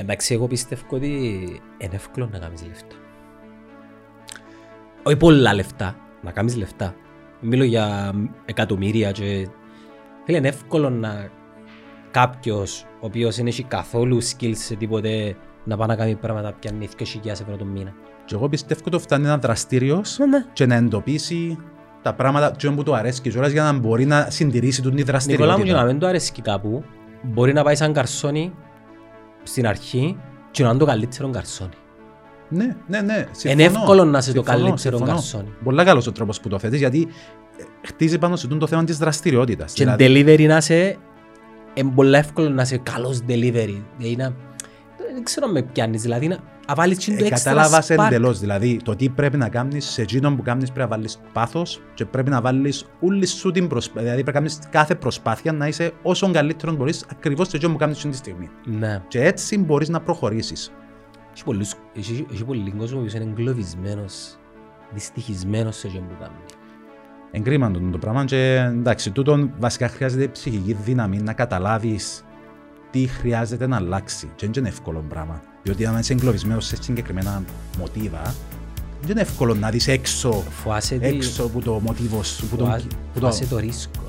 Εντάξει, εγώ πιστεύω ότι είναι εύκολο να κάνεις λεφτά. Όχι πολλά λεφτά, να κάνεις λεφτά. Μιλώ για εκατομμύρια και... Φίλε, είναι εύκολο να κάποιος ο οποίος δεν έχει καθόλου skills σε τίποτε να πάει να κάνει πράγματα πιάνει 2.000 ευρώ το μήνα. Και εγώ πιστεύω ότι φτάνει ένα δραστήριος Ναι, ναι. και να εντοπίσει τα πράγματα και που του αρέσει κιόλας για να μπορεί να συντηρήσει την Νικόλα μου, για να δραστηριότητα. μην του αρέσει κάπου, μπορεί να πάει σαν καρσόνι στην αρχή και να είναι το καλύτερο καρσόνι. Ναι, ναι, ναι. Είναι συμφωνώ. εύκολο να είσαι το Συμφωνώ, καλύτερο συμφωνώ. καρσόνι. Πολύ καλός ο τρόπος που το θέτεις γιατί ε, χτίζει πάνω σε τούτο το θέμα της δραστηριότητας. Και Δηλαδή, delivery να είσαι, είναι πολύ εύκολο να είσαι καλός delivery. Δηλαδή να, δεν ξέρω αν με πιάνεις, δηλαδή να να βάλεις και το ε, extra κατάλαβα spark. εντελώς. Δηλαδή το τι πρέπει να κάνεις σε εκείνον που κάνεις πρέπει να βάλεις πάθος και πρέπει να βάλεις όλη σου την προσπάθεια. Δηλαδή πρέπει να κάνεις κάθε προσπάθεια να είσαι όσο καλύτερο μπορείς ακριβώς σε εκείνον που κάνεις αυτή τη στιγμή. Ναι. Και έτσι μπορείς να προχωρήσεις. Έχει πολλούς, έχει, έχει πολύ κόσμο που είναι εγκλωβισμένος, δυστυχισμένος σε αυτό που κάνει. Εγκρίμαν το, το πράγμα και εντάξει, τούτον βασικά χρειάζεται ψυχική δύναμη να καταλάβεις τι χρειάζεται να αλλάξει. Και δεν είναι εύκολο πράγμα. Διότι αν είσαι εγκλωβισμένος σε συγκεκριμένα μοτίβα, δεν είναι εύκολο να δεις έξω, Φοάσαι, τη- έξω από το μοτίβο σου. Που το, φοά- που το, φοάσαι το ρίσκο.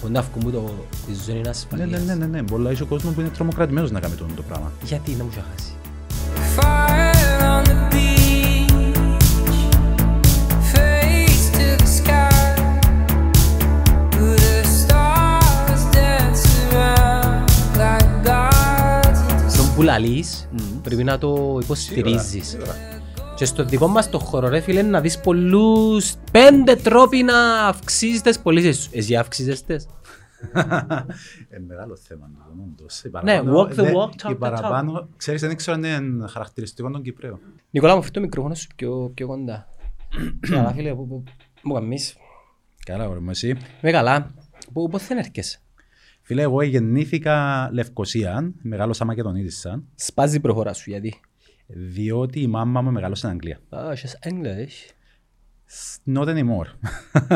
Που να βγουν το, τη ζώνη ναι, ασφαλείας. ναι, ναι, ναι, ναι. Πολλά είσαι ο κόσμος που είναι τρομοκρατημένος να κάνει τούτο το πράγμα. Γιατί να μου είχε χάσει. Που λαλείς, πρέπει να το υποστηρίζεις. Και στο δικό μας το χώρο ρε φίλε να δεις πολλούς πέντε τρόποι να αυξήσεις τις πωλήσεις σου. Εσύ αύξησες τις. Ε, μεγάλο θέμα το όντως. Η Ναι, παραπάνω- walk the δε- walk, talk η the παραπάνω, ξέρεις, δεν ξέρω αν είναι χαρακτηριστικό των Κυπρέων. Νικόλα μου, φέρ' το μικρόφωνο σου πιο, πιο κοντά. Καλά φίλε, που, που, μου καμίς. Καλά, ωραία μου εσύ. Είμαι καλά. Πού, πού δεν έρχεσαι; Φίλε, εγώ γεννήθηκα Λευκοσία, μεγάλωσα Μακεδονίτισσα, Σπάζει η προφορά σου γιατί; διότι η μάμα μου μεγάλωσε στην Αγγλία. Α, είσαι English. Not anymore.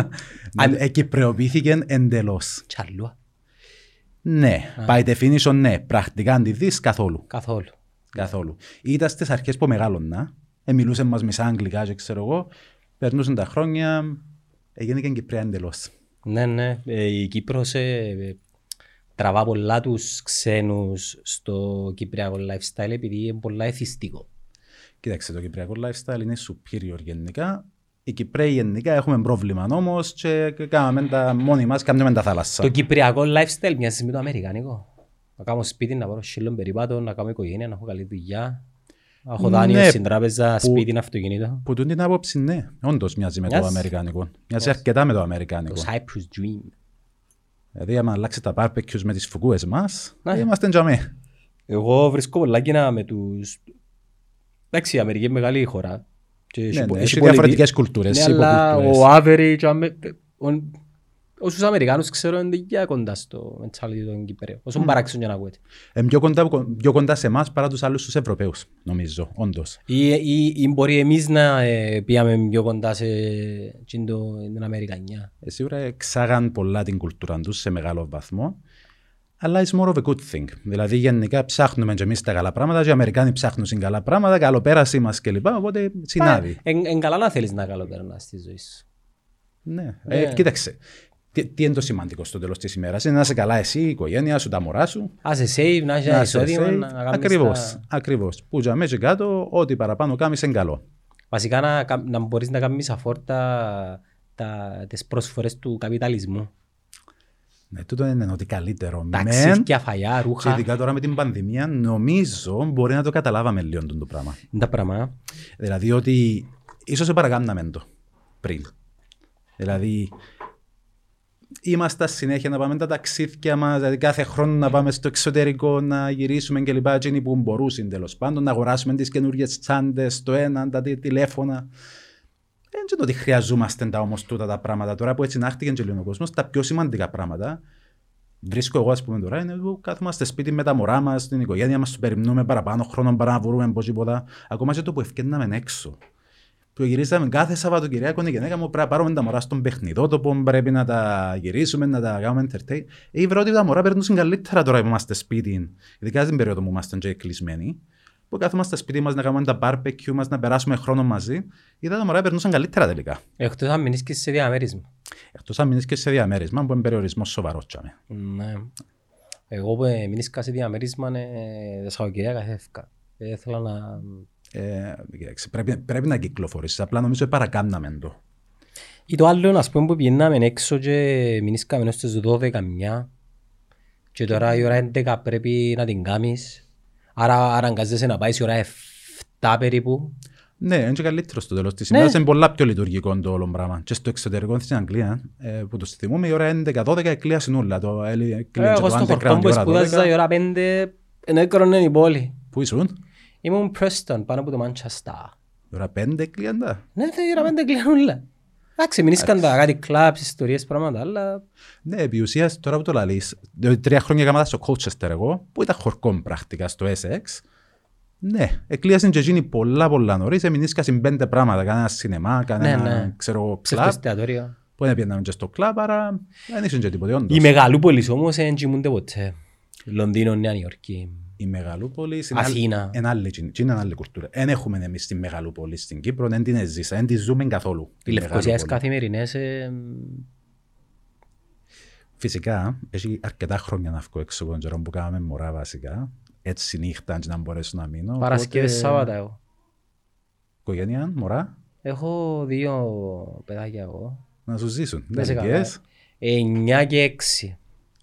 Αν- Εκυπρεοποιήθηκε εντελώς. Τσαρλούα. Ναι, by definition ναι, πρακτικά αν τη δεις καθόλου. Καθόλου. Καθόλου. Ήταν στις αρχές που μεγάλωνα, ε, μιλούσε μας μισά αγγλικά και ξέρω εγώ, περνούσαν τα χρόνια, έγινε και Κυπρέα εντελώς. Ναι, ναι. Ε, η Κύπρος ε, ε, τραβά πολλά τους ξένους στο κυπριακό lifestyle επειδή είναι πολλά εθιστικό. Κοίταξε, το κυπριακό lifestyle είναι superior γενικά. Οι Κυπρέοι γενικά έχουμε πρόβλημα όμως και κάναμε τα μόνοι μας, κάνουμε τα θάλασσα. Το κυπριακό lifestyle μοιάζει με το αμερικάνικο. Να κάνω σπίτι, να πάρω σύλλον περιπάτων, να κάνω οικογένεια, να έχω καλή δουλειά. Να έχω δάνειο Ναι, στην τράπεζα, που- σπίτι, αυτοκίνητο. Που τούτη την άποψη, ναι, όντως μοιάζει με το Μοιάζει. αμερικάνικο. Μοιάζει αρκετά με το αμερικάνικο. Το Cyprus Dream. Δηλαδή, άμα αλλάξει τα barbecues με τις φουκούε μας, Ναι. είμαστε τζαμί. Εγώ βρίσκω πολλά κοινά με τους... Εντάξει, η Αμερική είναι μεγάλη χώρα. Και Ναι, έχει ναι, πο- έχει έχει πολιτι- διαφορετικές κουλτούρες, Ναι, αλλά υποκουλτούρες. ο average... αμε- ο- Όσους Αμερικάνους ξέρω είναι για κοντά στο mentality των Κυπρέων. Όσο παράξενο για να ακούετε. Ε, πιο, κοντά, πιο κοντά σε εμάς παρά τους άλλους τους Ευρωπαίους, νομίζω, όντως. Ή, ή, ή μπορεί εμείς να ε, πήγαμε πιο κοντά σε εκείνη το- την Αμερικανιά. Ε, σίγουρα εξάγαν πολλά την κουλτούρα τους σε μεγάλο βαθμό. Αλλά it's more of a good thing. Δηλαδή, γενικά ψάχνουμε και εμείς τα καλά πράγματα, και οι Αμερικάνοι ψάχνουν στην καλά πράγματα, καλοπέρασή μας κλπ. Οπότε συνάδει. Εν, εν καλά να θέλεις να καλοπερνάς στη ζωή σου. Ναι. Ναι. Ε, κοίταξε. Τι, τι είναι το σημαντικό στο τέλος της ημέρας, είναι να είσαι καλά εσύ, η οικογένεια σου, τα μωρά σου. Ας σε save, να έχεις ένα Να είσαι εισόδημα, safe. να να κάνεις Ακριβώς, τα- ακριβώς. Που για μέσα κάτω, ό,τι παραπάνω κάνεις είναι καλό. Βασικά να, κα- να μπορείς να κάνεις αφόρτα τα, τις πρόσφορες του καπιταλισμού. Ναι, τούτο είναι ότι καλύτερο. Μεν, Ταξίδια, φαγιά, και ρούχα. ειδικά τώρα με την πανδημία, νομίζω μπορεί να το καταλάβαμε λίγο το πράγμα. Είναι τα πράγματα. Δηλαδή ότι ίσως σε παρακάναμε το πριν. Δηλαδή είμαστε συνέχεια να πάμε τα ταξίδια μας, δηλαδή κάθε χρόνο να πάμε στο εξωτερικό, να γυρίσουμε και λοιπά, εκείνοι που μπορούσαν τέλος πάντων, να αγοράσουμε τις καινούργιες τσάντες, το ένα, τα τι- τηλέφωνα. Δεν ξέρω ότι χρειαζόμαστε τα όμως τούτα τα πράγματα τώρα που έτσι νάχτηκε και λίγο ο κόσμος, τα πιο σημαντικά πράγματα. Βρίσκω εγώ, ας πούμε, τώρα είναι που κάθομαστε σπίτι με τα μωρά μας, την οικογένεια μας, του περιμένουμε παραπάνω χρόνο παρά να βρούμε πώς τίποτα. Ακόμα και το που ευκαιρνάμε έξω. Που γυρίζαμε κάθε Σαββατοκυριακό η γυναίκα μου πρέπει να πάρουμε τα μωρά στον παιχνιδότοπο, πρέπει να τα γυρίσουμε, να τα κάνουμε entertain. Ήβρα ότι τα μωρά περνούσαν καλύτερα τώρα που είμαστε σπίτι, ειδικά στην περίοδο που είμαστε και κλεισμένοι. Που κάθομαστε σπίτι μας να κάνουμε τα barbecue μας, να περάσουμε χρόνο μαζί. Είδα τα μωρά περνούσαν καλύτερα τελικά. Εκτός αν μείνεις και σε διαμέρισμα. Εκτός αν μείνεις και σε διαμέρισμα που είναι περιορισμός σοβαρός. τσάμε. Ναι. Εγώ που ε, μείνεις σε διαμέρισμα, ε, τα Σαββατοκυριακά καθέφκα. Ε, Ήθελα να... Ε, κοίταξε, πρέπει, πρέπει να κυκλοφορήσεις. Απλά νομίζω παρακάμναμε το. Ή το άλλο, ας πούμε, που πηγαίναμε έξω και μείνισκαμε έως τις 12 μια και τώρα η ώρα 11 πρέπει να την κάνεις. Άρα αναγκάζεσαι να πάεις η ώρα 7 περίπου. Ναι, είναι και καλύτερος στο τέλος της Ναι. ημέρας. Είναι πολλά πιο λειτουργικό το όλο πράγμα. Και στο εξωτερικό στην Αγγλίας, ε, που το θυμούμε, η ώρα 11-12 εκλείασαν όλα. Το, ε, Ε, έκλειε και Εγώ το στο underground χορκό που η ώρα σπούδαζα 12. η ώρα 5 ενέκρονε η πόλη. Πού ήσουν; Ήμουν Preston πάνω από το Manchester. Η ώρα 5 έκλειαν τα. Ναι, θε, η ώρα 5 κλείνουν όλα. Εντάξει, μείνισκαν τα κάτι κλαμπς, ιστορίες, πράγματα, αλλά... Ναι, επί ουσίας, τώρα που το λαλείς, διότι τρία χρόνια έκανα στο Colchester εγώ, που ήταν χορκό πρακτικά στο Essex. Ναι, εκλείασαν και εκείνοι πολλά πολλά νωρίς, εμεινίσκασαν πέντε πράγματα, κανένα σινεμά, κανένα, ναι. ξέρω εγώ, κλαμπ, Ψευτοεστιατόριο. που δεν πήγαιναν και στο κλαμπ, άρα δεν ήσουν και τίποτε όντως. Οι μεγαλούπολεις όμως δεν κοιμούνται ποτέ. Λονδίνο, Νέα Νιόρκη. Η Μεγαλούπολη είναι Αθήνα. άλλη- είναι άλλη, είναι είναι άλλη κουλτούρα. Δεν έχουμε εμείς τη Μεγαλούπολη στην Κύπρο, δεν την ζήσα, δεν τη ζούμε καθόλου. Οι τη Λευκοσιές Μεγαλούπολη. καθημερινές... ε, Φυσικά, έχει αρκετά χρόνια να βγω έξω από τον καιρό που κάναμε μωρά βασικά. Έτσι νύχτα και να μπορέσω να μείνω. Παρασκευές Οπότε, Σάββατα εγώ. Οικογένεια, μωρά, Έχω δύο παιδάκια εγώ. να σου ζήσουν. Δεν σε Τελικές. 9 και 6.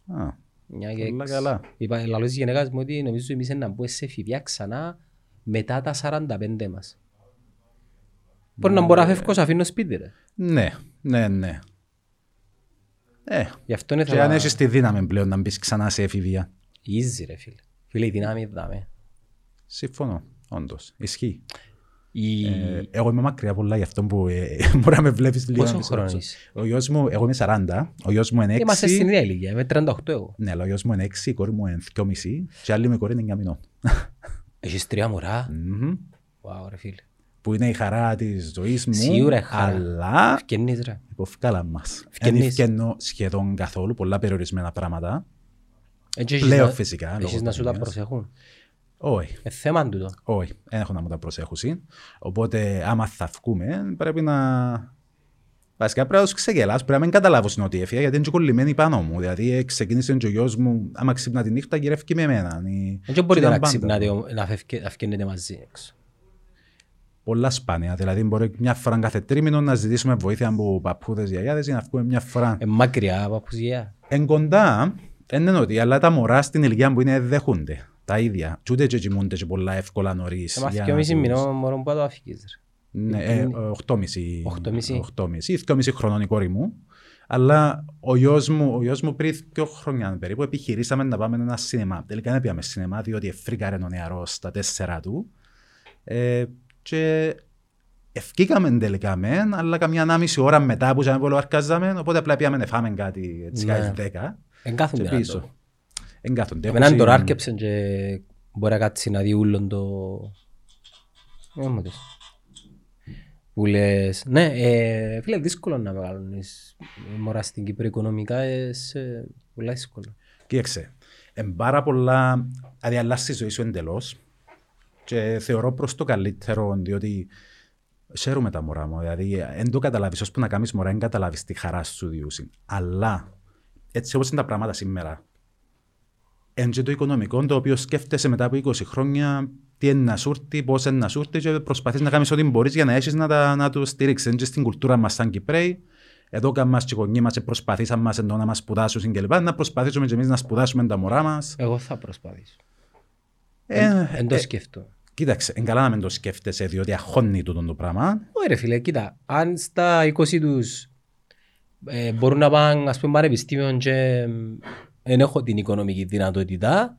Α, 9 και Πολλά 6. καλά. Είπα, λαλός της γυναίκας μου ότι νομίζω εμείς να μπούμε σε εφηβεία ξανά μετά τα 45 μας. Μπορεί να μπορώ να φεύγω σε αφήνω σπίτι ρε. Ναι, ναι, ναι. Ε, Γι' αυτό είναι και αν έχεις τη δύναμη πλέον να μπεις ξανά σε εφηβεία. Easy ρε φίλε. Φίλε η δύναμη δάμε. Συμφωνώ, όντως. Ισχύει. Η... Ε, εγώ είμαι μακριά πολλά γι' αυτό που ε, μπορεί να με βλέπεις λίγο. Πόσο να μισώ. χρόνος είσαι; Ο γιος μου, εγώ είμαι 40, ο γιος μου είναι 6. Είμαστε στην ίδια ηλικία, είμαι 38 εγώ. Ναι, αλλά ο γιος μου είναι 6, η κόρη μου είναι 2,5 και άλλη μου η κόρη είναι 9 μηνών. Έχεις τρία μωρά; Μμμ. Wow ρε φίλε. Που είναι η χαρά της ζωής μου, Σίγουρα η χαρά. αλλά Ευκαινείς ρε. υποφκάλα μας. Δεν Ευκαινείς. ευκαινώ σχεδόν καθόλου, πολλά περιορισμένα πράγματα. Έτσι έχεις Πλέον να- φυσικά, Έχεις λόγω να σου τα πανδημίας. προσέχουν. Όχι, Ε, θέμα τούτο. όχι, δεν έχω να μου τα προσέχουν. Οπότε, άμα θα βγούμε, πρέπει να. Βασικά πρέπει να τους ξεγελάς, πρέπει να μην καταλάβουν ότι έφυγα γιατί είναι και κολλημένοι πάνω μου. Δηλαδή ε, ξεκίνησε και ο γιος μου, άμα ξύπνα τη νύχτα, γυρεύει με εμένα. Η- Δεν μπορείτε ήταν να πάντα. ξυπνάτε, ο- να φεύγε- να φκένετε μαζί έξω. Πολλά σπάνια. Δηλαδή, μπορεί μια φορά κάθε τρίμηνο να ζητήσουμε βοήθεια από παππούδες, γιαγιάδες ή να βγούμε μια φορά. Ε, μακριά από απουσία. Εν κοντά, δεν είναι ότι, αλλά τα μωρά στην ηλικία που είναι δέχονται. Τα ίδια. Και ούτε και κοιμούνται και πολλά εύκολα νωρίς. Ε, μα για δυο να μισή τους- μηνών μωρό που το αφήκες ρε. Ναι, ε, 8,5. 8,5. 8,5. 2,5 χρονών η κόρη μου. Αλλά ο γιος μου, ο γιος μου πριν δύο χρόνια περίπου επιχειρήσαμε να πάμε ένα σινεμά. Τελικά δεν πήγαμε σινεμά διότι εφρίκαρε ο νεαρός στα τέσσερα του. Ε, και ευκήκαμε τελικά μεν, αλλά καμιά ανάμιση ώρα μετά που είχαμε πολλοαρκάζαμε, οπότε απλά πήγαμε να φάμε κάτι έτσι Ναι. ναι. 10 Εν και κάθονται να πίσω. Το. Εγκάθονται. Εμένα Έχουν τώρα συν- άρκεψε και μπορεί να κάτσει να δει ούλον το... Ε, μου δεις. Που λες, ναι, ε, φίλε, δύσκολο να μεγαλώνεις μωρά στην Κύπρο οικονομικά, ε, σε- πολλά δύσκολο. Κοίταξε, εν πάρα πολλά, δηλαδή αλλάσει η ζωή σου εντελώς και θεωρώ προς το καλύτερο, διότι ξέρουμε τα μωρά μου, δηλαδή δεν το καταλάβεις, ώσπου να κάνεις μωρά, δεν καταλάβεις τη χαρά σου διούσι. Αλλά, έτσι όπως είναι τα πράγματα σήμερα, εν και το οικονομικό, το οποίο σκέφτεσαι μετά από 20 χρόνια, τι είναι να σου έρθει, πώς είναι να σου έρθει και προσπαθείς να κάνεις ό,τι μπορείς για να έχεις να, τα, να το στηρίξεις. Είναι και στην κουλτούρα μας σαν Κυπρέοι, εδώ κάνουμε και οι γονείς μας και προσπαθήσαμε μας ενώ να μας σπουδάσουν και λοιπά, να προσπαθήσουμε και εμείς να σπουδάσουμε τα μωρά μας. Εγώ θα προσπαθήσω. Ε, Εν το ε, σκεφτώ. κοίταξε, εν καλά να μην το σκέφτεσαι, διότι αχώνει τούτο το πράγμα. Όχι ρε φίλε, κοίτα, αν στα 20 τους ε, μπορούν να πάνε ας πούμε πανεπιστήμιο και δεν έχω την οικονομική δυνατότητα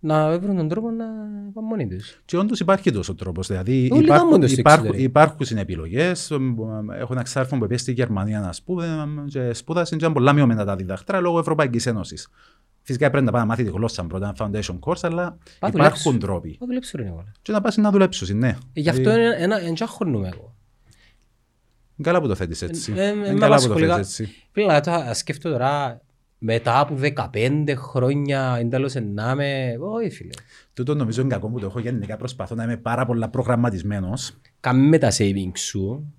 να βρουν τον τρόπο να πάνε μόνοι τους. Και όντως υπάρχει τόσος τρόπος. Δηλαδή Όλοι υπάρχουν, κάνουν το στο υπάρχουν, εξωτερικό. υπάρχουν επιλογέ. Έχω ένα ξάρφο που πήγε στη Γερμανία να σπούδε, και σπούδασε και ήταν πολλά μειωμένα τα διδακτρά λόγω Ευρωπαϊκής Ένωσης. Φυσικά πρέπει να πάει να μάθει τη γλώσσα πρώτα, ένα foundation course, αλλά Πά υπάρχουν δουλέψου. τρόποι. Θα δουλέψω ρε Νικόλα. Και να πας να δουλέψεις, ναι. Ε, Γι' αυτό είναι ένα- εν τζάχωνουμε εγώ. Καλά που το θέτεις έτσι. Ε, ε, Είναι με καλά που το απασχολεί θέτεις κα- έτσι. Φίλε, τώρα σκέφτομαι τώρα μετά από 15 χρόνια εν τέλος να είμαι... Όχι φίλε. Τούτο νομίζω είναι κακό που το έχω γενικά προσπαθώ να είμαι πάρα πολλά προγραμματισμένος. Κάμε τα savings σου,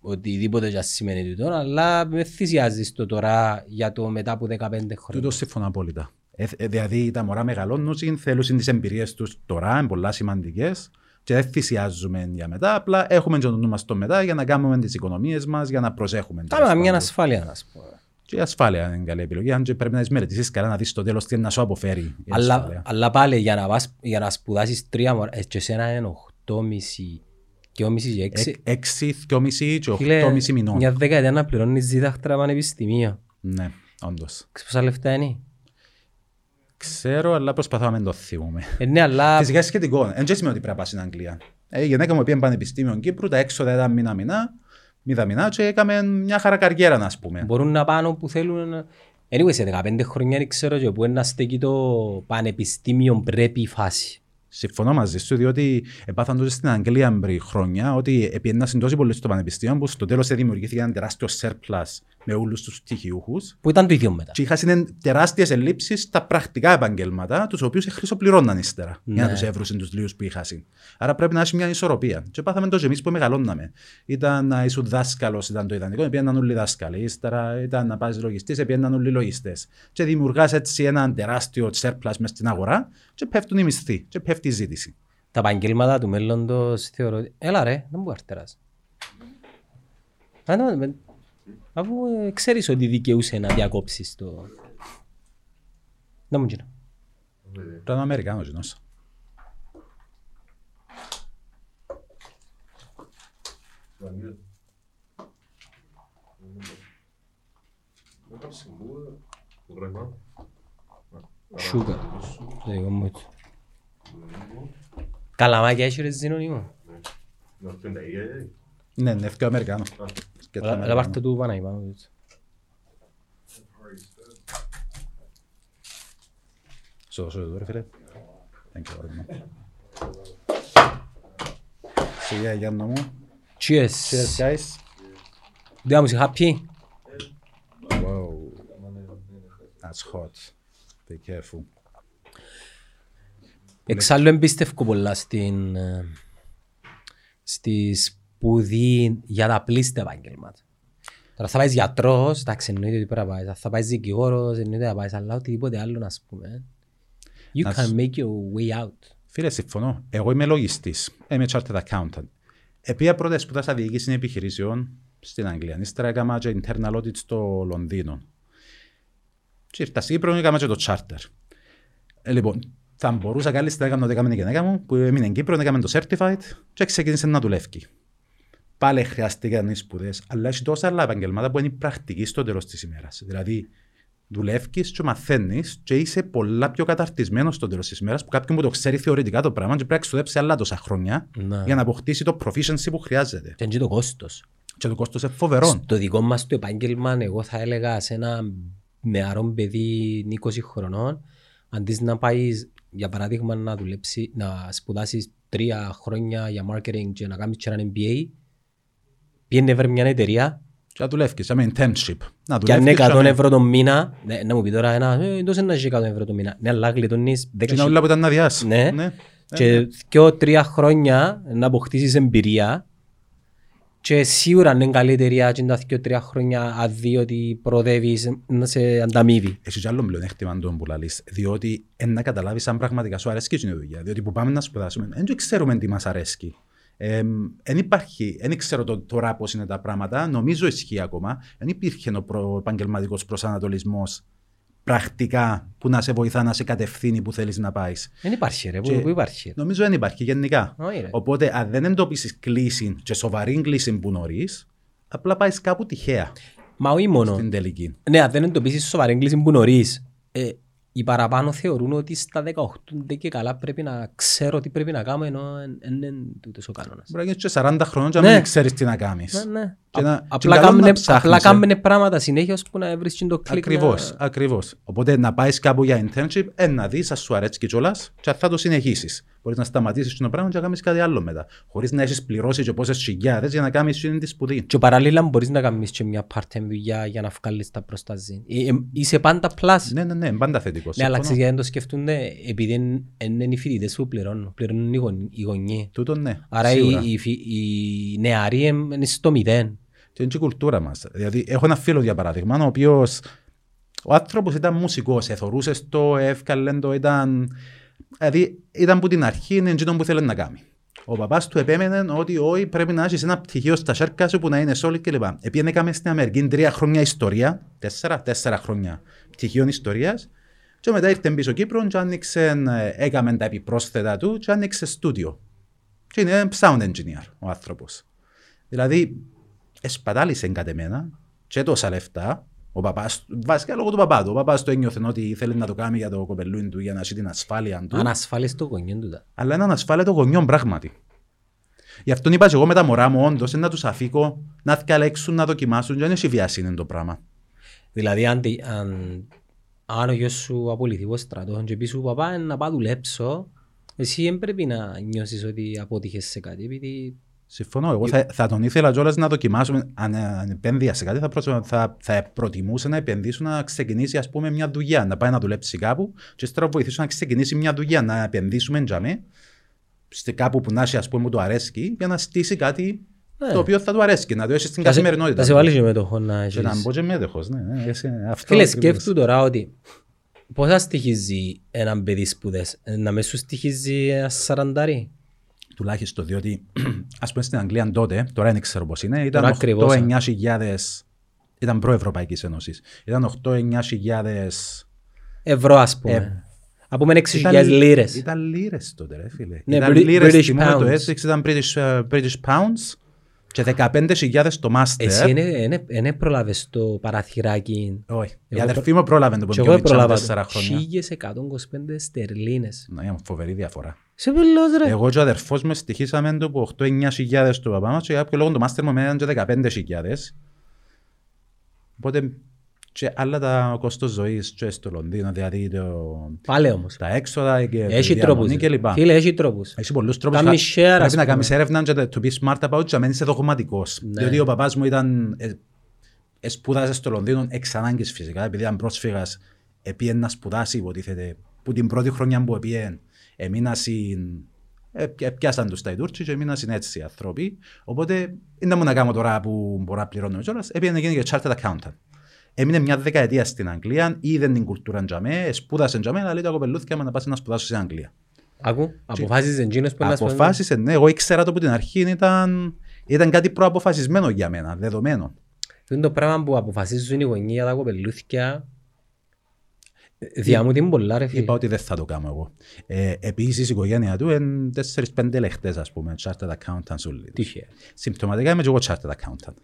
οτιδήποτε και ας σημαίνει τούτο, αλλά με θυσιάζεις το τώρα για το μετά από 15 χρόνια. Τούτο συμφωνώ απόλυτα. Ε, ε, δηλαδή τα μωρά μεγαλώνουν, θέλουν τις εμπειρίες τους τώρα, είναι πολλά σημαντικές και δεν θυσιάζουμε για μετά, απλά έχουμε και το νου μας το μετά για να κάνουμε τις οικονομίες μας, για να προσέχουμε. Κάμε τέλος μια πάντων. ασφάλεια να σου πω. Και η ασφάλεια είναι καλή επιλογή, αν και πρέπει να τις μελετήσεις καλά να δεις στο τέλος τι να σου αποφέρει η Αλλά, ασφάλεια. αλλά πάλι για να, πας, για να σπουδάσεις τρία μωρά, ε, και εσένα είναι 8,5 και 8,5 και 6. Εκ- Έξι, δυόμισι και Φίλε, οχτώμισι μηνών. μια δεκαετία να πληρώνεις δίδακτρα πανεπιστημία. Ναι, όντως. Ξέρεις πόσα λεφτά είναι; Ξέρω, αλλά προσπαθώ να μην το θυμούμε. Ε, ναι, αλλά Φυσικά είναι σχετικό. Δεν σημαίνει ότι πρέπει να πάει στην Αγγλία. Ε, η γυναίκα μου πήγε Πανεπιστήμιο Κύπρου, τα έξοδα ήταν μήνα-μήνα, μηδαμινά και έκαμε μια χαρά καριέρα, να πούμε. μπορούν να πάνε όπου θέλουν. Anyway, σε 15 χρόνια δεν ξέρω και πού είναι να στέκει το πανεπιστήμιο πρέπει η φάση. Συμφωνώ μαζί σου, διότι επάθαν τότε στην Αγγλία πριν χρόνια ότι επιένασαν τόσο πολύ στο πανεπιστήμιο που στο τέλος δημιουργήθηκε ένα τεράστιο surplus με όλους τους πτυχιούχου. Που ήταν το ίδιο μετά. Και είχαν τεράστιες ελλείψεις στα πρακτικά επαγγέλματα, τους οποίους χρυσοπληρώναν ύστερα για να Ναι. τους έβρουσαν τους λίγου που είχαν. Άρα πρέπει να έχει μια ισορροπία. Και πάθαμε το εμεί που μεγαλώναμε. Ήταν να ήσουν δάσκαλος, ήταν το ιδανικό, επειδή όλοι δάσκαλοι. Ύστερα ήταν να πας λογιστής, επειδή όλοι λογιστές. Και δημιουργάς έτσι ένα τεράστιο surplus μες στην αγορά και πέφτουν οι μισθοί και πέφτει η ζήτηση. Τα επαγγέλματα του μέλλοντος θεωρώ ότι... Έλα ρε, δεν μπορεί να τεράς. Α, ναι, με- Αφού ε, ξέρεις ότι δικαιούσε να διακόψεις το... Να μου γίνω. Ήταν ο Αμερικάνο γενός. Σούκα. Το δικό μου έτσι. Καλαμάκια έχει ρε ζήνωνη μου. Ναι, ναι, έφυγε ο Αμερικάνος. Και το Αλλά Αμερικάνο. πάρτε του πάνω πάνω. έτσι. Σου δώσω εδώ, ρε φίλε. Thank you very much. Σιγά, Γιάννα μου. Cheers. Cheers, guys. Δεν μου είχα πει. Wow. That's hot. Be careful. Εξάλλου εμπίστευκω πολλά στην, ε, στη σπουδή για τα πλήστα επαγγέλματα. Τώρα θα πάει γιατρός, εντάξει εννοείται ότι πρέπει να πάει. Θα πάει δικηγόρος, εννοείται να πάει, αλλά οτιδήποτε άλλο να πούμε. You Να can σου- make your way out. Φίλε, συμφωνώ. Εγώ είμαι λογιστής. Είμαι chartered accountant. Επία πρώτα σπουδάσα διοίκηση επιχειρήσεων στην Αγγλία. Ύστερα έκανα και internal audit στο Λονδίνο. Και ήρθα στην Κύπρο και έκανα και το charter. Ε, λοιπόν, θα μπορούσα καλύτερα να κάνω ό,τι έκαμε η γυναίκα μου, που έμεινε στην Κύπρο, έκαμε το certified και ξεκίνησε να δουλεύει. Πάλι χρειάστηκαν οι σπουδές, αλλά έχει τόσα άλλα επαγγελμάτα που είναι πρακτική στο τέλος της ημέρας. Δηλαδή, δουλεύεις και μαθαίνεις και είσαι πολλά πιο καταρτισμένος στο τέλος της ημέρας που κάποιον που το ξέρει θεωρητικά το πράγμα και πρέπει να ξοδέψει άλλα τόσα χρόνια Ναι. για να αποκτήσει το proficiency που χρειάζεται. Και είναι το κόστος. Και το κόστος είναι φοβερό. Στο δικό μας το επάγγελμα, εγώ θα έλεγα σε ένα νεαρό παιδί 20 χρονών, αντί να πάεις, για παράδειγμα, να δουλέψει, να σπουδάσεις τρία χρόνια για marketing και να κάνεις και ένα MBA, πήγαινε βρε μια εταιρεία; Και να δουλεύεις, με internship. Να και αν είναι δουλεύεις και 100 να- ευρώ το μήνα, ναι, να μου πει τώρα ένα, ε, τόσο να έχει 100 ευρώ το μήνα. Ναι, αλλά γλιτώνεις 10 Και είναι όλα που ήταν να διάσει. Ναι. Και δυο-τρία χρόνια να αποκτήσεις εμπειρία και σίγουρα αν είναι καλή εταιρεία και τα δυο-τρία χρόνια αν δει ότι προοδεύεις να σε ανταμείβει. Έχεις κι άλλο πλεονέκτημα το που λαλείς, διότι εν να καταλάβεις αν πραγματικά σου αρέσκει η δουλειά. Διότι που πάμε να σπουδάσουμε, δεν ξέρουμε τι μας αρέσκει. Δεν υπάρχει, δεν ξέρω το, τώρα πώς είναι τα πράγματα, νομίζω ισχύει ακόμα. Δεν υπήρχε ο προ, επαγγελματικός προσανατολισμός πρακτικά που να σε βοηθά να σε κατευθύνει που θέλεις να πάεις. Δεν υπάρχει ρε, πού, Και- πού υπάρχει. Νομίζω δεν υπάρχει γενικά. Όχι, ρε. Οπότε αν δεν εντοπίσεις κλίση και σοβαρή κλίση που νωρίς, απλά πάεις κάπου τυχαία Μα όχι μόνο. στην τελική. Ναι, αν δεν εντοπίσεις σοβαρή έγκληση που νωρίς, ε, οι παραπάνω θεωρούν ότι στα 18 δεν και καλά πρέπει να ξέρω τι πρέπει να κάνω ενώ δεν είναι τούτος ο κανόνας. Μπορεί να γίνεις και 40 χρόνων και να Ναι. μην ξέρεις τι να κάνεις. Ναι, ναι. Και να- Α- και Απλά καλό να κάμπνε- ψάχνεις, απλά ε. κάμπνε πράγματα συνέχεια ώσπου να βρεις και το κλικ. Ακριβώς, να- ακριβώς. Οπότε να πάεις κάπου για internship, ε, να δεις αν σου αρέσει και κιόλας και θα το συνεχίσεις. Μπορείς να σταματήσεις το πράγμα και να κάνεις κάτι άλλο μετά. Χωρίς να έχεις πληρώσει και πόσες χιλιάδες για να κάνεις εκείνη τη σπουδή. Και παράλληλα μπορείς να κάνεις και μια part-time δουλειά για να βγάλεις τα προς τα ζήν. Ε, ε, Είσαι πάντα plus. Ναι, ναι, ναι, πάντα θετικό. Ναι, αλλά συμφωνώ. ξέρεις γιατί δεν το σκέφτονται, επειδή εν- εν είναι οι φοιτητές που πληρώνουν, πληρώνουν οι γονεί- οι γονείς. Τούτο ναι, Άρα σίγουρα. οι, οι, φοι- οι νεαροί εμ- είναι στο μηδέν. Και είναι και η κουλτούρα μας. Δηλαδή, έχω ένα φίλο για παράδειγμα, ο οποίος ο άνθρωπος ήταν μουσικός, εθωρούσε το, εύκαλε το, ήταν... Δηλαδή, ήταν που την αρχή είναι εκείνο που θέλει να κάνει. Ο παπάς του επέμενε ότι όχι πρέπει να έχεις ένα πτυχίο στα σέρκα σου που να είναι solid κλπ. Επειδή έκαμε στην Αμερική τρία χρόνια ιστορία, τέσσερα, τέσσερα χρόνια πτυχίων ιστορίας και μετά ήρθε πίσω Κύπρο και άνοιξε, ε, έκαμε τα επιπρόσθετα του και άνοιξε στούντιο. Και είναι sound engineer ο άνθρωπος. Δηλαδή, εσπατάλησε κατ' εμένα και τόσα λεφτά. Ο παπάς, βασικά λόγω του παπά του. Ο παπάς το ένιωθε ότι θέλει να το κάνει για το κοπελούιν του, για να έχει την ασφάλεια του. Ανασφάλεις το γονιό του. τα. Αλλά είναι ανασφάλετο γονιών πράγματι. Γι' αυτό είπα και εγώ με τα μωρά μου, όντως, να τους αφήκω να διαλέξουν, να δοκιμάσουν και δεν έχει βιασύνη το πράγμα. Δηλαδή αν, τη- αν, αν ο γιος σου απολυθεί από στρατό και πεις σου παπά «Ε, να πάω δουλέψω, εσύ δεν πρέπει να νιώσεις ότι αποτύχες σε κάτι, επειδή Συμφωνώ. Εγώ θα, θα τον ήθελα κιόλας να δοκιμάσουμε. Αν, αν επένδυα σε κάτι, θα, προσ- θα, θα προτιμούσα να επενδύσω να ξεκινήσει ας πούμε, μια δουλειά. Να πάει να δουλέψει κάπου και ύστερα να βοηθήσω να ξεκινήσει μια δουλειά. Να επενδύσουμε τζαμί σε κάπου που να έχει, ας πούμε, που του αρέσει για να στήσει κάτι Ναι. το οποίο θα του αρέσει. Να το έχει στην θα σε, καθημερινότητα. θα σε βάλεις και μετοχό να Και να έχεις. μπω και μέτοχος. Ναι, ναι, εσύ, αυτό Φίλε, ακριβώς. σκέφτου τώρα ότι πόσα στοιχίζει έναν παιδί σπουδές, Ε, να μες σου στοιχίζει ένα σαραντάρι; Τουλάχιστον διότι, ας πούμε στην Αγγλία τότε, τώρα δεν ξέρω πώς είναι, ήταν Τώρα ακριβώς, 8-9 χιλιάδες, ήταν προ-Ευρωπαϊκής Ένωσης, ήταν 8-9 χιλιάδες Ευρώ ας πούμε. Ε, Από μεν 6.000 Ήταν- λίρες. Ήταν λίρες τότε ρε φίλε. Ναι, ήταν Brit- λίρες, British θυμούμαι το pounds. Essex, ήταν British, ε, British pounds και 15.000 το master. Εσύ δεν προλάβες το παραθυράκι; Όχι. Η Εγώ αδερφή μου πρόλαβε το Και που εγώ πιο μητσά προλάβα τέσσερα το. χρόνια. 1125 στερλίνες. Ναι, φοβερή διαφορά. Σε πελός ρε; Εγώ και ο αδερφός μου στοιχήσαμε το που 8-9 χιλιάδες του παπά μας και για κάποιο λόγο το master μου έμεναν και 15 χιλιάδες. Οπότε και άλλα τα κόστος ζωής και στο Λονδίνο, δηλαδή το, Πάλε όμως. τα έξοδα και Έχει τη τρόπους. διαμονή ρε. κλπ. Φίλε, έχει τρόπους. Έχει πολλούς τρόπους. Κάμει Κα- share, ας Πρέπει να πούμε. κάνεις έρευνα και to be smart about it και να μένεις δογματικός. Ναι. Διότι ο παπάς μου ήταν, ε, ε, σπούδασε στο Λονδίνο εξ ανάγκης φυσικά, επειδή ήταν πρόσφυγας, επίε να σπουδάσει υποτίθεται, που την πρώτη χρονιά που επίε, έμεινα συν, ε, πια- πιάσαν τους τα οι Τούρκοι και έμειναν συν έτσι οι άνθρωποι. Οπότε, είναι μου να κάνω τώρα που μπορώ να πληρώνω κιόλας, έπιε να γίνει και chartered accountant. Έμεινε μια δεκαετία στην Αγγλία, είδε την κουλτούρα τζαμέ, σπούδασε τζαμέ, αλλά λέει τα κοπελούθηκια να πας να σπουδάσω στην Αγγλία. Ακού, αποφάσισες εκείνος που να σου Αποφάσισε, ναι, εγώ ήξερα το από την αρχή, ήταν, ήταν κάτι προαποφασισμένο για μένα, δεδομένο. Είναι το πράγμα που αποφασίζουν οι γονείς για τα κοπελούθια. Διά μου την πολλά ρε φίλε. Είπα ότι δεν θα το κάνω εγώ. Ε, Επίσης η οικογένεια του είναι 4-5 λεχτές, ας πούμε, chartered accountants όλοι. τους. Τύχε. Συμπτωματικά είμαι και εγώ chartered accountant.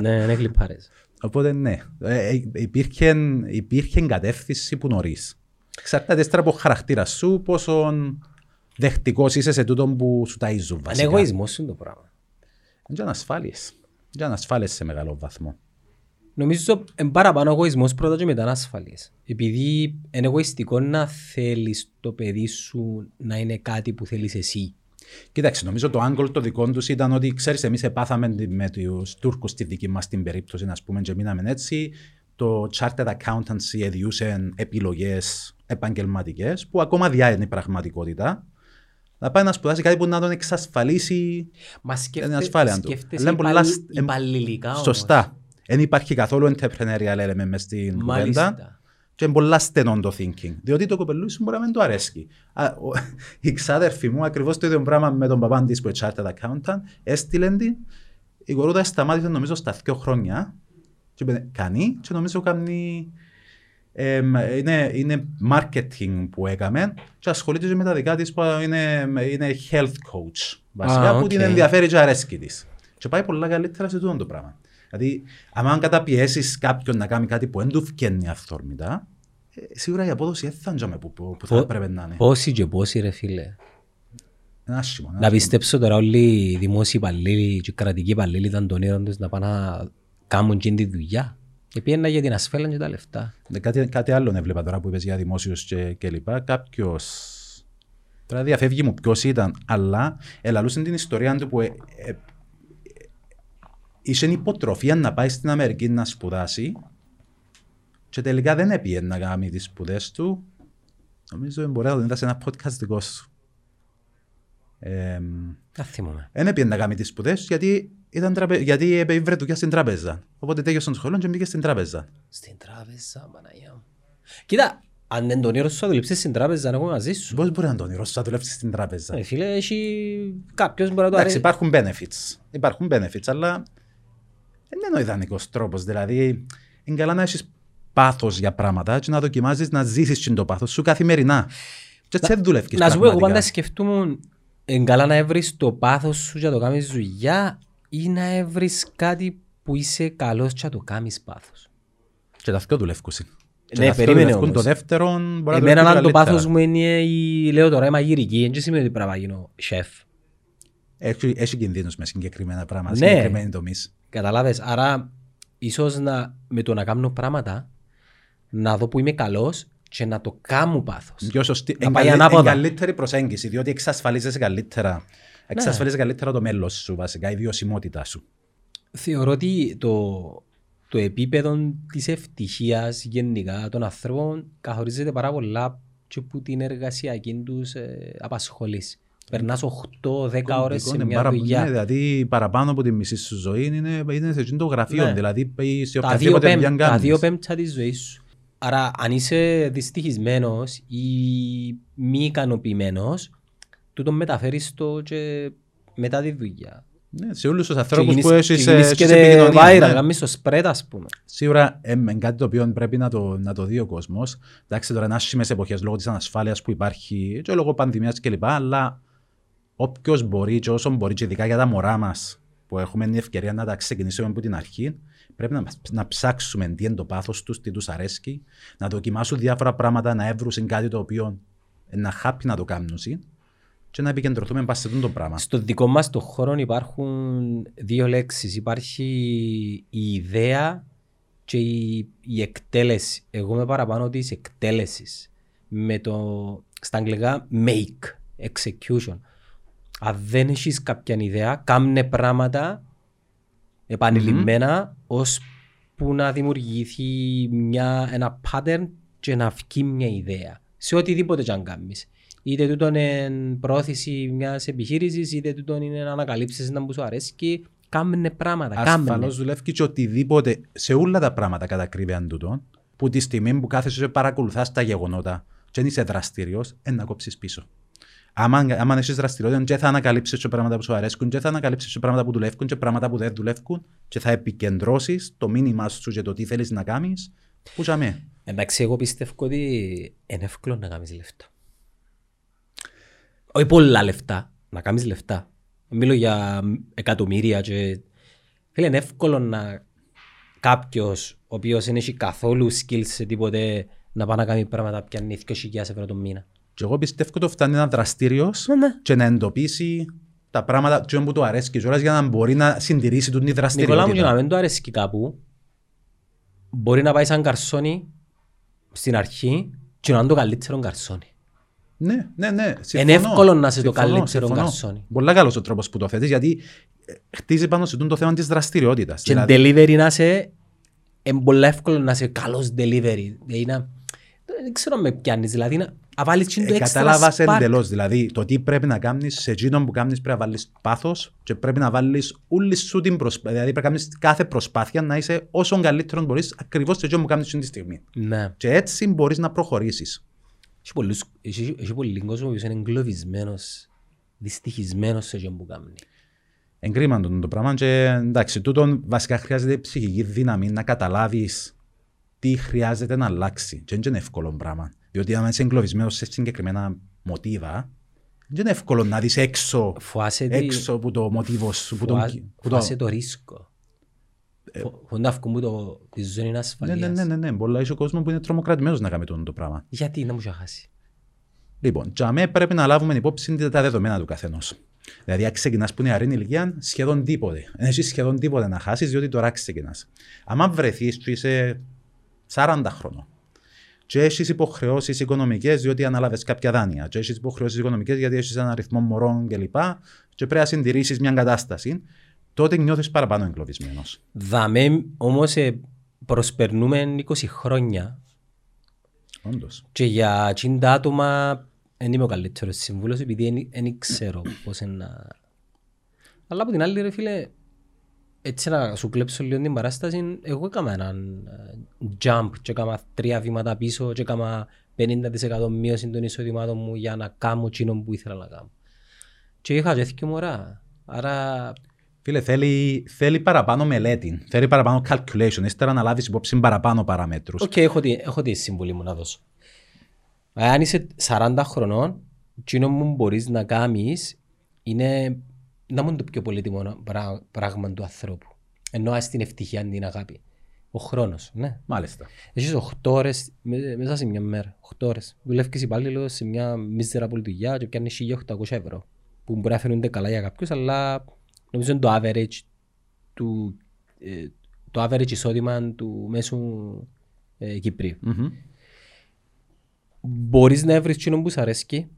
Ναι, είναι κλιπάρες. Οπότε ναι, ε, ε, υπήρχε, υπήρχε κατεύθυνση που νωρίς. Εξαρτάται ύστερα από χαρακτήρα σου, πόσο δεχτικός είσαι σε τούτο που σου ταΐζουν Είναι βασικά. εγωισμός είναι το πράγμα. Είναι ανασφάλειες. Είναι ανασφάλειες σε μεγάλο βαθμό. Νομίζω είναι παραπάνω εγωισμός πρώτα και μετά ασφαλής. Επειδή είναι εγωιστικό να θέλεις το παιδί σου να είναι κάτι που θέλεις εσύ. Κοίταξε, νομίζω το angle το δικό τους ήταν ότι ξέρεις, εμείς επάθαμε με τους Τούρκους στη δική μας την περίπτωση, να πούμε, και μείναμε έτσι. Το Chartered Accountancy εδιούσε επιλογές επαγγελματικές, που ακόμα διά είναι η πραγματικότητα. Να πάει να σπουδάσει κάτι που να τον εξασφαλίσει Μα την ασφάλεια του. σκέφτεσαι Αλλά είναι πολλά υπαλλη- σ- εμ- υπαλληλικά όμως. σωστά. Δεν υπάρχει καθόλου entrepreneurial element μες στην κουβέντα. Μάλιστα. Και είναι πολλά στενό το thinking. Διότι το κοπελούι σου μπορεί να μην το αρέσει. Α, ο- Η ξάδερφη μου, ακριβώς το ίδιο πράγμα με τον παπάν της που είναι chartered accountant, έστειλε την. Η κορούδα σταμάτησε νομίζω στα δύο χρόνια. Και είπε, κάνει, και νομίζω κάνει. εμ, είναι, είναι marketing που έκαμε και ασχολείται και με τα δικά της που είναι, είναι health coach βασικά Α, που οκ. την ενδιαφέρει και αρέσκει της και πάει πολλά καλύτερα σε τούτο το πράγμα δηλαδή αν καταπιέσεις κάποιον να κάνει κάτι που δεν του φκαίνει αυθόρμητα ε, σίγουρα η απόδοση δεν θα είναι που, που, που θα Πο- έπρεπε να είναι. Πόσοι και πόσοι ρε φίλε. Είναι άσχημο. είναι Να άσχημο. πιστέψω τώρα όλοι οι δημόσιοι υπαλλήλοι και οι κρατικοί υπαλλήλοι ήταν τον όνειρο τους να πάνε να κάνουν και τη δουλειά. Και πήγαινα για την ασφάλεια και τα λεφτά. Ναι, Κάτι, κάτι άλλο έβλεπα τώρα που είπες για δημόσιους και, και λοιπά. Κάποιος, τώρα διαφεύγει μου ποιος ήταν, αλλά ελαλούσε την ιστορία του που ε, ε, ε, είχε υποτροφία να πάει στην Αμερική να σπουδάσει και τελικά δεν έπιε να κάνει τις σπουδές του. Νομίζω μπορεί να το δει σε ένα podcast δικό σου. Ε, Δεν θυμούμαι. δεν έπιε να κάνει τις σπουδές γιατί, ήταν τραπε... γιατί έπαιρνε δουλειά στην τράπεζα. Οπότε τέλειωσε τον σχολείο και μπήκε στην τράπεζα. Στην τράπεζα, Παναγιά μου. Κοίτα, αν δεν τον όνειρο σου θα δουλέψεις στην τράπεζα, να εγώ μαζί σου. Πώς μπορεί να τον όνειρο σου να δουλεύεις στην τράπεζα; Ε, φίλε, έχει... κάποιος μπορεί να το Εντάξει, αρέσει. υπάρχουν benefits. Υπάρχουν benefits, αλλά δεν είναι ο ιδανικός τρόπος. Δηλαδή, είναι καλά να έχεις πάθος για πράγματα και να δοκιμάζεις να ζήσεις το πάθος σου καθημερινά. Και έτσι δεν δουλεύεις. Να σου πω, εγώ πάντα σκεφτούμουν είναι καλά να έβρεις το πάθος σου για να το κάνεις δουλειά ή να έβρεις κάτι που είσαι καλός και να το κάνεις πάθος. Και τα δύο δουλεύουν. Και Ναι, τα δύο περίμενε δουλεύουν. όμως. Το δεύτερο μπορεί να Εμένα δουλεύει αν το καλύτερα. πάθος μου είναι η, λέω τώρα η μαγειρική, δεν σημαίνει ότι πρέπει να γίνω σεφ. Έχει, έχει κινδύνους μες συγκεκριμένα πράγματα, Ναι. συγκεκριμένοι τομείς. Καταλάβες, άρα ίσως να, με το να κάνω πράγματα να δω που είμαι καλός και να το κάνω πάθος. Πιο σωστή. Να Εν πάει καλύ- εν ανάποδα. καλύτερη προσέγγιση, διότι εξασφαλίζεσαι καλύτερα. Ναι. Εξασφαλίζεσαι καλύτερα το μέλλον σου, βασικά, η βιωσιμότητά σου. Θεωρώ ότι το, το επίπεδο της ευτυχίας γενικά των ανθρώπων καθορίζεται πάρα πολλά και από την εργασιακή τους ε, απασχόληση. Περνάς 8-10 ώρες σε Είναι μια πάρα- δουλειά. ναι, δηλαδή παραπάνω από τη μισή σου ζωή είναι, είναι σε εκείνο το γραφείο. Ναι. Δηλαδή πάει σε τα δύο, οποιαδήποτε πέμ, δουλειά τα κάνεις. δύο πέμπτα της ζωής σου. Άρα αν είσαι δυστυχισμένος ή μη ικανοποιημένος, τούτο μεταφέρεις το και μετά τη δουλειά. Ναι, σε όλους τους Και ανθρώπους γίνεις- που έχεις, και ε, γίνεις έχεις και επικοινωνία. viral, ναι. κάνεις το spread ας πούμε. Σίγουρα ε, με κάτι το οποίο πρέπει να το, να το δει ο κόσμος. Εντάξει, τώρα είναι άσχημες εποχές λόγω της ανασφάλειας που υπάρχει και λόγω πανδημίας κλπ. Αλλά όποιος μπορεί και όσο μπορεί, και ειδικά για τα μωρά μας που έχουμε την ευκαιρία να τα ξεκινήσουμε από την αρχή, πρέπει να, να ψάξουμε τι είναι το πάθος τους, τι τους αρέσει, να δοκιμάσουν διάφορα πράγματα, να έβρουν κάτι το οποίο να χάπει να το κάνουν και να επικεντρωθούμε πάνω σε αυτό το πράγμα. Στο δικό μας το χώρο υπάρχουν δύο λέξεις. Υπάρχει η ιδέα και η, η εκτέλεση. Εγώ είμαι παραπάνω της εκτέλεσης. Με το, στα αγγλικά make, execution. Αν δεν έχεις κάποια ιδέα, κάμνε πράγματα επανειλημμένα ώσπου να δημιουργηθεί μια, ένα pattern και να βγει μια ιδέα. Σε οτιδήποτε και αν κάνεις. Είτε τούτο είναι πρόθεση μιας επιχείρησης, είτε τούτο είναι να ανακαλύψεις να που σου αρέσει. Κάμνε πράγματα, κάμνε. Ασφαλώς δουλεύει και οτιδήποτε σε όλα τα πράγματα κατά ακρίβεια τούτων, που τη στιγμή που κάθεσαι και παρακολουθάς τα γεγονότα και δεν είσαι δραστηριό, να κόψεις πίσω. Άμα, άμα είσαι δραστηριότητα, και θα ανακαλύψεις και πράγματα που σου αρέσκουν, και θα ανακαλύψεις και πράγματα που δουλεύουν, και πράγματα που δεν δουλεύουν, και θα επικεντρώσεις το μήνυμά σου και το τι θέλεις να κάνεις, που για μέ. Εντάξει, εγώ πιστεύω ότι είναι εύκολο να κάνεις λεφτά. Όχι πολλά λεφτά, να κάνεις λεφτά. Μιλώ για εκατομμύρια και... Φίλε, είναι εύκολο να κάποιος ο οποίος δεν έχει καθόλου skills σε τίποτε να πάει να κάνει πράγματα πιάνει 2.000 ευρώ το μήνα. Και εγώ πιστεύω ότι φτάνει ένα δραστήριος Ναι, ναι. και να εντοπίσει τα πράγματα και που του αρέσει κιόλας για να μπορεί να συντηρήσει την Νικόλα μου και να δραστηριότητα. μην του αρέσει κάπου, μπορεί να πάει σαν καρσόνι στην αρχή και να είναι το καλύτερο καρσόνι. Ναι, ναι, ναι. Είναι εύκολο να είσαι το Συμφωνώ, καλύτερο συμφωνώ. γκαρσόνι. Πολύ καλός ο τρόπος που το θέτεις γιατί ε, χτίζει πάνω σε τούτο το θέμα της δραστηριότητας. Και delivery να είσαι, είναι πολύ εύκολο να είσαι καλός delivery. Δηλαδή να, δεν ξέρω αν με πιάνεις, δηλαδή να να βάλεις και το Ε, extra Κατάλαβα spark. εντελώς. Δηλαδή, το τι πρέπει να κάνεις σε εκείνο που κάνεις πρέπει να βάλεις πάθος και πρέπει να βάλεις όλη σου την προσπάθεια. Δηλαδή, πρέπει να κάνεις κάθε προσπάθεια να είσαι όσο καλύτερο μπορείς ακριβώς σε εκείνο που κάνεις τη στιγμή. Ναι. Και έτσι μπορείς να προχωρήσεις. Έχει πολλούς- Έχει έχει πολύ κόσμο που είναι εγκλωβισμένος, δυστυχισμένος σε αυτό που κάνει. Εγκρίμαν το, το πράγμα και εντάξει, τούτον βασικά χρειάζεται ψυχική δύναμη να καταλάβεις τι χρειάζεται να αλλάξει. Και δεν είναι εύκολο πράγμα. Διότι αν είσαι εγκλωβισμένος σε συγκεκριμένα μοτίβα, δεν είναι εύκολο να δεις έξω, Φοάσαι, τη- έξω από το μοτίβο σου. Που φοά- τον, που το, φοάσαι το ρίσκο. Φο- Φωνά αυκούν που το, τη ζώνη Ναι, ναι, ασφαλείας. ναι, ναι, ναι. Πολλά είσαι ο κόσμος που είναι τρομοκρατημένος να κάνει τούτο το πράγμα. Γιατί να μου είχε χάσει. Λοιπόν, τζαμέ πρέπει να λάβουμε υπόψη τα δεδομένα του καθενός. Δηλαδή, αν ξεκινάς που είναι αρήνη ηλικία, σχεδόν τίποτε. Δεν έχει σχεδόν τίποτε να χάσεις, διότι τώρα ξεκινάς. Αν βρεθείς και είσαι 40 χρόνων και έχεις υποχρεώσεις οικονομικές, διότι ανάλαβε κάποια δάνεια, και έχεις υποχρεώσεις οικονομικές, γιατί έχεις έναν αριθμό μωρών κλπ. Και πρέπει να συντηρήσεις μια κατάσταση, τότε νιώθεις παραπάνω εγκλωβισμένος. Δαμέ όμως ε, προσπερνούμε 20 χρόνια Όντως. και για 50 άτομα δεν είμαι ο καλύτερος συμβούλος επειδή δεν ξέρω πώς είναι να... Αλλά από την άλλη ρε φίλε, έτσι να σου κλέψω λίγο την παράσταση, εγώ έκανα έναν ε, jump και έκανα τρία βήματα πίσω και έκανα 50% μείωση των εισοδημάτων μου για να κάνω εκείνο που ήθελα να κάνω. Και είχα και δύο μωρά. Άρα Φίλε, θέλει, θέλει παραπάνω μελέτη, θέλει παραπάνω calculation, ύστερα να λάβεις υπόψη παραπάνω παραμέτρους. Οκ, έχω, τη, έχω τη συμβουλή μου να δώσω. Ε, Αν είσαι 40 χρονών, εκείνο που μπορείς να κάνεις είναι να μην το πιο πολύτιμο πρά- πράγμα του ανθρώπου. Ενώ ας την ευτυχία, την αγάπη. Ο χρόνος, ναι. Μάλιστα. Έχεις 8 ώρες με- μέσα σε μια μέρα. 8 ώρες. Δουλεύεις υπάλληλος σε μια miserable δουλειά και πιάνεις 1800 ευρώ. Που μπορεί να φαίνονται καλά για κάποιους, αλλά νομίζω είναι το average του, ε, το average εισόδημα του μέσου ε, Κυπρίου. Μμμ. Μπορείς να βρεις εκείνο που σου αρέσκει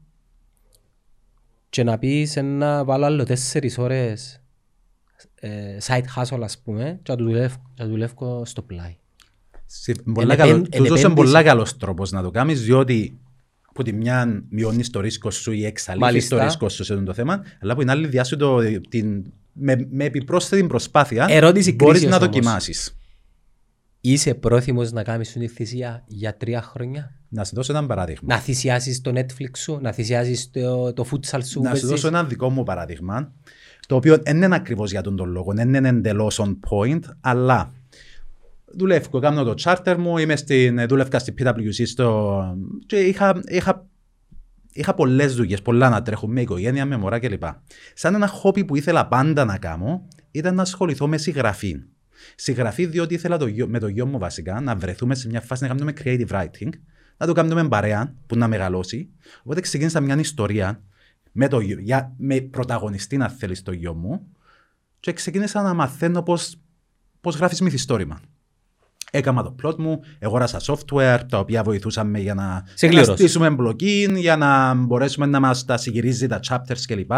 και να πεις να βάλω άλλο 4 ώρες ε, side hustle ας πούμε και να το δουλεύω, και να δουλεύω στο πλάι. Συ- πολλά Εν καλό- επέν- Τούτος είναι επένδυση. πολλά καλός τρόπος να το κάνεις, διότι που τη μια μειώνεις το ρίσκο σου ή εξαλείφεις Μάλιστα. το ρίσκο σου σε αυτό το θέμα, αλλά από την άλλη διάσου το, την, με, με επιπρόσθετη προσπάθεια Ερώτηση μπορείς κρίσεως να όμως. δοκιμάσεις. Είσαι πρόθυμος να κάνεις την θυσία για τρία χρόνια; Να σου δώσω ένα παράδειγμα. Να θυσιάσεις το Netflix σου, να θυσιάσεις το, το futsal σου. Να σου παίζεις; δώσω ένα δικό μου παράδειγμα, το οποίο δεν είναι ακριβώς για τον τον λόγο, δεν είναι εντελώς on point, αλλά δουλεύω, κάνω το charter μου, είμαι στην, δούλευκα στη PwC στο, και είχα, είχα, είχα πολλές δουλειές, πολλά να τρέχω με οικογένεια, με μωρά κλπ. Σαν ένα χόπι που ήθελα πάντα να κάνω, ήταν να ασχοληθώ με συγγραφή. Συγγραφή διότι ήθελα το γιο, με το γιο μου βασικά να βρεθούμε σε μια φάση να κάνουμε creative writing, να το κάνουμε παρέα που να μεγαλώσει. Οπότε ξεκίνησα μια ιστορία με, το, γιο- για, με πρωταγωνιστή να θέλεις το γιο μου και ξεκίνησα να μαθαίνω πώς, πώς γράφεις μυθιστόρημα. Έκανα το plot μου, αγόρασα software τα οποία βοηθούσαν με για να, Σε για να κλήρωση. στήσουμε μπλοκίν, για να μπορέσουμε να μας τα συγκυρίζει τα chapters κλπ.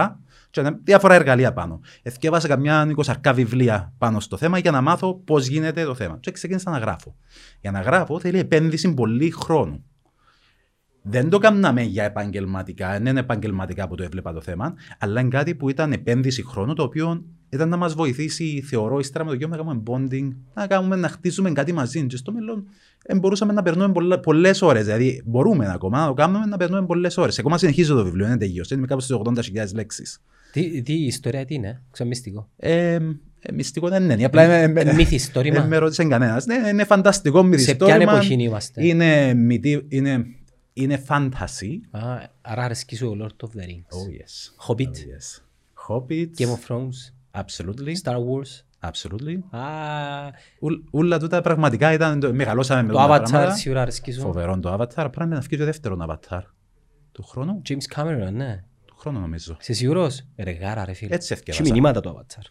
Και να- διάφορα εργαλεία πάνω. Εθιέβασα καμιά 20 βιβλία πάνω στο θέμα για να μάθω πώς γίνεται το θέμα. Και ξεκίνησα να γράφω. Για να γράφω θέλει επένδυση πολύ χρόνου. Δεν το κάναμε για επαγγελματικά, δεν είναι επαγγελματικά που το έβλεπα το θέμα, αλλά είναι κάτι που ήταν επένδυση χρόνου, το οποίο ήταν να μας βοηθήσει, θεωρώ, ύστερα με το γιο να κάνουμε bonding, να, κάνουμε, να χτίσουμε κάτι μαζί. Και στο μέλλον ε, μπορούσαμε να περνούμε πολλές ώρες. Δηλαδή, μπορούμε ακόμα να το κάνουμε να περνούμε πολλές ώρες. Ακόμα συνεχίζω το βιβλίο, είναι τελείωσε. Είμαι κάπου στις 80.000 λέξεις. Τι, τι ιστορία τι είναι, ξαμίστικο. Ε, ε, μυστικό δεν είναι. Απλά ε, ε, Ε, μυθιστόρημα. ε, με ρώτησε κανένας. Ναι, είναι φανταστικό Σε ποια μυθιστόρημα. εποχή είμαστε; Είναι, μυθι- είναι, είναι fantasy. Α, άρα αρέσκει σου ο Lord of the Rings. Oh yes. Hobbit, Oh, yes. Hobbit. Game of Thrones, Absolutely. Star Wars. Absolutely. Α, Ούλ- Ούλα τούτα πραγματικά ήταν, το- μεγαλώσαμε με το τούτα Avatar πράγματα. σίγουρα αρέσκει σου. Φοβερό το Avatar. Πρέπει να βγει το δεύτερο Avatar. Του χρόνου. James Cameron, ναι. Του χρόνου νομίζω. Είσαι σίγουρος; Ρε γάρα ρε φίλε. Έτσι Έχει εθιέβασα. μηνύματα το Avatar.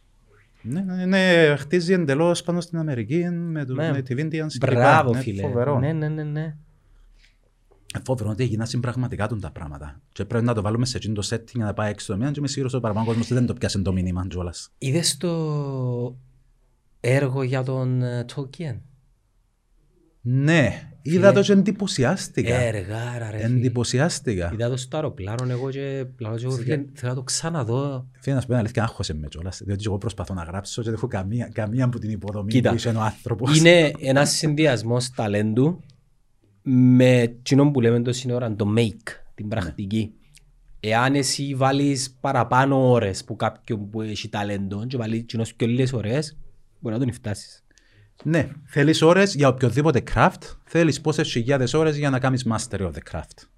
Ναι, ναι, ναι, χτίζει εντελώς πάνω στην Αμερική με του Ναι. Native Indians. κλπ. Μπράβο Ναι, φίλε. Φοβερό. Ναι, ναι, ναι, ναι. Ε, Φοβερό ότι έγιναν συμπραγματικά τούν τα πράγματα. Και πρέπει να το βάλουμε σε εκείνο το setting για να πάει έξω το μήνα και είμαι σίγουρος ότι ο παραπάνω κόσμος δεν το πιάσε το μήνυμα κιόλας. Είδες το έργο για τον ε, Tolkien; Ναι, είδα το και εντυπωσιάστηκα. Έργα ρε φίλε. Εντυπωσιάστηκα. Είδα το στο αεροπλάνο εγώ και πλάω και εγώ φίλε, θέλω να το ξαναδώ. Φίλε, να σου πω την αλήθεια, άγχωσε με κιόλας, διότι εγώ προσπαθώ να γράψω και δεν έχω καμία, καμία από την υποδομή Κοίτα, που είσαι ο άνθρωπος. Είναι ένας συνδυασμός ταλέντου με εκείνο που λέμε το σύνορα, το make, την πρακτική. Εάν εσύ βάλεις παραπάνω ώρες που κάποιον που έχει ταλέντο και βάλεις εκείνος πιο λίγες ώρες, μπορεί να τον φτάσεις. Ναι, θέλεις ώρες για οποιοδήποτε craft, θέλεις πόσες χιλιάδες ώρες για να κάνεις mastery of the craft.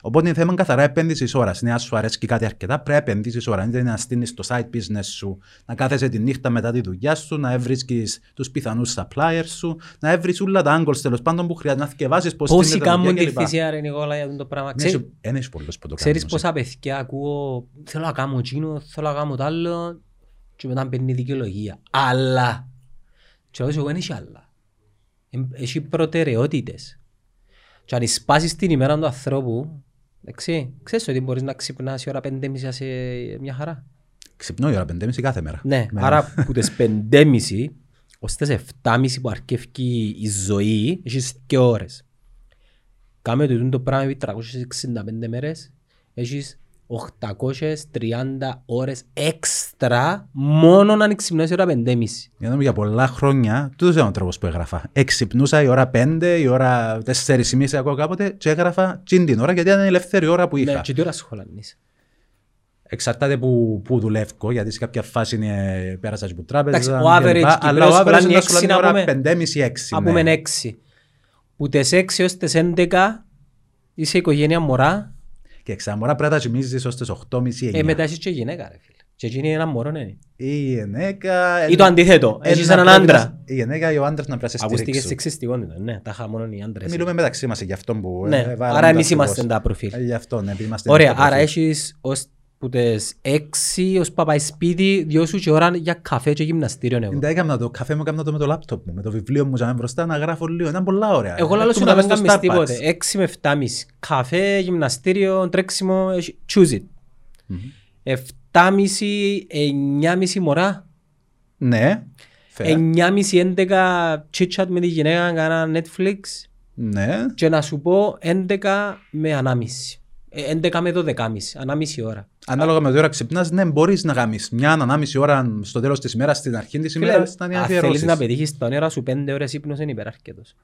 Οπότε είναι θέμα καθαρά επένδυσης ώρας. Ναι, αν σου αρέσει και κάτι αρκετά, πρέπει να επενδύσεις ώρα. Είναι να στείλει το side business σου, να κάθεσαι τη νύχτα μετά τη δουλειά σου, να έβρισκεις τους πιθανούς suppliers σου, να έβρεις όλα τα angles τέλος πάντων που χρειάζεται να θυκευάσει πώς Πόσοι κάνουν τη θυσία ρε Νικόλα για το πράγμα. Ξέρεις- Ένα έχει πολλού που το κάνουν. Ξέρεις πόσα παιδιά ακούω, θέλω να κάνω εκείνο, θέλω να κάνω το άλλο και μετά παίρνει δικαιολογία. Αλλά, και εγώ εγώ δεν έχει άλλα. Εμ- Έχει προτεραιότητες. Και αν σπάσεις την ημέρα του ανθρώπου, εντάξει, ξέρεις ότι μπορείς να ξυπνάς η ώρα πεντέμιση σε μια χαρά. Ξυπνώ η ώρα 5.30 κάθε μέρα. Ναι, Με- άρα που τις πεντέμιση ως τις 7.30 που αρκεύει η ζωή, έχεις και ώρες. Κάμε το το πράγμα επί 365 μέρες, έχεις 830 ώρες έξτρα μόνο αν ξυπνάς η ώρα πεντέμιση. Για να δούμε, για πολλά χρόνια, τούτος ήταν ο τρόπος που έγραφα. Εξυπνούσα η ώρα 5, η ώρα 4.30 ακόμα κάποτε, και έγραφα τσιν την ώρα γιατί ήταν η ελεύθερη ώρα που είχα. Ναι, και τι ώρα σχολανείς. Εξαρτάται που, που δουλεύω, γιατί σε κάποια φάση είναι, πέρασα και από τράπεζα. Εντάξει, ο κλπ. average Αλλά ο Κυπρέος average σχολάνει είναι να έξι, σου να ώρα πούμε. 5.30-6. Α πούμε 6. Που τις 6 έως τις 11 είσαι οικογένεια μωρά, Και ξαμορά πρέπει να τα κοιμίζεις ως τις 8.30-9. ε, μετά έχεις και γυναίκα ρε φίλε. Και εκείνη είναι ένα μωρό, ναι. Η γυναίκα... Ή το αντίθετο, ε, έχεις να έναν πρέπει άντρα. να- Η γυναίκα ή ο άντρας να πρέπει να σε Ακούστηκε στηρίξουν. σεξιστικότητα, ναι, τα είχα μόνο οι άντρες. Μιλούμε μεταξύ μας για αυτό που... Ναι, ε, βάλαμε άρα το εμείς ακριβώς. είμαστε τα προφίλ. Ε, Γι' αυτό, ναι, επειδή είμαστε Ωραία, το άρα προφίλ. έχεις ως που τις έξι ως παπάει σπίτι, δυο σου και ώρα για καφέ και γυμναστήριο εγώ. Δεν έκανα το καφέ μου, έκανα το με το λάπτοπ μου, με το βιβλίο μου για μπροστά να γράφω λίγο. Ήταν πολλά ωραία. Εγώ λαλώ σου Έρχομαι να να μην πάω στο κάνεις Starbucks. τίποτε. Έξι με εφτάμιση. Καφέ, γυμναστήριο, τρέξιμο, έχει- choose it. Εφτάμιση, εννιάμιση μωρά. Ναι, fair. Εννιάμιση, έντεκα chit-chat με τη γυναίκα, κάνα Netflix. ναι. Και να σου πω έντεκα με ανάμιση. Ε, Έντεκα με δωδεκάμιση, ανάμιση ώρα. Ανάλογα με το ώρα ξυπνάς, ναι, μπορείς να γαμίσεις μια ανάμιση ώρα στο τέλος της ημέρας, στην αρχή της ημέρας, να είναι αν θέλεις αφιερώσεις. να πετύχεις τα όνειρα σου πέντε ώρες ύπνος είναι υπεραρκετός.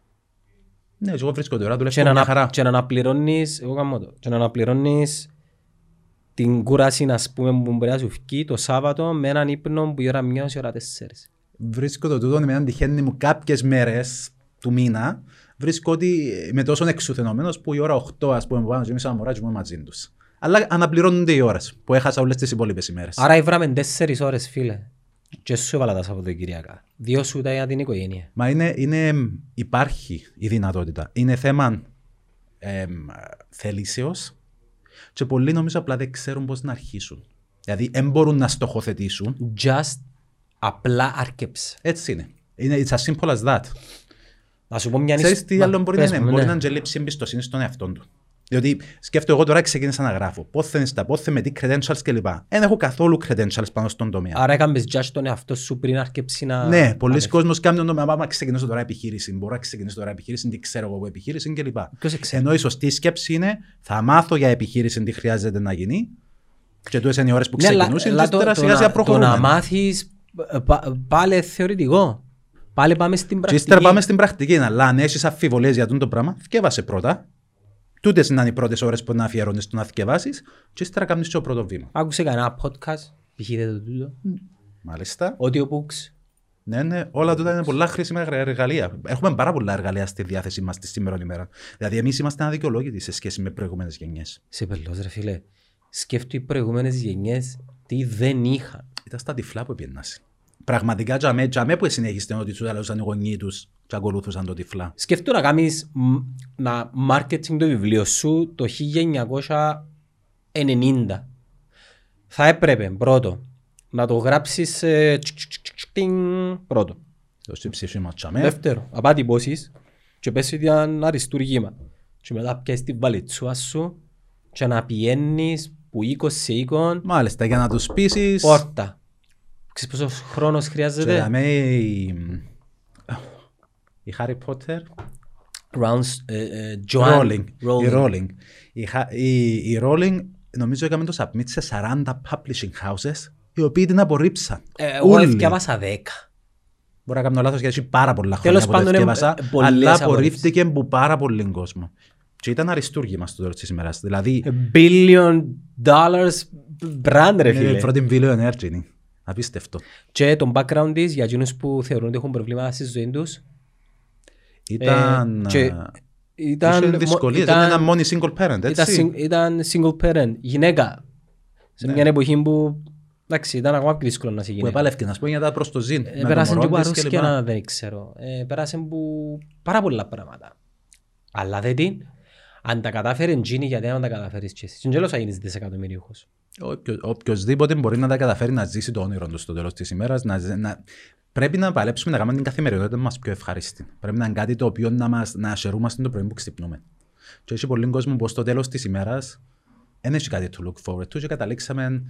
Ναι, εγώ βρίσκω την ώρα, Και δουλεύω να, μια ανα- χαρά. και να αναπληρώνεις, εγώ κάνω το, και να αναπληρώνεις την κούραση να πούμε που μπορεί να σου βγει το Σάββατο με έναν ύπνο που η ώρα μια ως η ώρα τέσσερις. Βρίσκω το τούτο με έναν τυχαίνει μου κάποιες μέρες του μήνα, βρίσκω ότι είμαι τόσο εξουθενωμένος που η ώρα 8 ας πούμε που πάνω και εμείς σαν μωρά και είμαι μαζί τους. Αλλά αναπληρώνονται οι ώρες που έχασα όλες τις υπόλοιπες ημέρες. Άρα ήβραμε τέσσερις ώρες φίλε. Και σου έβαλα τα Σαββατοκυριακά. Δύο σου τα για την οικογένεια. Μα είναι, είναι, υπάρχει η δυνατότητα. Είναι θέμα εμ, θελήσεως και πολλοί νομίζω απλά δεν ξέρουν πώς να αρχίσουν. Δηλαδή δεν μπορούν να στοχοθετήσουν. Just απλά άρκεψε. Έτσι είναι. Είναι it's as simple as that. Να σου πω μια Ξέρεις τι Μα, άλλο μπορεί να πες είναι; μου, Μπορεί ναι. να είναι και λήψη εμπιστοσύνη στον εαυτό του. Διότι σκέφτομαι εγώ τώρα ξεκίνησα να γράφω. Πότε είναι στα πότε με τι credentials κλπ. Δεν έχω καθόλου credentials πάνω στον τομέα. Άρα έκαμπες judge τον εαυτό σου πριν αρκεψει να... Ναι, πολλοί να- κόσμοι κάνουν το άμα ξεκινήσω τώρα επιχείρηση. Μπορώ να ξεκινήσω τώρα επιχείρηση, τι ξέρω εγώ από επιχείρηση κλπ. Ποιος ξέρει. Ενώ η σωστή σκέψη είναι θα μάθω για επιχείρηση τι χρειάζεται να γίνει. Και τούτες είναι οι ώρες που Ναι, αλλά- ξεκινούσαν αλλά και το- τώρα το σιγά σιγά να- Το να προχωρούμε. μάθεις ε, πα- πάλι θεωρητικό. Πάλι πάμε στην Και πρακτική. ύστερα πάμε στην πρακτική. Αλλά αν έχεις αμφιβολίες για τούτο το πράγμα, θκεύασε πρώτα. Τούτες είναι οι πρώτες ώρες που να αφιερώνεις στο να θκευάσεις και ύστερα κάνεις το πρώτο βήμα. Άκουσε κανένα podcast, π.χ. το τούτο, Μάλιστα. audiobooks; Ναι, ναι, όλα τούτα είναι πολλά χρήσιμα εργα- εργαλεία. Έχουμε πάρα πολλά εργαλεία στη διάθεσή μας της σήμερα ημέρα. Δηλαδή, εμείς είμαστε αδικαιολόγητοι σε σχέση με προηγούμενες γενιές. Σε πελός ρε φίλε. Σκέφτομαι οι προηγούμενες γενιές τι δεν είχαν. Ήταν στα τυφλά που πιένασαι. Πραγματικά, τζαμέ, τζαμέ που συνέχιστε ότι τους έλεγαν οι γονείς τους και ακολούθουσαν το τυφλά. Σκέφτομαι να κάνεις μ, να marketing το βιβλίο σου το 1990. Θα έπρεπε πρώτο να το γράψεις ε, τσικ, τσικ, τσικ, τσικ, τινγκ, πρώτο. Το στη ψυχή μα, τζαμέ. Δεύτερο, απάτη πόσεις και πες ότι είναι αριστούργημα. Και μετά πιάσεις την βαλιτσούα σου και να πηγαίνεις που 20 σε 20 Μάλιστα, για να τους πείσεις. πόρτα. Ξέρεις πόσο χρόνος χρειάζεται; Τζαμέ, η, η Harry Potter. Rounds, ε, ε, Joan Rowling. Η Rowling. Η, Χα- η, η Rowling νομίζω έκαμε το submit σε 40 publishing houses οι οποίοι την απορρίψαν. Ε, Εγώ Όλοι. ευκαιάβασα 10. Μπορεί να κάνω λάθος γιατί έχει πάρα πολλά Τέλος χρόνια που το πάντων, ε, ευκαιέβασα, ε, πολλές αλλά απορρίψεις. απορρίφθηκε από πάρα πολύ κόσμο. Και ήταν αριστούργημα στο τέλος της ημέρας. Δηλαδή, A billion dollars brand ρε είναι η φίλε. πρώτη βίλιο energy. Είναι. Απίστευτο. Και το background της για εκείνους που θεωρούν ότι έχουν προβλήματα στη ζωή τους Ήταν... Ε, και α, Ήταν, Είχε μο- δυσκολίες, ήταν- δεν ήταν μόνη single parent, Ήταν, έτσι. sing- ήταν single parent, γυναίκα. Σε Ναι. μια εποχή που εντάξει, ήταν ακόμα πιο δύσκολο να είσαι Που γυναίκα. επάλευκε, να σου πω, για τα προς το ζήν. Ε, με το Πέρασε μωρό και από της και αρρώσκια λοιπά. να δεν ξέρω. Ε, Πέρασε που πάρα πολλά πράγματα. Αλλά δεν την, αν τα κατάφερε εκείνη, γιατί αν τα καταφέρεις και εσύ. Και τέλος θα γίνεις δισεκατομμυρίουχος. Όποιο- Οποιοςδήποτε μπορεί να τα καταφέρει να ζήσει το όνειρο του στο τέλος της ημέρας. Να, ζε- να... Πρέπει να παλέψουμε να κάνουμε την καθημερινότητα μας πιο ευχάριστη. Πρέπει να είναι κάτι το οποίο να, μας, να ασχερούμαστε το πρωί που ξυπνούμε. Και έχει πολλοί κόσμο που στο τέλος της ημέρας δεν έχει κάτι to look forward to και καταλήξαμε,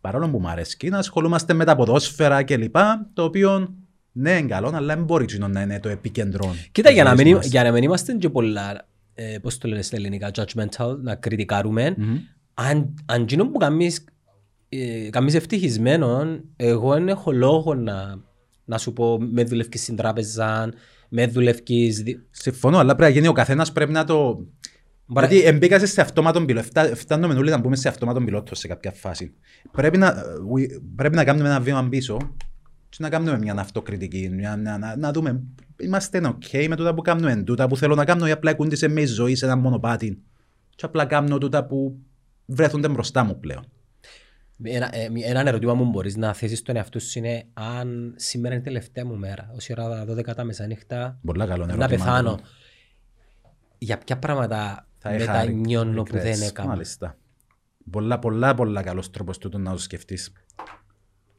παρόλο που μου αρέσει, να ασχολούμαστε με τα ποδόσφαιρα κλπ. Το οποίο ναι, είναι καλό, αλλά δεν μπορεί εκείνο να είναι το επίκεντρο. Κοίτα, της για να, ζωής μην, μας. για να μην είμαστε και πολλά, ε, πώς το λένε στα ελληνικά, judgmental, να κριτικάρουμε, Μμμ. Αν, αν εκείνο που κάνεις, ε, κάνεις ευτυχισμένο, εγώ δεν έχω λόγο να, να σου πω με δουλεύεις στην τράπεζα, με δουλεύεις... δι- Συμφωνώ, αλλά πρέπει να γίνει ο καθένας πρέπει να το. Μπορεί- Γιατί εμπήκασε σε αυτόματον πιλότο. Φτά- Φτάνουμε όλοι να μπούμε σε αυτόματον πιλότο σε κάποια φάση. Πρέπει να, we- πρέπει να κάνουμε ένα βήμα πίσω και να κάνουμε μια αυτοκριτική. Μια, να, να, να δούμε, είμαστε ok με τούτα που κάνουμε, τούτα που θέλω να κάνω ή απλά κούντισε με η ζωή σε ένα μονοπάτι. Και απλά κάνω τούτα που βρέθονται μπροστά μου πλέον. Ένα, ε, μη- ένα ερώτημα που μπορείς να θέσεις στον εαυτό σου είναι αν σήμερα είναι η τελευταία μου μέρα, όση ώρα 12 τα μεσάνυχτα, Πολλά καλό να ερώτημα. πεθάνω. Για ποια πράγματα Θα είχα regret- μετανιώνω που δεν regrets. έκανα; Μάλιστα. Πολλά, πολλά, πολλά καλός τρόπος τούτο να το σκεφτείς.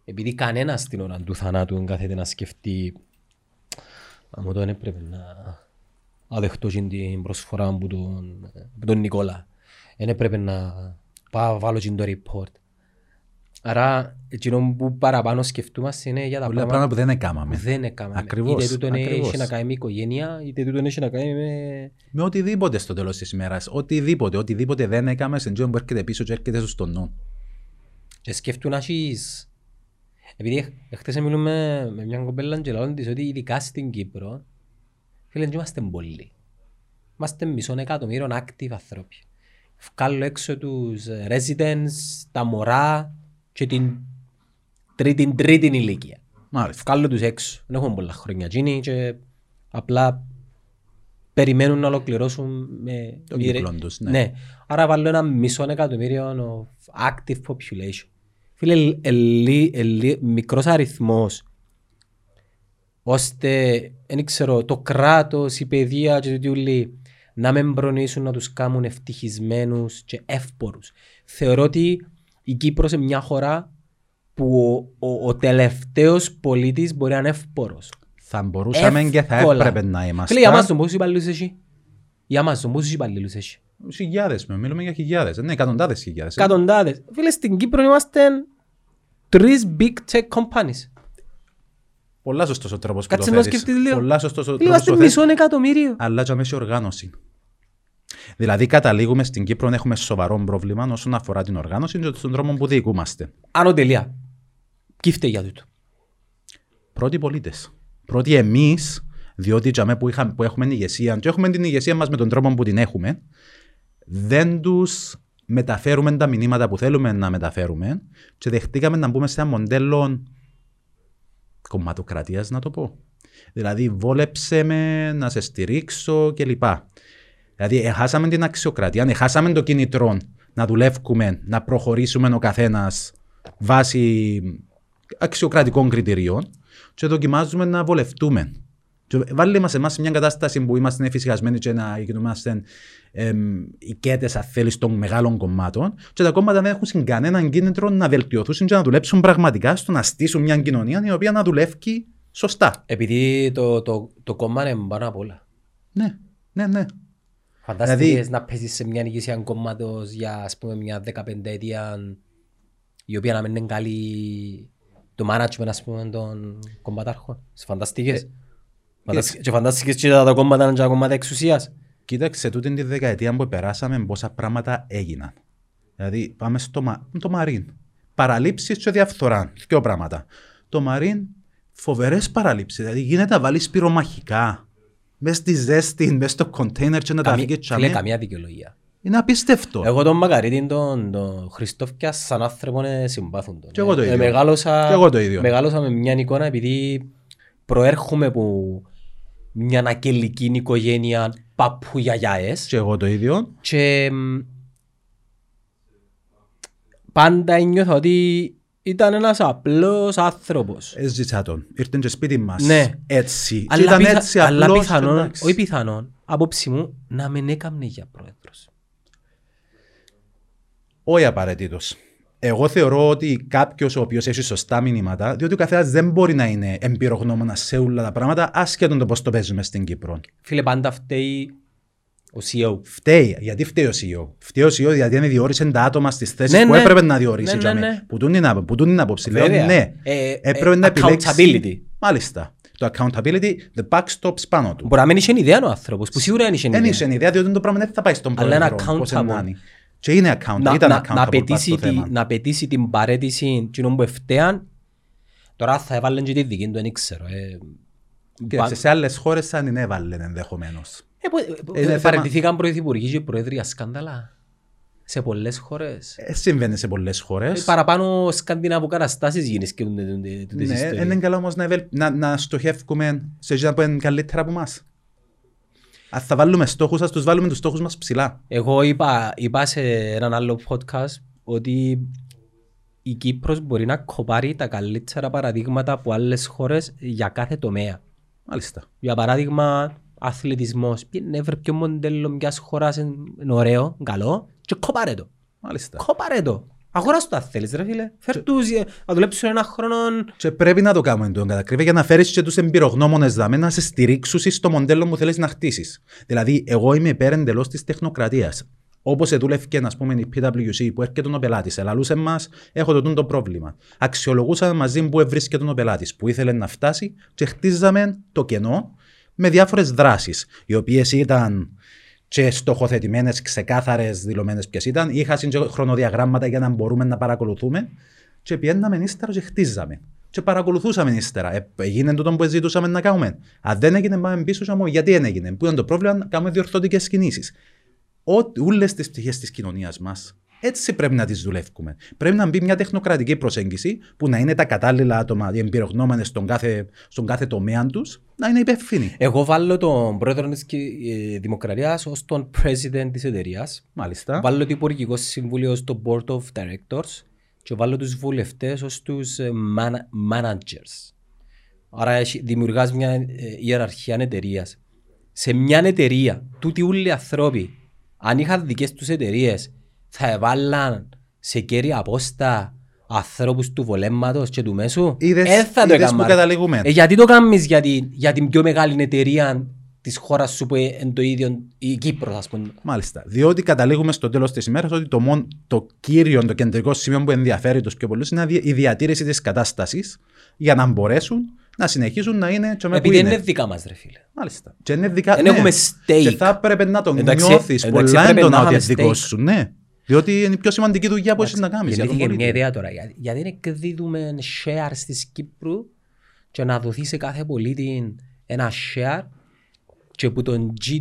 Επειδή κανένας στην ώρα του θανάτου δεν κάθεται να σκεφτεί αν μου το δεν έπρεπε να αδεχτώ και την προσφορά από τον, από τον Νικόλα. Δεν έπρεπε να πάω βάλω και το report. Άρα, εκείνο που παραπάνω σκεφτούμαστε είναι για τα Πολλά πράγματα πράγματα που δεν έκαναμε. που δεν έκαμε. Ακριβώς, Είτε τούτο ακριβώς. έχει να κάνει με οικογένεια, είτε τούτο έχει να κάνει με... Με οτιδήποτε στο τέλος της ημέρας. Οτιδήποτε, οτιδήποτε δεν έκαμες, σε που έρχεται πίσω και έρχεται στο νου. Και σκέφτουν να έχεις... Επειδή χτες μιλούμε με μια κοπέλα και λέω της ότι ειδικά στην Κύπρο φίλε δεν είμαστε πολλοί. Είμαστε μισόν εκατομμύριο active ανθρώποι. Βγάλω έξω τους residents, τα μωρά και την τρίτη τρίτη ηλικία. Μάλιστα. Βγάλω τους έξω. Δεν έχουμε πολλά χρόνια εκείνοι και απλά περιμένουν να ολοκληρώσουν με... Το με- κύκλο τους, ναι. ναι. Άρα βάλω ένα μισό εκατομμύριο of active population. Φίλε, ελ- ελί- ελί- μικρός αριθμός ώστε, δεν ξέρω, το κράτος, η παιδεία και το όλοι να με μπρονίσουν να τους κάνουν ευτυχισμένους και εύπορους. Θεωρώ ότι η Κύπρος είναι μια χώρα που ο, ο, ο τελευταίος πολίτης μπορεί να είναι εύπορος. Θα μπορούσαμε και θα Εύκολα. έπρεπε να είμαστε. Φίλε, η Amazon πόσους υπαλλήλους έχει; Η Amazon πόσους υπαλλήλους έχει; Χιλιάδες, μιλούμε για χιλιάδες. Ναι, εκατοντάδες χιλιάδες. Εκατοντάδες. Φίλε, στην Κύπρο είμαστε τρεις big tech companies. Πολλά σωστός ο τρόπος που Κάτσε το να θέτεις. σκεφτείς λίγο. Πολλά σωστός ο Φίλε, τρόπος είμαστε που το θέτεις. μισό εκατομμύριο. Αλλά και αμέσως οργάνωση. Δηλαδή, καταλήγουμε στην Κύπρο να έχουμε σοβαρό πρόβλημα όσον αφορά την οργάνωση και τον τρόπο που διοικούμαστε. Άνω τελεία. Κύφτε για τούτο. Πρώτοι πολίτες. Πρώτοι εμείς, διότι για που, είχα, που έχουμε την ηγεσία, και έχουμε την ηγεσία μας με τον τρόπο που την έχουμε, δεν τους μεταφέρουμε τα μηνύματα που θέλουμε να μεταφέρουμε και δεχτήκαμε να μπούμε σε ένα μοντέλο κομματοκρατίας να το πω. Δηλαδή βόλεψε με να σε στηρίξω κλπ. Δηλαδή έχασαμε την αξιοκρατία, έχασαμε το κινητρό να δουλεύουμε, να προχωρήσουμε ο καθένας βάσει αξιοκρατικών κριτηρίων και δοκιμάζουμε να βολευτούμε. Και βάλει μας εμάς σε μια κατάσταση που είμαστε εφησυχασμένοι και να γινόμαστε εμ, οικέτες αν θέλεις των μεγάλων κομμάτων και τα κόμματα δεν έχουν κανέναν κίνητρο να βελτιωθούν και να δουλέψουν πραγματικά στο να στήσουν μια κοινωνία η οποία να δουλεύει σωστά. Επειδή το, το, το κόμμα είναι πάνω απ' όλα. Ναι, ναι, ναι. Φαντάστηκες Δηλαδή- να παίζεις σε μια ηγεσία κόμματος για ας πούμε μια 15 ετία η οποία να μην είναι καλή το management ας πούμε των κομματάρχων. Σε φανταστικές. Φανταστικές- Και φανταστικές και τα κόμματα είναι και τα κόμματα εξουσίας. Κοίταξε τούτη τη δεκαετία που περάσαμε πόσα πράγματα έγιναν. Δηλαδή πάμε στο μα... το Μαρίν. Παραλήψεις και διαφθορά. Δύο πράγματα. Το Μαρίν φοβερές παραλήψεις. Δηλαδή γίνεται να βάλεις πυρομαχικά μες στη ζέστη, μες στο κοντέινερ και να τα Καμία- φύγεις Φίλε, τσαμέ. καμία δικαιολογία. Είναι απίστευτο. Εγώ τον Μακαρίτη, τον, τον Χριστόφκια, σαν άνθρωπο ε, συμπάθουν τον. Κι εγώ το Ε, ίδιο. μεγάλωσα, Κι εγώ το ίδιο. Μεγάλωσα με μια εικόνα επειδή προέρχομαι που μια ακελική οικογένεια παππού γιαγιάες Και εγώ το ίδιο. και μ, πάντα νιώθω ότι ήταν ένας απλός άνθρωπος. Έζησα τον. Ήρθε και σπίτι μας. Ναι. Έτσι. Και Αλλά, ήταν πιθα... έτσι αλλά απλός. πιθανόν, εντάξει. όχι πιθανόν, απόψη μου, να μην έκαμνε για πρόεδρος. Όχι απαραίτητος. Εγώ θεωρώ ότι κάποιος ο οποίος έχει σωστά μηνύματα, διότι ο καθένας δεν μπορεί να είναι εμπειρογνώμονα σε όλα τα πράγματα, άσχετον το πώς το παίζουμε στην Κύπρο. Φίλε, πάντα φταίει ο CEO. Φταίει. Γιατί φταίει ο CEO. Φταίει ο CEO γιατί δεν διόρισε τα άτομα στις θέσεις Ναι, που ναι. έπρεπε να διορίσει. Ναι, ναι, τζαμί. ναι. Που τούν την άπο- που τούν την άποψη. Λέω Βέβαια. ναι. Ε, Έπρεπε ε, να επιλέξει. accountability. Μάλιστα. Το accountability, the buck stops πάνω του. Μπορεί να μην είχε ιδέα ο άνθρωπος, που σίγουρα δεν είχε Δεν ιδέα. είσαι ιδέα διότι το πράγμα δεν θα πάει στον Αλλά είναι πρόεδρο. πώς accountable. Να είναι. Και είναι accountable. να, Ήταν να, accountable να, πάνω απαιτήσει στο τη, θέμα. να απαιτήσει την παρέτηση κοινών που ευθέαν. Τώρα θα έβαλαν και τη δική του, δεν ξέρω. Ε, Κοίταξε, σε άλλες χώρες θα την έβαλε ενδεχομένως. ε, που- ε, που- Είναι ε, θέμα- παραιτηθήκαν πρωθυπουργοί και πρόεδροι για σκάνδαλα. Σε πολλές χώρες. Ε, συμβαίνει σε πολλές Ε, χώρες. παραπάνω σκανδιναβού καταστάσεις γίνεις και τούτες Ναι, ιστορίες. είναι καλά όμως να, ευελ... να, να στοχεύουμε σε εκείνα που είναι καλύτερα από εμάς. Αν θα βάλουμε στόχους, ας τους βάλουμε τους στόχους μας ψηλά. Εγώ είπα, είπα σε έναν άλλο podcast ότι η Κύπρος μπορεί να κοπάρει τα καλύτερα παραδείγματα από άλλες χώρες για κάθε τομέα. Μάλιστα. Για παράδειγμα, αθλητισμός. Πήγαινε βρε ποιο μοντέλο μιας χώρας είναι είναι ωραίο, καλό και κοπάρε το. Μάλιστα. Κοπάρε το. Αγοράσου το αν θέλεις ρε φίλε. Φέρ' τους, ε, να δουλέψουν ένα χρόνο. Και πρέπει να το κάνουμε τον κατακρίβεια για να φέρεις και τους εμπειρογνώμονες δάμε να σε στηρίξουν στο μοντέλο που θέλεις να χτίσεις. Δηλαδή, εγώ είμαι υπέρ εντελώς της τεχνοκρατίας. Όπως δούλευε ας πούμε, η PwC που έρχεται ο πελάτης, ελαλούσε μα, έχω το τούτο πρόβλημα. Αξιολογούσαμε μαζί που βρίσκεται ο πελάτης, που ήθελε να φτάσει και χτίζαμε το κενό με διάφορες δράσεις, οι οποίες ήταν και στοχοθετημένες, ξεκάθαρες, δηλωμένες ποιες ήταν, είχαν και χρονοδιαγράμματα για να μπορούμε να παρακολουθούμε και πιέναμε ύστερα και χτίζαμε. Και παρακολουθούσαμε ύστερα. Ε, έγινε τούτο που ζητούσαμε να κάνουμε. Αν δεν έγινε, πάμε πίσω και μου, γιατί δεν έγινε; Πού είναι το πρόβλημα, να κάνουμε διορθωτικές κινήσεις. Όλες τις πτυχές της κοινωνίας μας έτσι πρέπει να τις δουλεύουμε. Πρέπει να μπει μια τεχνοκρατική προσέγγιση που να είναι τα κατάλληλα άτομα, οι εμπειρογνώμενες στον κάθε, στον κάθε τομέα τους, να είναι υπεύθυνοι. Εγώ βάλω τον πρόεδρο της Κι- ε, Δημοκρατίας ως τον president της εταιρείας. Μάλιστα. Βάλω το υπουργικό συμβούλιο στο board of directors και βάλω τους βουλευτές ως τους ε, man- managers. Άρα έχει- δημιουργάς μια ε, ιεραρχία εταιρείας. Σε μια εταιρεία, τούτοι όλοι οι άνθρωποι, αν είχαν δικές τους εταιρείες, θα έβαλαν σε κέρια απόστα ανθρώπους του βολέματος και του μέσου. Είδες- Ε, θα το είδες έκαμα, που ρε. καταλήγουμε. Ε, γιατί το κάνεις για την, για την πιο μεγάλη εταιρεία της χώρας σου που είναι το ίδιο η Κύπρος ας πούμε. Μάλιστα. Διότι καταλήγουμε στο τέλος της ημέρας ότι το, μόνο, το κύριο, το κεντρικό σημείο που ενδιαφέρει τους πιο πολλούς είναι η διατήρηση της κατάστασης για να μπορέσουν να συνεχίσουν να είναι τσομέ που Επειδή είναι. είναι δικά μας ρε φίλε. Μάλιστα. Και είναι δικά, Δεν έχουμε stake. Και θα έπρεπε να το Εντάξει, νιώθεις εντάξει, πολλά πρέπει έντονα να ότι είναι είχαμε δικό stake. σου. Ναι. Διότι είναι η πιο σημαντική δουλειά που έχεις να κάνεις. Γεννήθηκε μια ιδέα τώρα. Για- Γιατί δεν εκδίδουμε share της Κύπρου και να δοθεί σε κάθε πολίτη ένα share και που τον, G,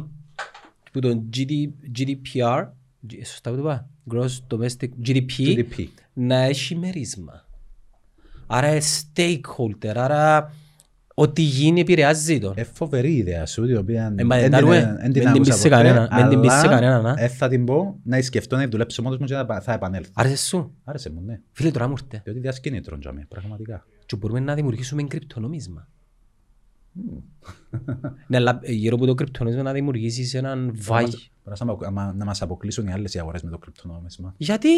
που τον GD, GDPR, G- σωστά που το είπα, Gross Domestic GDP, GDP. να έχει μερίσμα. Άρα είναι stakeholder, άρα ό,τι γίνει επηρεάζει τον. Ε, φοβερή ιδέα σου, η οποία Ε, μα εν δεν την- τα εν ρούμε. την Μεν την άκουσα πεις σε ποτέ, κανένα, μεν την πεις σε αλλά κανέναν, α. ε, θα την πω να σκεφτώ να δουλέψω μόνος μου και να θα επανέλθω. Άρεσε σου; Άρεσε μου, ναι. Φίλε τώρα μου ήρθε. Διότι διασκήνητρο, τζαμί, πραγματικά. Και μπορούμε να δημιουργήσουμε κρυπτονομίσμα. ναι, αλλά γύρω από το κρυπτονομίσμα να δημιουργήσεις έναν βάι. Πρέπει να μας- αμα- να μας αποκλείσουν οι άλλες οι αγορές με το κρυπτονόμισμα. Γιατί;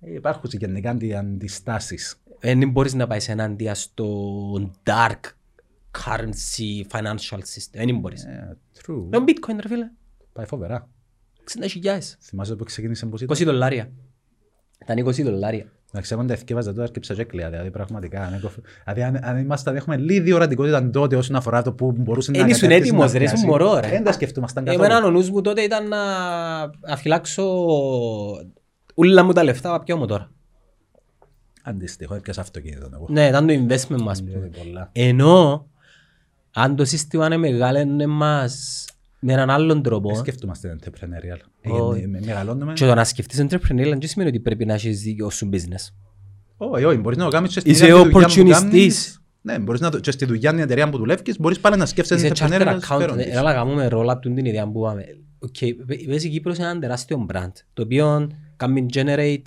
Ε, Υπάρχουν γενικά αντι- αντιστάσεις. δεν μπορείς να πάεις ενάντια στο dark currency financial system. Δεν μπορείς. Ε, True. Με bitcoin ρε φίλε. Πάει φοβερά. 60.000. Θυμάσαι που ξεκίνησε πως ήταν. 20 δολάρια. Ήταν 20 δολάρια. Εντάξει, εγώ τα ευκεύαζα τώρα και ψαγέκλεια, δηλαδή πραγματικά. αν έχω- Δηλαδή, αν, αν ήμασταν, έχουμε λίγη ορατικότητα τότε όσον αφορά το που μπορούσε να Εν ήσουν κατέρθεις έτοιμος, να ρε, ήσουν πιάσει. μωρό, ρε. Δεν τα σκεφτούμασταν καθόλου. Εμένα ο νους μου τότε ήταν να αφυλάξω ούλα μου τα λεφτά πια μου τώρα. Αντίστοιχο, έπιασα αυτοκίνητο εγώ. Ναι, ήταν το investment μας. Δηλαδή, πολλά. Ενώ αν το σύστημα είναι μεγάλο μας με έναν άλλον τρόπο Δεν σκεφτούμαστε entrepreneurial. Ε, Όχι. ε, με- Μεγαλώνουμε. και το να σκεφτείς entrepreneurial δεν σημαίνει ότι πρέπει να έχεις δίκιο σου business. Όχι, όχι, μπορείς να το κάνεις και στην Είσαι ίδια τη δουλειά που opportunist. κάνεις. Ναι, μπορείς να το, και στη δουλειά την εταιρεία που δουλεύεις, μπορείς πάλι να σκέφτεσαι Είσαι την charter entrepreneur accountant, συμφέρον της. έλα κάνουμε roll up την ιδέα που είπαμε. Οκ, πες η Κύπρος είναι ένα τεράστιο brand, το οποίο κάνει generate,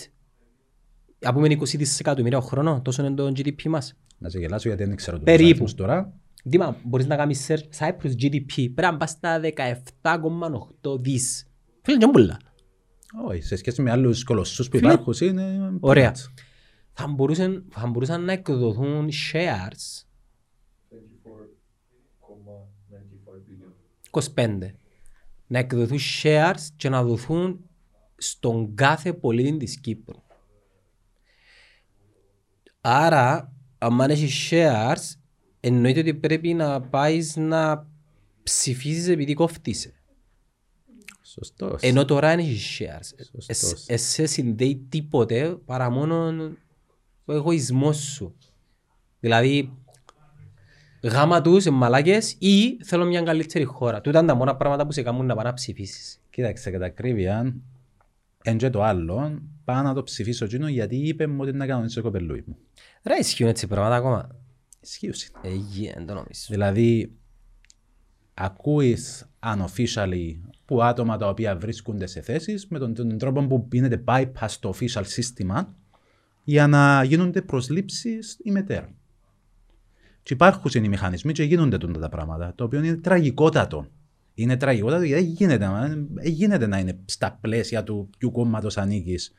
να πούμε 20 δισεκατομμύρια ο χρόνος, τόσο είναι το GDP μας. Να σε γελάσω γιατί δεν ξέρω τους Περίπου. αριθμούς τώρα. Δήμα, μπορείς να κάνεις search Cyprus GDP, πρέπει να πας στα 17,8 δις. Φίλε, είναι πολλά. Όχι, σε σχέση με άλλους κολοσσούς που Φίλε, υπάρχουν είναι... Ωραία. peanuts. Θα μπορούσαν, θα μπορούσαν να εκδοθούν shares 25. Να εκδοθούν shares και να δοθούν στον κάθε πολίτη της Κύπρου. Άρα, αν έχεις shares, εννοείται ότι πρέπει να πάεις να ψηφίσεις επειδή κόφτησε. Σωστός. Ενώ τώρα δεν έχεις shares. Σωστός. Εσ- Εσέ συνδέει τίποτε παρά μόνο ο εγωισμός σου. Δηλαδή, γάμα τους, ε, μαλάκες ή θέλω μια καλύτερη χώρα. Τούτα είναι τα μόνα πράγματα που σε κάνουν να πάνε να ψηφίσεις. Κοίταξε, κατά ακρίβεια, εν και το άλλο, πάω να το ψηφίσω εκείνο γιατί είπε μου ότι είναι να κάνω έτσι το κοπελούι μου. Ρε ισχύουν έτσι πράγματα ακόμα. Ισχύουσε. Ε, γε, δεν το νομίζω. Δηλαδή, ακούεις unofficially που άτομα τα οποία βρίσκονται σε θέσεις με τον, τον τρόπο που γίνεται bypass στο official σύστημα για να γίνονται προσλήψεις ημετέρων. Και υπάρχουν οι μηχανισμοί και γίνονται τούτα τα πράγματα, το οποίο είναι τραγικότατο. Είναι τραγικότατο γιατί δεν γίνεται, να- δεν γίνεται να είναι στα πλαίσια του ποιου κόμματος ανήκεις.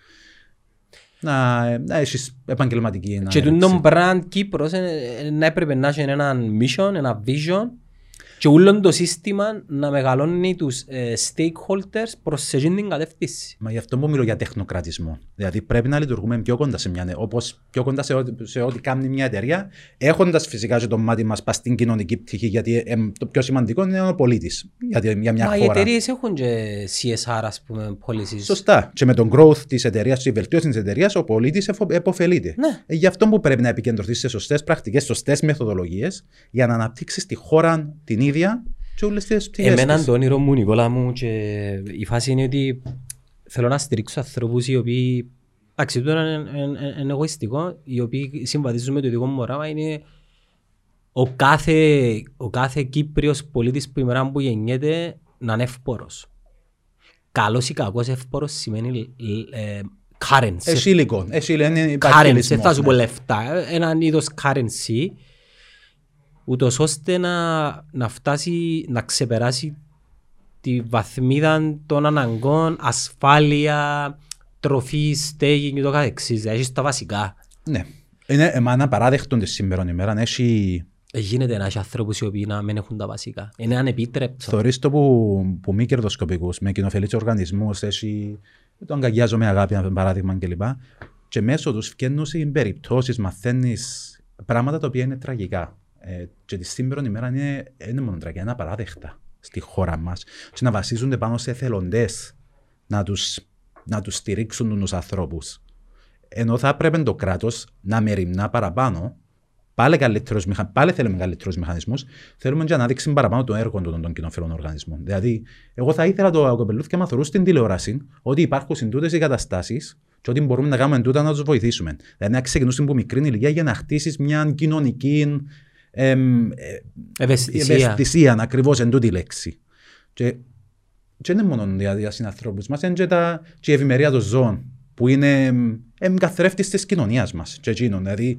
Να, να έχεις επαγγελματική Και ανέλυξη. το brand Κύπρος ε, ε, να έπρεπε να έχει ένα mission, ένα vision και όλο το σύστημα να μεγαλώνει τους ε, stakeholders προς σε εκείνη την κατεύθυνση. Μα γι' αυτό που μιλώ για τεχνοκρατισμό. Δηλαδή πρέπει να λειτουργούμε πιο κοντά σε μια όπως πιο κοντά σε ό,τι, σε ό,τι κάνει μια εταιρεία, έχοντας φυσικά και το μάτι μας πας στην κοινωνική πτυχή, γιατί ε, το πιο σημαντικό είναι ο πολίτης για, για μια Μα οι χώρα. εταιρείες έχουν και CSR ας πούμε policies. Σωστά. Και με τον growth της εταιρείας, της βελτίωσης της εταιρείας, ο πολίτης επωφελείται. Ναι. Ε, Γι' αυτό που πρέπει να επικεντρωθείς σε σωστές πρακτικές, σωστές μεθοδολογίες, για να αναπτύξεις τη χώρα την ίδια και όλες τις πτυχέ. Εμένα το όνειρο μου, Νικόλα μου, και η φάση είναι ότι θέλω να στηρίξω ανθρώπους οι οποίοι, εντάξει, τώρα είναι, είναι, είναι εγωιστικό, οι οποίοι συμβαδίζουν με το δικό μου όραμα, είναι ο κάθε, ο κάθε Κύπριος πολίτης που ημέρα που γεννιέται να είναι εύπορος. Καλός ή κακός εύπορος σημαίνει ε, currency. Έχει υλικό. Έχει υλικό. είναι- υπάρχει currency, υλισμός, δεν θα σου πω ναι. λεφτά, ε, έναν είδος currency, ούτως ώστε να, να φτάσει, να ξεπεράσει τη βαθμίδα των αναγκών, ασφάλεια, τροφή, στέγη και το καθεξής. Δηλαδή έχεις τα βασικά. Ναι. Είναι εμένα παράδεκτον τη σήμερα ημέρα. Έχει Ε, Γίνεται να έχει ανθρώπους οι οποίοι να μην έχουν τα βασικά. Είναι ανεπίτρεπτο. Θεωρείς το που, που μη κερδοσκοπικούς, με κοινοφελείς οργανισμούς, έχει το αγκαγιάζω με αγάπη, ένα παράδειγμα κλπ. Και μέσω τους φτιάχνουν σε περιπτώσεις, μαθαίνεις πράγματα τα οποία είναι τραγικά. Ε, και τη σήμερα ημέρα είναι, είναι μόνο τραγικά, είναι απαράδεκτα στη χώρα μας. Και να βασίζονται πάνω σε εθελοντές να τους, να τους στηρίξουν τους ανθρώπους. Ενώ θα έπρεπε το κράτος να μεριμνά παραπάνω Πάλι, καλύτερος, μηχα... πάλι θέλουμε καλύτερους μηχανισμούς. Θέλουμε και ανάδειξη παραπάνω των έργων των, των κοινοφελών οργανισμών. Δηλαδή, εγώ θα ήθελα το κοπελούθια να θεωρούν στην τηλεόραση ότι υπάρχουν συντούτε οι καταστάσεις και ότι μπορούμε να κάνουμε τούτα να τους βοηθήσουμε. Δηλαδή, να ξεκινήσουμε από μικρή ηλικία για να χτίσεις μια κοινωνική εμ, ε, Ευαισθησία. ευαισθησία, ακριβώς εν τούτη η λέξη. Και, και είναι μόνο για, για συνανθρώπους μας, είναι και, τα, και η ευημερία των ζώων, που είναι εμ, καθρέφτης της κοινωνίας μας. Και εκείνον, δηλαδή,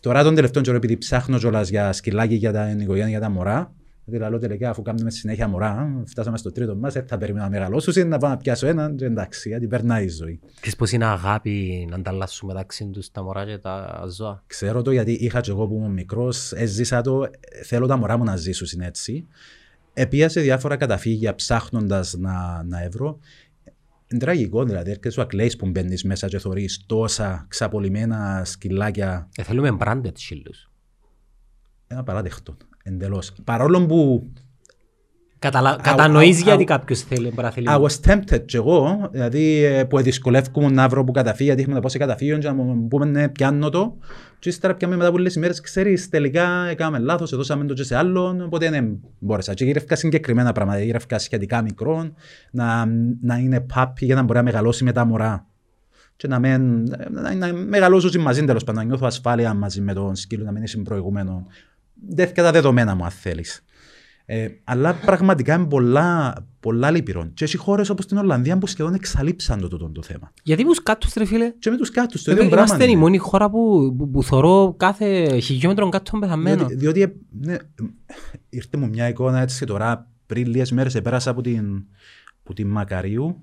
τώρα τον τελευταίο καιρό, επειδή ψάχνω κιόλας για σκυλάκι για τα νοικογένεια, για τα μωρά, δηλαδή λέω τελικά αφού κάνουμε συνέχεια μωρά, φτάσαμε στο τρίτο μας, ε, θα περιμένω να μεγαλώσουν, να πάω να πιάσω έναν και εντάξει, γιατί περνάει η ζωή. Ξέρεις πώς είναι αγάπη να ανταλλάσσουν μεταξύ τους τα μωρά και τα ζώα; Ξέρω το γιατί είχα και εγώ που ήμουν μικρός, έζησα το, θέλω τα μωρά μου να ζήσουν είναι έτσι. Επία σε διάφορα καταφύγια ψάχνοντας να, να ευρώ. Είναι τραγικό δηλαδή, έρχεσαι ο ακλέης που μπαίνεις μέσα και θωρείς τόσα ξαπολυμμένα σκυλάκια. Ε, θέλουμε branded σύλλους. Ένα παράδεκτο, εντελώς. Παρόλο που Καταλα... Α, Κατανοείς α, γιατί α, κάποιος θέλει, μπορεί να θέλει. I was tempted και εγώ, δηλαδή ε, που δυσκολεύκομαι να βρω που καταφύγει, γιατί είχαμε να πάω σε καταφύγιο και να μου πούμε ναι, πιάνω το. Και ύστερα πιάμε μετά πολλές ημέρες, ξέρεις, τελικά έκαναμε λάθος, δώσαμε το και σε άλλον, οπότε δεν μπόρεσα. Και γύρευκα συγκεκριμένα πράγματα, γύρευκα σχετικά μικρό, να, να είναι πάπι για να μπορεί να μεγαλώσει με τα μωρά. και να, μεν, να, να μεγαλώσουν μαζί τέλος πάντων, να νιώθω ασφάλεια μαζί με τον σκύλο, να μην είσαι προηγούμενο. Τέτοια τα δεδομένα μου, αν θέλεις. Ε, αλλά πραγματικά είναι πολλά, πολλά λύπηρον. Και έχει χώρες όπως την Ολλανδία που σχεδόν εξαλείψαν το, το, το θέμα. Γιατί τους κάτους ρε φίλε; Και με τους κάτους, το Βέβαια, ίδιο πράγμα. Είμαστε η είναι. μόνη χώρα που, που, που θωρώ κάθε χιλιόμετρο κάτω πεθαμένο. Διότι, διότι ε, ναι, ήρθε μου μια εικόνα έτσι τώρα πριν λίγες μέρες επέρασα από την, από την Μακαρίου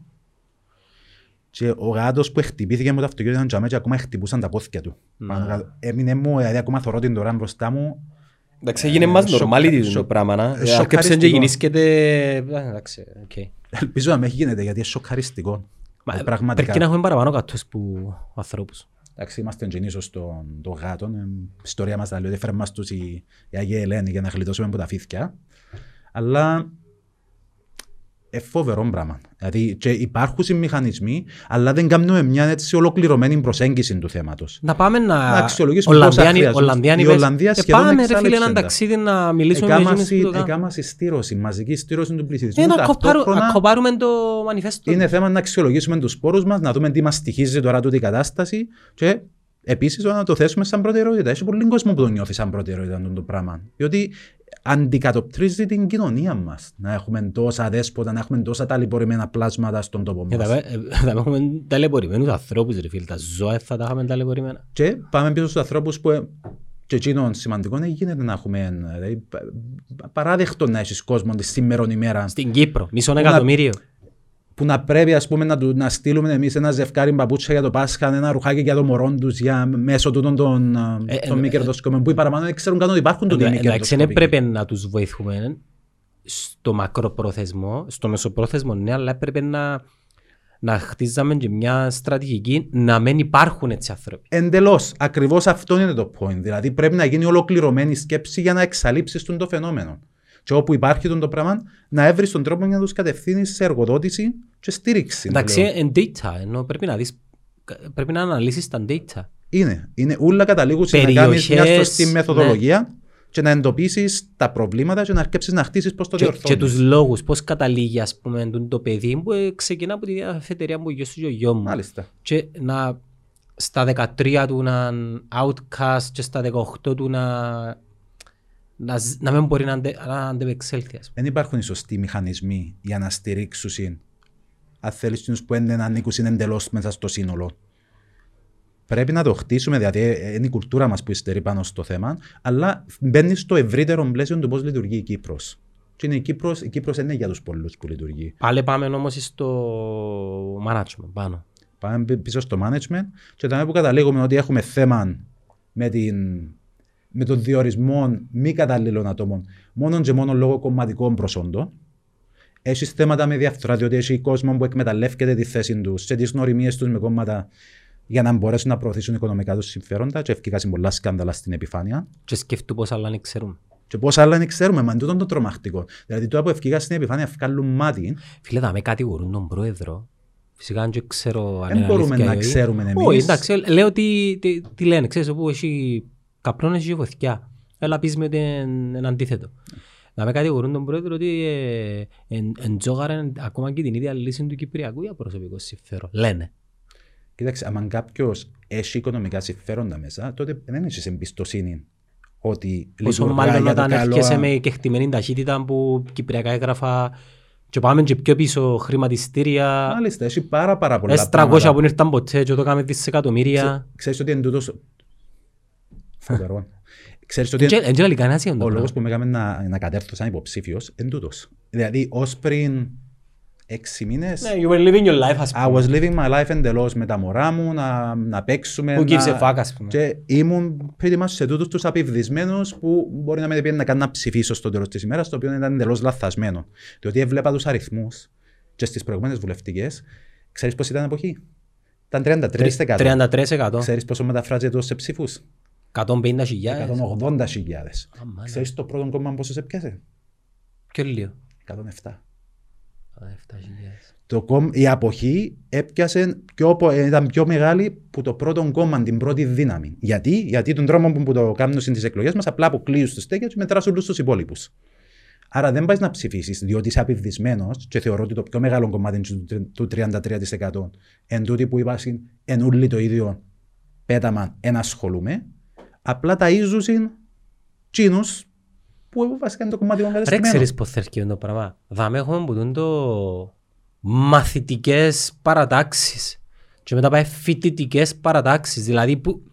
και ο γάτος που χτυπήθηκε με το αυτοκίνητο ήταν τζαμέ και ακόμα χτυπούσαν τα πόθκια του. Πάνω κάτω. Έμεινε μου, δηλαδή ακόμα θωρώ την τώρα μπροστά μου. Εντάξει, έγινε μας Ε, σοκ- normality το σοκ- πράγμα. να. ε, Άρκεψε και σοκαριστικό. γινίσκεται... Εντάξει, οκ. Ελπίζω να μην γίνεται γιατί είναι σοκαριστικό. Μα, Ε, πραγματικά. Πρέπει να έχουμε παραπάνω κάτους που ανθρώπους. Εντάξει, είμαστε γεννήσεως των, των γάτων. Ε, η ιστορία μας τα λέει ότι έφερε μας τους η, η Αγία Ελένη για να γλιτώσουμε από τα φύθια. Αλλά ε, φοβερό πράγμα. Δηλαδή και υπάρχουν οι μηχανισμοί, αλλά δεν κάνουμε μια έτσι ολοκληρωμένη προσέγγιση του θέματος. Να πάμε να... Να αξιολογήσουμε πόσα Ολλανδία, χρειάζονται. Ολλανδία, Η είπες. Ολλανδία Ε, σχεδόν Πάμε ρε φίλε εξάλληψε ένα τα. ταξίδι να μιλήσουμε με εκείνους που το κάνουν. Εκάμαση στήρωση, μαζική στήρωση του πληθυσμού. Ε, να κοπάρου- Ταυτόχρονα να κοπάρουμε το μανιφέστο. είναι θέμα να αξιολογήσουμε τους σπόρους μας, να δούμε τι μας στοιχίζει τώρα τούτη η κατάσταση και επίσης να το θέσουμε σαν προτεραιότητα. Έχει πολύ κόσμο που το νιώθει σαν προτεραιότητα αυτό το πράγμα. Διότι αντικατοπτρίζει την κοινωνία μας. Να έχουμε τόσα δέσποτα, να έχουμε τόσα ταλαιπωρημένα πλάσματα στον τόπο Ε, μας. Θα πέ- ε, θα έχουμε ταλαιπωρημένους ανθρώπους ρε φίλε. Τα ζώα θα τα είχαμε ταλαιπωρημένα. Και πάμε πίσω στους ανθρώπους που ε, και εκείνον σημαντικό είναι γίνεται να έχουμε ε, δηλαδή, πα- παράδεκτο να έχεις κόσμο τη σήμερον ημέρα Στην Κύπρο, μισό να- εκατομμύριο. Που να πρέπει ας πούμε, να, του, να στείλουμε εμείς ένα ζευκάρι μπαπούτσια για το Πάσχα, ένα ρουχάκι για το μωρό τους για, μέσω τούτων των, Ε, των ε, μη ε, κερδοσκοπών που οι παραπάνω δεν ξέρουν καν ότι υπάρχουν τούτοι μη Εντάξει, δεν κερδοσκοπικοί. έπρεπε να τους βοηθούμε στο μακροπρόθεσμο, στο μεσοπρόθεσμο ναι, αλλά έπρεπε να, να χτίζαμε και μια στρατηγική να μην υπάρχουν έτσι άνθρωποι. Εντελώς. Ακριβώς αυτό είναι το point. Δηλαδή πρέπει να γίνει ολοκληρωμένη σκέψη για να εξαλείψεις το φαινόμενο. Και όπου υπάρχει τον το πράγμα, να έβρεις τον τρόπο για να του κατευθύνει σε εργοδότηση και στήριξη. Εντάξει, λέω. εν data, ενώ πρέπει να δεις, πρέπει να αναλύσεις τα data. Είναι. είναι όλα καταλήγουν σε να κάνεις μια Περιοχές, σωστή μεθοδολογία και να εντοπίσεις τα προβλήματα και να αρκέψεις να χτίσεις πώς το Και, και διορθώνει. τους λόγους, πώς καταλήγει ας πούμε το- το παιδί που ε, ξεκινά από τη διαφετερία που γιος του και ο γιος μου. Μάλιστα. Και να στα 13 του να είναι outcast και στα 18 του να, να, ζ- να μην μπορεί να, αντε, να αντεπεξέλθει. ας πούμε. Δεν υπάρχουν οι σωστοί μηχανισμοί για να στηρίξουν αν θέλεις τους που δεν ανήκουν εντελώς μέσα στο σύνολο. Πρέπει να το χτίσουμε, δηλαδή ε, είναι η κουλτούρα μας που υστερεί πάνω στο θέμα, αλλά μπαίνει στο ευρύτερο πλαίσιο του πώς λειτουργεί η Κύπρος. Και είναι η Κύπρο, η Κύπρος δεν είναι για τους πολλούς που λειτουργεί. Πάλι πάμε όμως στο management πάνω. Πάμε πι- πίσω στο management και όταν που καταλήγουμε ότι έχουμε θέμα με, την, με τον διορισμό μη καταλλήλων ατόμων μόνο και μόνο λόγω κομματικών προσόντων. Έχει θέματα με διαφθορά, διότι έχει κόσμο που εκμεταλλεύεται τη θέση τους σε τις γνωριμίες τους με κόμματα για να μπορέσουν να προωθήσουν οικονομικά τους συμφέροντα. Και ευκαιρία πολλά σκάνδαλα στην επιφάνεια. Και σκεφτού πώς άλλα δεν ξέρουμε. Και πόσα άλλα δεν ξέρουμε, μα τούτο είναι το τρομακτικό. Δηλαδή, τώρα που ευκαιρία στην επιφάνεια βγάλουν μάτι, Φίλε, θα με κατηγορούν τον πρόεδρο. Φυσικά δεν ξέρω αν δεν είναι μπορούμε αλήθεια να ή όχι. ξέρουμε εμείς. Όχι, εντάξει, λέω τι, τι, τι λένε. Ξέρεις, όπου έχει καπνόν, έχει και βοηθιά. Έλα πεις με ότι είναι είναι αντίθετο. Να με κατηγορούν τον πρόεδρο ότι ε, εν, εντζόγαραν ακόμα και την ίδια λύση του Κυπριακού για προσωπικό συμφέρον. Λένε. Κοίταξε, αν κάποιος έχει οικονομικά συμφέροντα μέσα, τότε δεν έχεις εμπιστοσύνη ότι Όσο λειτουργά μάλλον για το όταν καλό. έρχεσαι με κεχτημένη ταχύτητα που Κυπριακά έγραφα και πάμε και πιο πίσω χρηματιστήρια. Μάλιστα, έχει πάρα, πάρα πολλά Ες 300 που δεν ήρθαν ποτέ και το κάνουμε δισεκατομμύρια. Ξέρεις ότι είναι τούτος... Φοβερό. Ξέρεις ότι Δεν λέει κανένας για ο το λόγος πράγμα. που με έκαμε να, να κατέρθω σαν υποψήφιος είναι τούτος. Δηλαδή, ως πριν έξι μήνες, Ναι, you were living your life, ας I πούμε. was living my life εντελώς με τα μωρά μου, να, να παίξουμε. Who gives να... a fuck, ας πούμε. Και ήμουν pretty much σε τούτους τους απειβδισμένους που μπορεί να με πήγαινε να κάνω να ψηφίσω στο τέλος της ημέρας, το οποίο ήταν εντελώς λαθασμένο. Διότι έβλεπα τους αριθμούς και στις προηγούμενες βουλευτικές, ξέρεις πώς ήταν η εποχή; Ήταν 33%. 33%. Ξέρεις πόσο μεταφράζεται σε ψήφους; 150 χιλιάδες. 180.000. Αμάνα. Ξέρεις το πρώτο κόμμα πόσο σε πιάσε; Πιο λίγο. 107. 7 χιλιάδες. Το κόμ, η αποχή έπιασε πιο, πο- ε, ήταν πιο μεγάλη που το πρώτο κόμμα, την πρώτη δύναμη. Γιατί, Γιατί τον τρόπο που, που το κάνουν στις εκλογές μας απλά αποκλείουν τους στέκια και μετράσουν όλους τους υπόλοιπους. Άρα δεν πάεις να ψηφίσεις, διότι είσαι απειδισμένος και θεωρώ ότι το πιο μεγάλο κομμάτι του- του 33% εν τούτη που είπα εν ούλοι το ίδιο πέταμα, εν ασχολούμαι. Απλά ταΐζουσιν τσίνους που βασικά είναι το κομμάτι των Ρε κατεστημένων. ξέρεις πώς θα έρχεται το πράγμα. Δάμε έχουμε που τούν το μαθητικές παρατάξεις και μετά πάει φοιτητικές παρατάξεις. Δηλαδή που,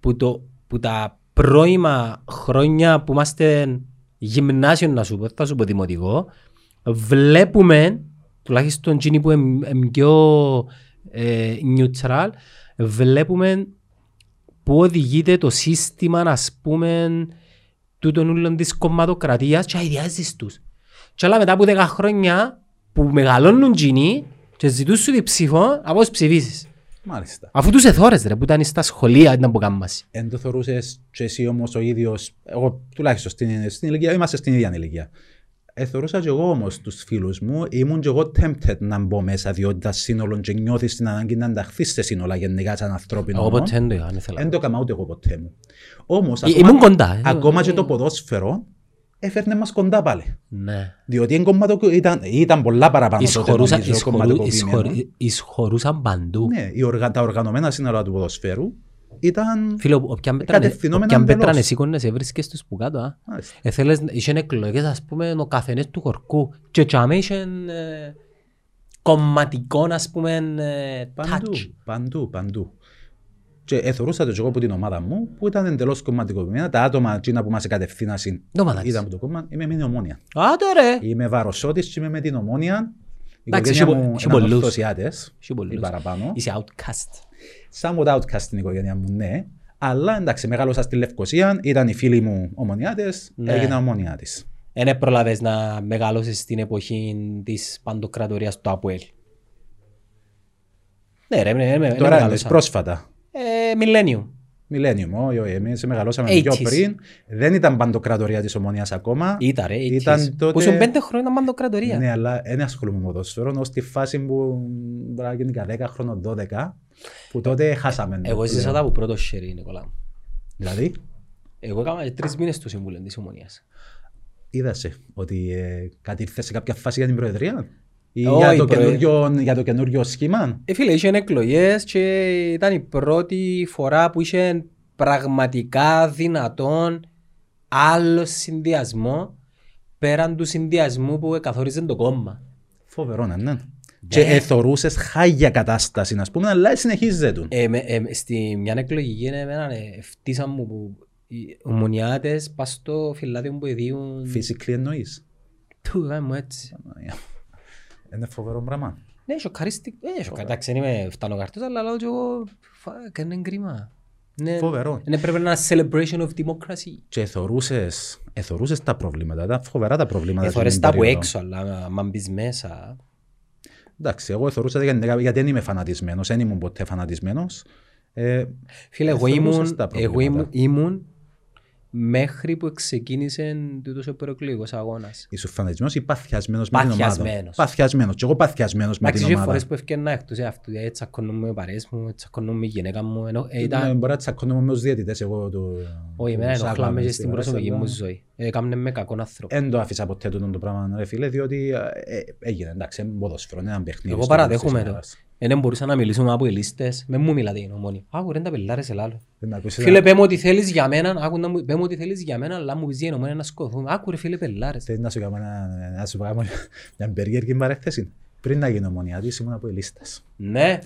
που, το, που τα πρώιμα χρόνια που είμαστε γυμνάσιο να σου πω, θα σου πω δημοτικό, βλέπουμε, τουλάχιστον εκείνοι που είναι πιο ε, neutral, βλέπουμε που οδηγείται το σύστημα, ας πούμε, τούτων ούλων της κομματοκρατίας και αειδιάζεις τους. Και αλλά μετά από 10 χρόνια που μεγαλώνουν κοινοί και ζητούν σου την ψήφο, από όσους ψηφίσεις. Μάλιστα. Αφού τους εθώρες ρε, που ήταν στα σχολεία, ήταν που κάμμαση. Εν το θεωρούσες και εσύ όμως ο ίδιος, εγώ τουλάχιστον στην, στην ηλικία, είμαστε στην ίδια ηλικία. Ε, θεωρούσα και εγώ όμως τους φίλους μου, ήμουν και εγώ tempted να μπω μέσα, διότι τα σύνολο και νιώθεις την ανάγκη να ενταχθείς σε σύνολα γενικά σαν ανθρώπινο. Εγώ όνομα. ποτέ δεν το είχα, δεν ήθελα. Δεν το έκανα ούτε εγώ ποτέ μου. Όμως, Ε, ακόμα, ήμουν κοντά, ε. ακόμα και το ποδόσφαιρο έφερνε μας κοντά πάλι. Ναι. Διότι είναι κομματο... ήταν, ήταν πολλά παραπάνω τότε Εισχωρούσα- νομίζω εισχωρού- κομματοποιημένο. εισχωρ- Εισχωρούσαν παντού. Ναι, οι οργα... τα οργανωμένα σύνολα του ποδοσφαίρου ήταν... Φίλε, όποια πέτρα Κατευθυνόμενα όποια πέτρα εντελώς. σήκωνες έβρισκες τους που κάτω. α. Μάλιστα. Έθελες, είχαν εκλογές, ας πούμε, ο καφενές του χορκού. Και τσάμε είχαν ε, κομματικό, ας πούμε, ε, Παντού, touch. παντού, παντού. Και εθωρούσα το και εγώ από την ομάδα μου που ήταν εντελώς κομματικοποιημένα. Τα άτομα εκείνα που μας κατευθύνασαν Το μαλάξι. ήταν από το κόμμα. Είμαι με την ομόνια. Άντε ρε. Είμαι βαροσότης και είμαι με την ομόνια. Η Εντάξει, οικογένεια έχει πο- μου έχει είναι πολλούς. ανορθωσιάτες Έχει πολλούς. ή παραπάνω. Είσαι outcast. Somewhat outcast στην οικογένεια μου, ναι. Αλλά εντάξει, μεγάλωσα στη Λευκοσία, ήταν οι φίλοι μου ομονιάτες, Ναι. έγινα ομονιάτης. Δεν προλαβες να μεγαλώσεις στην εποχή της παντοκρατορίας του ΑΠΟΕΛ. Ναι ρε, ναι, ναι, ναι, Τώρα μεγάλωσα. είναι πρόσφατα. Ε, Millennium. Millennium, όχι, όχι, εμείς μεγαλώσαμε 80s. πιο πριν. Δεν ήταν παντοκρατορία της ομονίας ακόμα. Ήταν ρε, Ήταν 80s. τότε- Που ήσουν πέντε χρόνια παντοκρατορία. Ναι, αλλά δεν ασχολούμαι με ποδόσφαιρο, ως τη φάση που μπορεί να γίνει 10 χρόνο 12, που τότε χάσαμε. Εγώ ζήσα τα από πρώτο χέρι, Νικόλα. μου. Δηλαδή, Εγώ έκανα τρεις μήνες στο Συμβούλιο της Ομονίας. είδασε ότι ε, κατήρθες σε κάποια φάση για την Προεδρία ή Όχι, για, το προε- καινούριο, για το καινούριο σχήμα; Ε, φίλε, είχε εκλογές και ήταν η πρώτη φορά που είχε πραγματικά δυνατόν άλλο συνδυασμό πέραν του συνδυασμού που καθόριζε το κόμμα. Φοβερό, ναι. ναι. Και εθωρούσες χάγια κατάσταση, να πούμε, αλλά συνεχίζεται. Ε, με, ε, στη μια εκλογική εμένα ε, φτύσαν μου που οι ομονιάτες πας στο φυλάδιο που εδίουν Physically εννοείς. του γάμου μου έτσι. Είναι φοβερό πράγμα. Ναι, σοκαρίστηκε. Ε, σοκ- εντάξει, δεν είμαι φτανοκαρτός, αλλά λέω και εγώ, fuck, είναι κρίμα. Ναι, Φοβερό. Είναι πρέπει να είναι ένα celebration of democracy. Και εθωρούσες, εθωρούσες τα προβλήματα, ήταν φοβερά τα προβλήματα. Εθωρές στην τα από περίοδο. έξω, αλλά αν μπεις μέσα... Εντάξει, εγώ εθωρούσα γιατί, γιατί δεν είμαι φανατισμένος, δεν ήμουν ποτέ φανατισμένος. Ε, Φίλε, εγώ εθωρούσες ήμουν, τα εγώ προβλήματα. ήμουν, ήμουν μέχρι που ξεκίνησε τούτος ο προεκλογικός αγώνας. Ήσουν φανατισμένος ή παθιασμένος με την ομάδα; Παθιασμένος. Παθιασμένος. Και εγώ παθιασμένος με Εντάξει, την είχε φορές ομάδα. που ευκαιρνά εκτός αυτού, ε, τσακώνουμε με παρέες μου, τσακώνουμε με γυναίκα μου, ενώ, ε, Ναι, ήταν... Μπορεί να τσακώνουμε με τους διαιτητές εγώ του... Όχι, εμένα τους ενοχλάμε άκαμε και στη στην βάση, προσωπική αλλά μου ζωή. Ε, Κάμνε με κακόν άνθρωπο. Δεν το άφησα ποτέ τούτο το πράγμα, ρε φίλε, διότι ε, ε, έγινε, εντάξει, είναι ποδόσφαιρο, είναι ένα παιχνίδι. Εγώ στο τέλος παραδέχομαι της το. Ημέρας. Ε, Δεν μπορούσα να μιλήσουμε από οι λίστες. Με μου μιλάτε είναι ομόνοι. Άκου ρε τα πελάρες ελάλο. Δεν με ακούσεις, Φίλε, ε, πέ μου ότι θέλεις για μένα, άκου να μου, πέ μου ότι θέλεις για μένα, αλλά μου πεις για ομόνια να σκοθούμε. Άκου ρε φίλε πελάρες. Θέλεις να σου κάνω ένα- να σου κάνω μια περίεργη παρέκθεση. Πριν να γίνω μονιάτης ήμουν από οι λίστες. Ναι.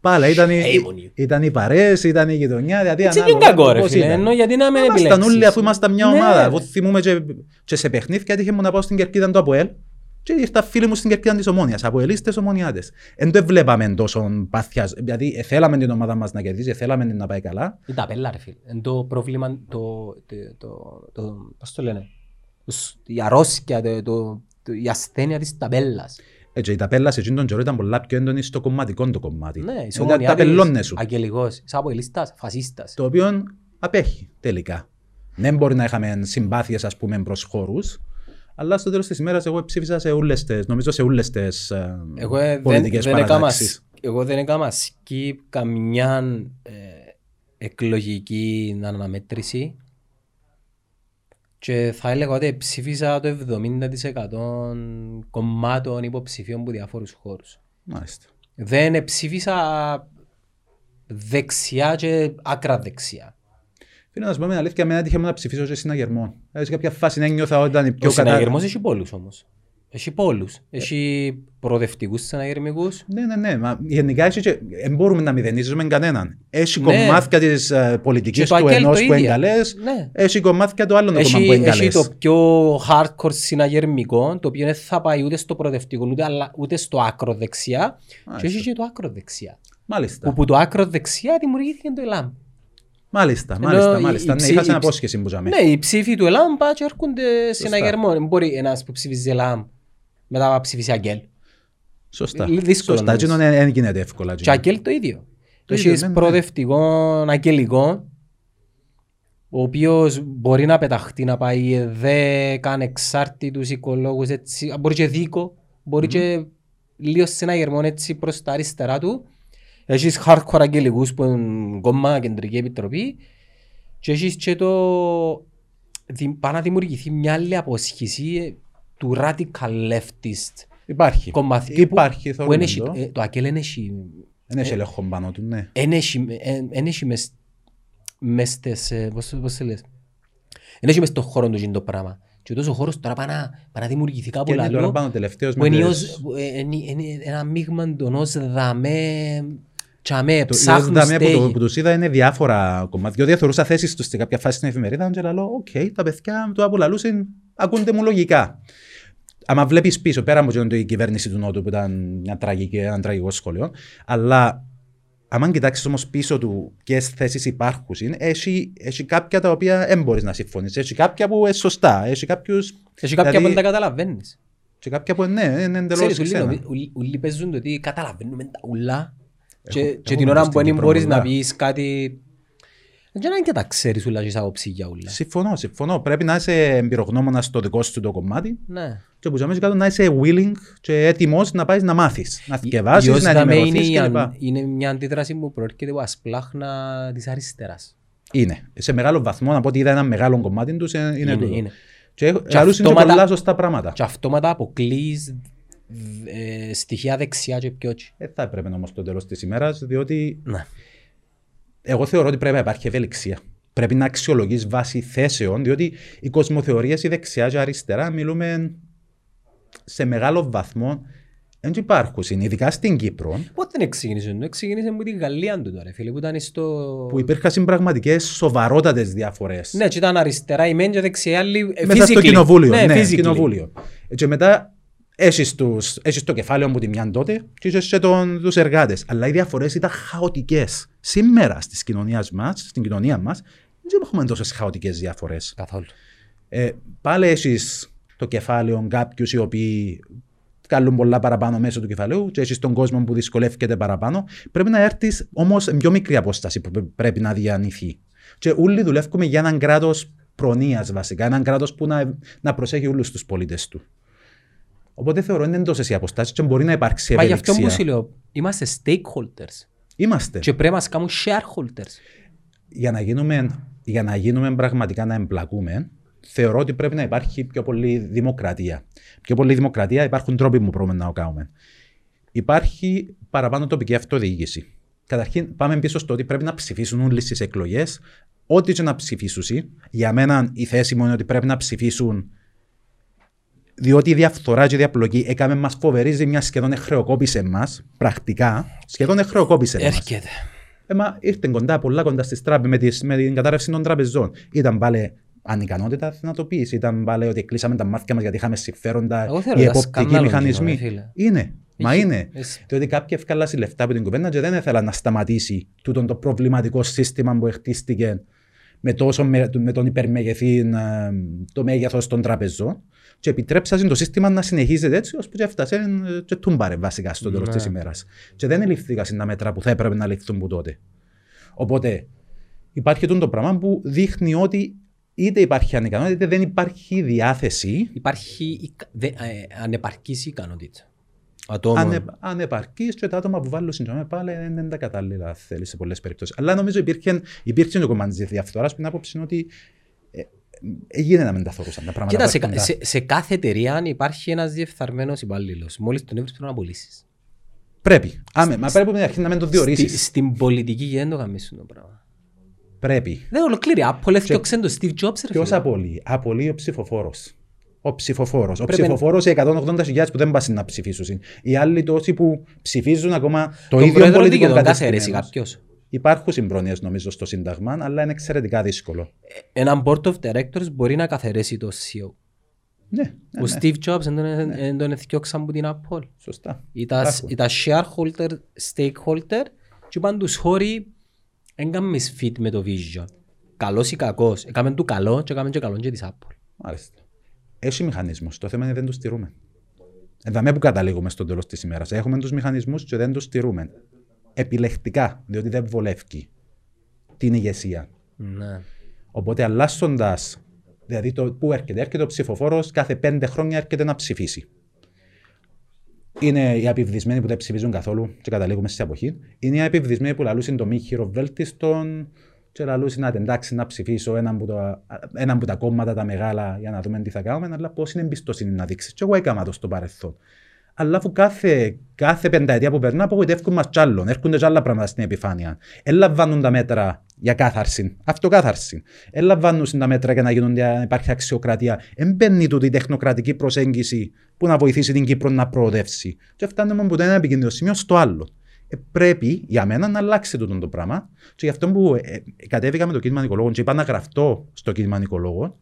Πάλα, ήταν, οι- Hey, μονή. ήταν οι παρέες, ήταν η γειτονιά, δηλαδή Έτσι είναι ανάλογα κακό ρε πώς φίλε, ήταν. ενώ γιατί να με Ήμασταν επιλέξεις. όλοι αφού ήμασταν μια Ναι, ομάδα. ρε. Εγώ θυμούμαι και, και σε παιχνίδια έτυχε μου να πάω στην κερκίδα του ΑΠΟΕΛ και ήρθαν φίλοι μου στην κερκίδα της Ομόνιας, αποελίστες ομονιάτες. Εν το βλέπαμε τόσο παθιάς, δηλαδή ε, θέλαμε την ομάδα μας να κερδίσει, ε, θέλαμε την να πάει καλά. Είναι τα πέλα ρε φίλε. Είναι το πρόβλημα, το, το, το, το, πώς το λένε, Το σ- η αρρώσκια, το, το, το, η ασθένεια της ταμπέλας. Έτσι, η ταπέλα σε εκείνον τον καιρό ήταν πολλά πιο έντονη στο κομματικό το κομμάτι. Ναι, είσαι Δηλαδή, ομονιάτης, ταπελώνε σου. αγγελικός, είσαι αποελίστας, φασίστας. Το οποίο απέχει τελικά. Δεν μπορεί να είχαμε συμπάθειες ας πούμε προς χώρους, αλλά στο τέλος της ημέρας εγώ ψήφισα σε ούλες τες, νομίζω σε ούλες τες ε, Εγώ ε, δεν, πολιτικές δεν έκανα, παρατάξεις. εγώ δεν έκανα skip καμιά ε, εκλογική αναμέτρηση Και θα έλεγα ότι ψήφισα το 70% κομμάτων υποψηφίων από διάφορους χώρους. Μάλιστα. Δεν ψήφισα δεξιά και άκρα δεξιά. Φίλε, να σου πω με αλήθεια, με έτυχε μου να ψηφίσω σε συναγερμό. Ε, Σε κάποια φάση να νιώθα όταν η Ο πιο κατά... συναγερμός έχει πόλους όμως. Έχει πόλους. Έχει προοδευτικούς συναγερμικούς. Ναι, ναι, ναι. Μα γενικά έχει και... δεν μπορούμε να μηδενίζουμε κανέναν. Έχει Ναι. κομμάτια της πολιτικής Και το του ΑΚΕΛ ενός το που ίδιο. είναι καλές. Ναι. Έχει κομμάτια του άλλου κόμμα Έχει, που είναι έχει καλές. το πιο hardcore συναγερμικό, το οποίο δεν θα πάει ούτε στο προοδευτικό, ούτε, αλλά- ούτε στο άκρο δεξιά. Και Μάλιστα. έχει και το άκρο δεξιά. Μάλιστα. Όπου το άκρο δεξιά δημιουργήθηκε το ΕΛΑΜ. Μάλιστα, Ενώ μάλιστα. η- μάλιστα. η Ναι, ψη- είχα η σε ψη- απόσχεση που ζαμε. Ναι, οι ψήφοι του ΕΛΑΜ πάει και έρχονται συναγερμό. Δεν μπορεί ένας που ψηφίζει ΕΛΑΜ μετά να ψηφίσει ΑΚΕΛ. Σωστά. Λ- δύσκολο Σωστά. νομίζω. Έτσι δεν γίνεται εύκολα. Και ΑΚΕΛ το ίδιο. Το ίδιο, Έχεις ναι, ναι. προοδευτικό αγγελικό, ο οποίος μπορεί να πεταχτεί να πάει δέκα ανεξάρτητους οικολόγους, έτσι, μπορεί και δίκο, μπορεί και λίγο συναγερμό έτσι προς τα αριστερά του. Έχεις hardcore αγγελικούς που είναι κόμμα κεντρική επιτροπή και έχεις και το... δη- πάει να δημιουργηθεί μια άλλη αποσχήση του radical leftist Υπάρχει. κομματιού που- Υπάρχει, που θεωρούμε εν έχει- το. ε, το ΑΚΕΛ δεν έχει Δεν έχει έλεγχο πάνω του, ναι. Εν έχει- εν- εν έχει μες, μες στις, ε, πώς, πώς σε λες, εν έχει μες στον χώρο του γίνει το πράγμα. Και τόσο ο χώρος τώρα πάει να, πάει να δημιουργηθεί κάπου Και είναι τώρα άλλο, πάνω τελευταίος που με είναι, τις- ως, που, ε, είναι, είναι ένα μείγμα των ως δαμέ, τζαμέ, Το ψάχνουν είδαμε που, το, στέγη. που τους είδα είναι διάφορα κομμάτια. Διότι θεωρούσα θέσεις τους σε κάποια φάση στην εφημερίδα και λέω, οκ, τα παιδιά του απολαλούσαν, ακούνται μου λογικά. Άμα βλέπεις πίσω, πέρα από εκείνο το η κυβέρνηση του Νότου που ήταν μια τραγική, ένα τραγικό σχολείο, αλλά άμα κοιτάξεις όμως πίσω του ποιες θέσεις υπάρχουν, έχει, έχει κάποια τα οποία δεν μπορείς να συμφωνήσεις. Έχει κάποια που είναι σωστά, έχει κάποιους... Έχει κάποια δηλαδή, που δεν τα καταλαβαίνεις. Και κάποια που ναι, είναι εντελώς Ξέρεις, ούλοι ξένα. νομι- ούλοι- ούλοι παίζουν το ότι καταλαβαίνουμε τα ουλά και, Έχω- και έχουμε την ώρα μπροστά που δεν την μπορείς να προβολά. πεις κάτι δεν είναι και τα ξέρεις ούλα και είσαι άποψη για ούλα. Συμφωνώ, συμφωνώ. Πρέπει να είσαι εμπειρογνώμονας στο δικό σου το κομμάτι Ναι. και που ζαμίζει κάτω να είσαι willing και έτοιμος να πάεις να μάθεις, να θυκευάσεις, Ιός να δαμέ ενημερωθείς είναι, η κλπ. αν- είναι μια αντίδραση που προέρχεται από ασπλάχνα της αριστεράς. Είναι. Σε μεγάλο βαθμό, από ό,τι είδα ένα μεγάλο κομμάτι τους, είναι, είναι, Είναι, τούτο. είναι. Και, Και άλλους είναι και αυτόματα- πολλά σωστά πράγματα. Και αυτόματα αποκλείς ε, στοιχεία δεξιά και πιο έτσι. Δεν θα έπρεπε όμως το τέλος της ημέρας, διότι Ναι. εγώ θεωρώ ότι πρέπει να υπάρχει ευελιξία. Πρέπει να αξιολογείς βάση θέσεων, διότι οι κοσμοθεωρίες η δεξιά και αριστερά μιλούμε σε μεγάλο βαθμό δεν υπάρχουν, ειδικά στην Κύπρο, Πότε δεν ξεκίνησε, το ξεκίνησε με την Γαλλία του τώρα, φίλε, που ήταν στο... που υπήρχαν πραγματικές σοβαρότατες διαφορές. Ναι, και ήταν αριστερά η μεν και δεξιά η άλλη ε, Μέσα στο physically. κοινοβούλιο. Ναι, physically. κοινοβούλιο. Ε, Και μετά έχεις, τους, έχεις το κεφάλαιο μου τη μια τότε και έχεις και τον, τους εργάτες. Αλλά οι διαφορές ήταν χαοτικές. Σήμερα στις κοινωνίες μας, στην κοινωνία μας δεν έχουμε τόσες χαοτικές διαφορές. Καθόλου. Ε, πάλι έχεις το κεφάλαιο κάποιους οι οποίοι κάνουν πολλά παραπάνω μέσω του κεφαλαίου και έχεις τον κόσμο που δυσκολεύεται παραπάνω. Πρέπει να έρθεις όμως σε πιο μικρή απόσταση που πρέ- πρέπει να διανυθεί. Και όλοι δουλεύουμε για έναν κράτος προνοίας βασικά, έναν κράτος που να, να προσέχει όλους τους πολίτες του. Οπότε θεωρώ είναι τόσες οι αποστάσεις και μπορεί να υπάρξει Μα γι' αυτό ευελιξία. που σου λέω, είμαστε stakeholders Είμαστε. και πρέπει να μας κάνουν shareholders. για να γίνουμε, για να γίνουμε πραγματικά να εμπλακούμε, θεωρώ ότι πρέπει να υπάρχει πιο πολύ δημοκρατία. Πιο πολύ δημοκρατία υπάρχουν τρόποι που μπορούμε να το κάνουμε. Υπάρχει παραπάνω τοπική αυτοδιοίκηση. Καταρχήν, πάμε πίσω στο ότι πρέπει να ψηφίσουν όλοι στις εκλογές. Ό,τι και να ψηφίσουν. Για μένα η θέση μου είναι ότι πρέπει να ψηφίσουν διότι η διαφθορά και η διαπλοκή έκαμε μας φοβερή ζημιά, σχεδόν εχρεοκόπησε μας, πρακτικά, σχεδόν εχρεοκόπησε μας. Έρχεται. Ε, μα ήρθε κοντά, πολλά κοντά στις τράπεζες με, τις- με την κατάρρευση των τραπεζών. Ήταν πάλι ανικανότητα να το πεις. Ήταν πάλι ότι κλείσαμε τα μάτια μας γιατί είχαμε συμφέροντα, Εγώ θεωρώ οι τα εποπτικοί σκάνδαλο μηχανισμοί. εκείνο, ρε φίλε. Είναι. Μα Έχει- είναι. Εσύ. Διότι κάποιοι ευκάλασαν λεφτά από την κουβέντα και δεν ήθελαν να σταματήσει τούτο το προβληματικό σύστημα που χτίστηκε με, τόσο, με, με τον υπερμεγεθή ε, το μέγεθος των τραπεζών και επιτρέψαν το σύστημα να συνεχίζεται έτσι ώσπου και έφτασε ε, και τούμπαρε βασικά στο τέλο Ναι. τη ημέρας. Και δεν ελήφθηκαν τα μέτρα που θα έπρεπε να ληφθούν που τότε. Οπότε υπάρχει τούτο το πράγμα που δείχνει ότι είτε υπάρχει ανικανότητα είτε δεν υπάρχει διάθεση Υπάρχει ικα- δε- ε, ανεπαρκής ικανότητα. Ατόμων. ανε, ανεπαρκής και τα άτομα που βάλουν συντρόμε πάλι δεν είναι τα κατάλληλα, θέλει σε πολλές περιπτώσεις. Αλλά νομίζω υπήρχε, υπήρχε το κομμάτι της διαφθοράς που είναι άποψη είναι ότι ε, έγινε να μην τα θεωρούσαν τα πράγματα. Κοίτα, που σε, κα- έρχονταν. σε, σε κάθε εταιρεία υπάρχει ένας διεφθαρμένος υπάλληλος. Μόλις τον έβρεις πρέπει να απολύσεις. Πρέπει. Άμε, μα πρέπει από την αρχή να μην το Στη, διορίσει. στην πολιτική και δεν το κάνεις το πράγμα. Πρέπει. Δεν ολοκλήρη. Apple έφτιαξε τον Steve Jobs ρε Ποιο φίλε. απολύει. Απολύει ο ψηφοφόρος. Ο ψηφοφόρος. Ο Πρέπει- ψηφοφόρος οι 180.000 που δεν πάνε να ψηφίσουν. Οι άλλοι τόσοι που ψηφίζουν ακόμα το Τον ίδιο πρόεδρο πολιτικό δικαιούται να καθαρίσει κατεστημένος. κάποιος. Υπάρχουν συμπρόνοιες νομίζω στο Σύνταγμα, αλλά είναι εξαιρετικά δύσκολο. Έναν board of directors μπορεί να καθαρίσει το CEO. Ναι, ναι, Ο ναι, Steve Jobs δεν τον- δεν τον έφτιαξαν από την Apple. σωστά. Ήταν Υπάρχουν. ήταν shareholder, stakeholder και είπαν τους χώροι δεν κάνεις fit με το vision. Καλός ή κακός. Έκαμε του καλό και έκαμε και καλό και της Apple. Μάλιστα. Έχει μηχανισμούς. Το θέμα είναι δεν τους στηρούμε. Εδώ που καταλήγουμε στο τέλος της ημέρας. Έχουμε τους μηχανισμούς και δεν τους στηρούμε. Επιλεκτικά, διότι δεν βολεύει την ηγεσία. Ναι. Οπότε αλλάσσοντας, δηλαδή το πού έρχεται, έρχεται ο ψηφοφόρος κάθε πέντε χρόνια έρχεται να ψηφίσει. Είναι οι απειβδισμένοι που δεν ψηφίζουν καθόλου και καταλήγουμε σε αποχή. Είναι οι απειβδισμένοι που λαλούσαν το μη χειροβέλτιστον και λαλούσαν να εντάξει να ψηφίσω έναν από, το, έναν από τα κόμματα τα μεγάλα για να δούμε τι θα κάνουμε, αλλά πώς είναι εμπιστοσύνη να δείξει. Και εγώ έκανα το στο παρελθόν. Αλλά αφού κάθε, κάθε πενταετία που περνά απογοητεύουν μας κι άλλων, έρχονται κι άλλα πράγματα στην επιφάνεια. Δεν λαμβάνουν τα μέτρα για κάθαρση, αυτοκάθαρση. Δεν λαμβάνουν τα μέτρα για να γίνονται, να υπάρχει αξιοκρατία. Δεν μπαίνει τούτη η τεχνοκρατική προσέγγιση που να βοηθήσει την Κύπρο να προοδεύσει. Και φτάνουμε από το ένα επικίνδυνο σημείο στο άλλο. Ε, πρέπει για μένα να αλλάξει τούτο το πράγμα. Και γι' αυτό που ε, ε, κατέβηκα με το κίνημα Νικολόγων και είπα να γραφτώ στο κίνημα Νικολόγων,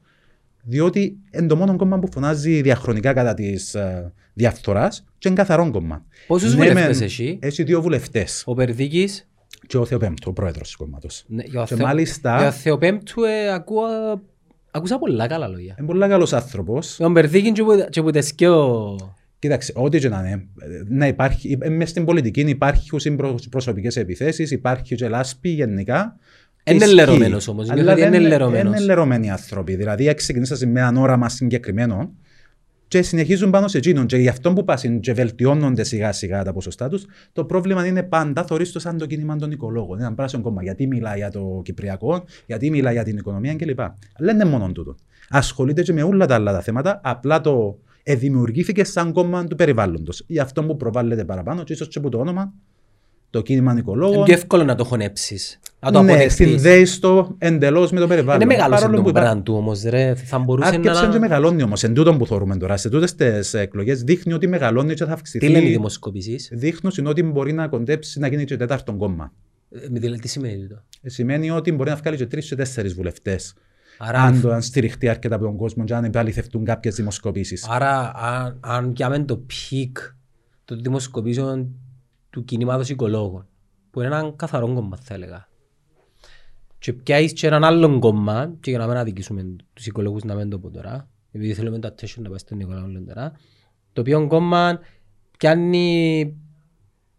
διότι είναι το μόνο κόμμα που φωνάζει διαχρονικά κατά της uh, διαφθοράς και είναι καθαρό κόμμα. Πόσους Ναι, βουλευτές μεν, έχει; Έχει δύο βουλευτές. Ο Περδίκης Και ο Θεοπέμπτου, ο πρόεδρος του κόμματος. ναι, για ο Και Θεο- μάλιστα- για ο Θεοπέμπτου ε, ακούω, ακούσα πολλά καλά λόγια. Είναι πολύ καλός άνθρωπος. Ο Περδίκης και που- και που τες και ο... Κοίταξε, ό,τι και να είναι. ε, Να υπάρχει, ε, μες στην πολιτική υπάρχουν προσωπικέ επιθέσεις, υπάρχει και λάσπη γενικά. Είναι Ισχύει. λερωμένος όμως, Αλλά νιώθω ότι δεν είναι λερωμένος. Είναι λερωμένοι άνθρωποι. Δηλαδή, ξεκινήσατε με έναν όραμα συγκεκριμένο και συνεχίζουν πάνω σε εκείνον. Και γι' αυτό που πάσουν και βελτιώνονται σιγά σιγά τα ποσοστά τους, το πρόβλημα είναι πάντα θωρείς το σαν το κίνημα των οικολόγων. Είναι ένα πράσινο κόμμα. Γιατί μιλά για το Κυπριακό, γιατί μιλά για την οικονομία κλπ. Αλλά δεν είναι μόνο τούτο. Ασχολείται και με όλα τα άλλα τα θέματα, απλά το ε, δημιουργήθηκε σαν κόμμα του περιβάλλοντος. Γι' αυτό που προβάλλεται παραπάνω, και ίσως και από το όνομα, το κίνημα Είναι Οικολόγων. πιο εύκολο να το χωνέψεις. Να το Ναι, αποδεχτείς. συνδέει το εντελώς με το περιβάλλον. Είναι μεγάλος Παρόλο το που υπά- brand του όμως ρε. Θα μπορούσε Άρκεψε και να... μεγαλώνει όμως. Εν τούτον που θεωρούμε τώρα, σε τούτες τις εκλογές δείχνει ότι μεγαλώνει και θα αυξηθεί. Τι λένε οι δημοσκοπήσεις; Δείχνουν είναι ότι μπορεί να κοντέψει να γίνει και τέταρτο κόμμα. Ε, με δηλαδή, Τι σημαίνει το. Ε, Σημαίνει ότι μπορεί να βγάλει και τρεις και τέσσερις βουλευτές. Άρα, Αν, το, αν στηριχτεί αρκετά από τον κόσμο και αν επαληθευτούν κάποιες δημοσκοπήσεις. άρα αν, αν πιάμε το peak των δημοσκοπήσεων του κινήματος οικολόγων που είναι έναν καθαρό κόμμα θα έλεγα και πιάσεις και έναν άλλον κόμμα και για να μην αδικήσουμε τους οικολόγους να μην το πω τώρα επειδή θέλουμε το attention να πάει στον Νικολάου λέμε τώρα το οποίο κόμμα πιάνει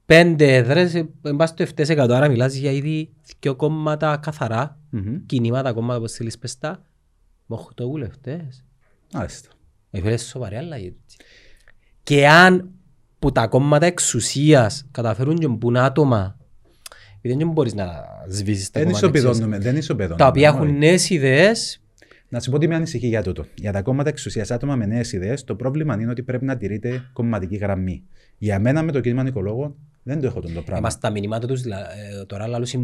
πέντε έδρες ε, εν πάση το 7% άρα μιλάς για ήδη δύο κόμματα καθαρά Μμμ. κινήματα κόμματα όπως θέλεις πες τα με 8 βουλευτές Μάλιστα. Έφερε σοβαρή αλλαγή. Και αν που τα κόμματα εξουσίας καταφέρουν και μπουν άτομα, επειδή δεν μπορείς να σβήσεις τα Δεν κόμματα εξουσίας, ισοπεδώνουμε. Δεν ισοπεδώνουμε. τα οποία Όχι. έχουν νέες ιδέες, Να σου πω τι με ανησυχεί για τούτο. Για τα κόμματα εξουσίας άτομα με νέες ιδέες, το πρόβλημα είναι ότι πρέπει να τηρείται κομματική γραμμή. Για μένα με το κίνημα Νικολόγων δεν το έχω τον το πράγμα. είμαστε τα μηνύματα τους, δηλα- ε, τώρα λαλούς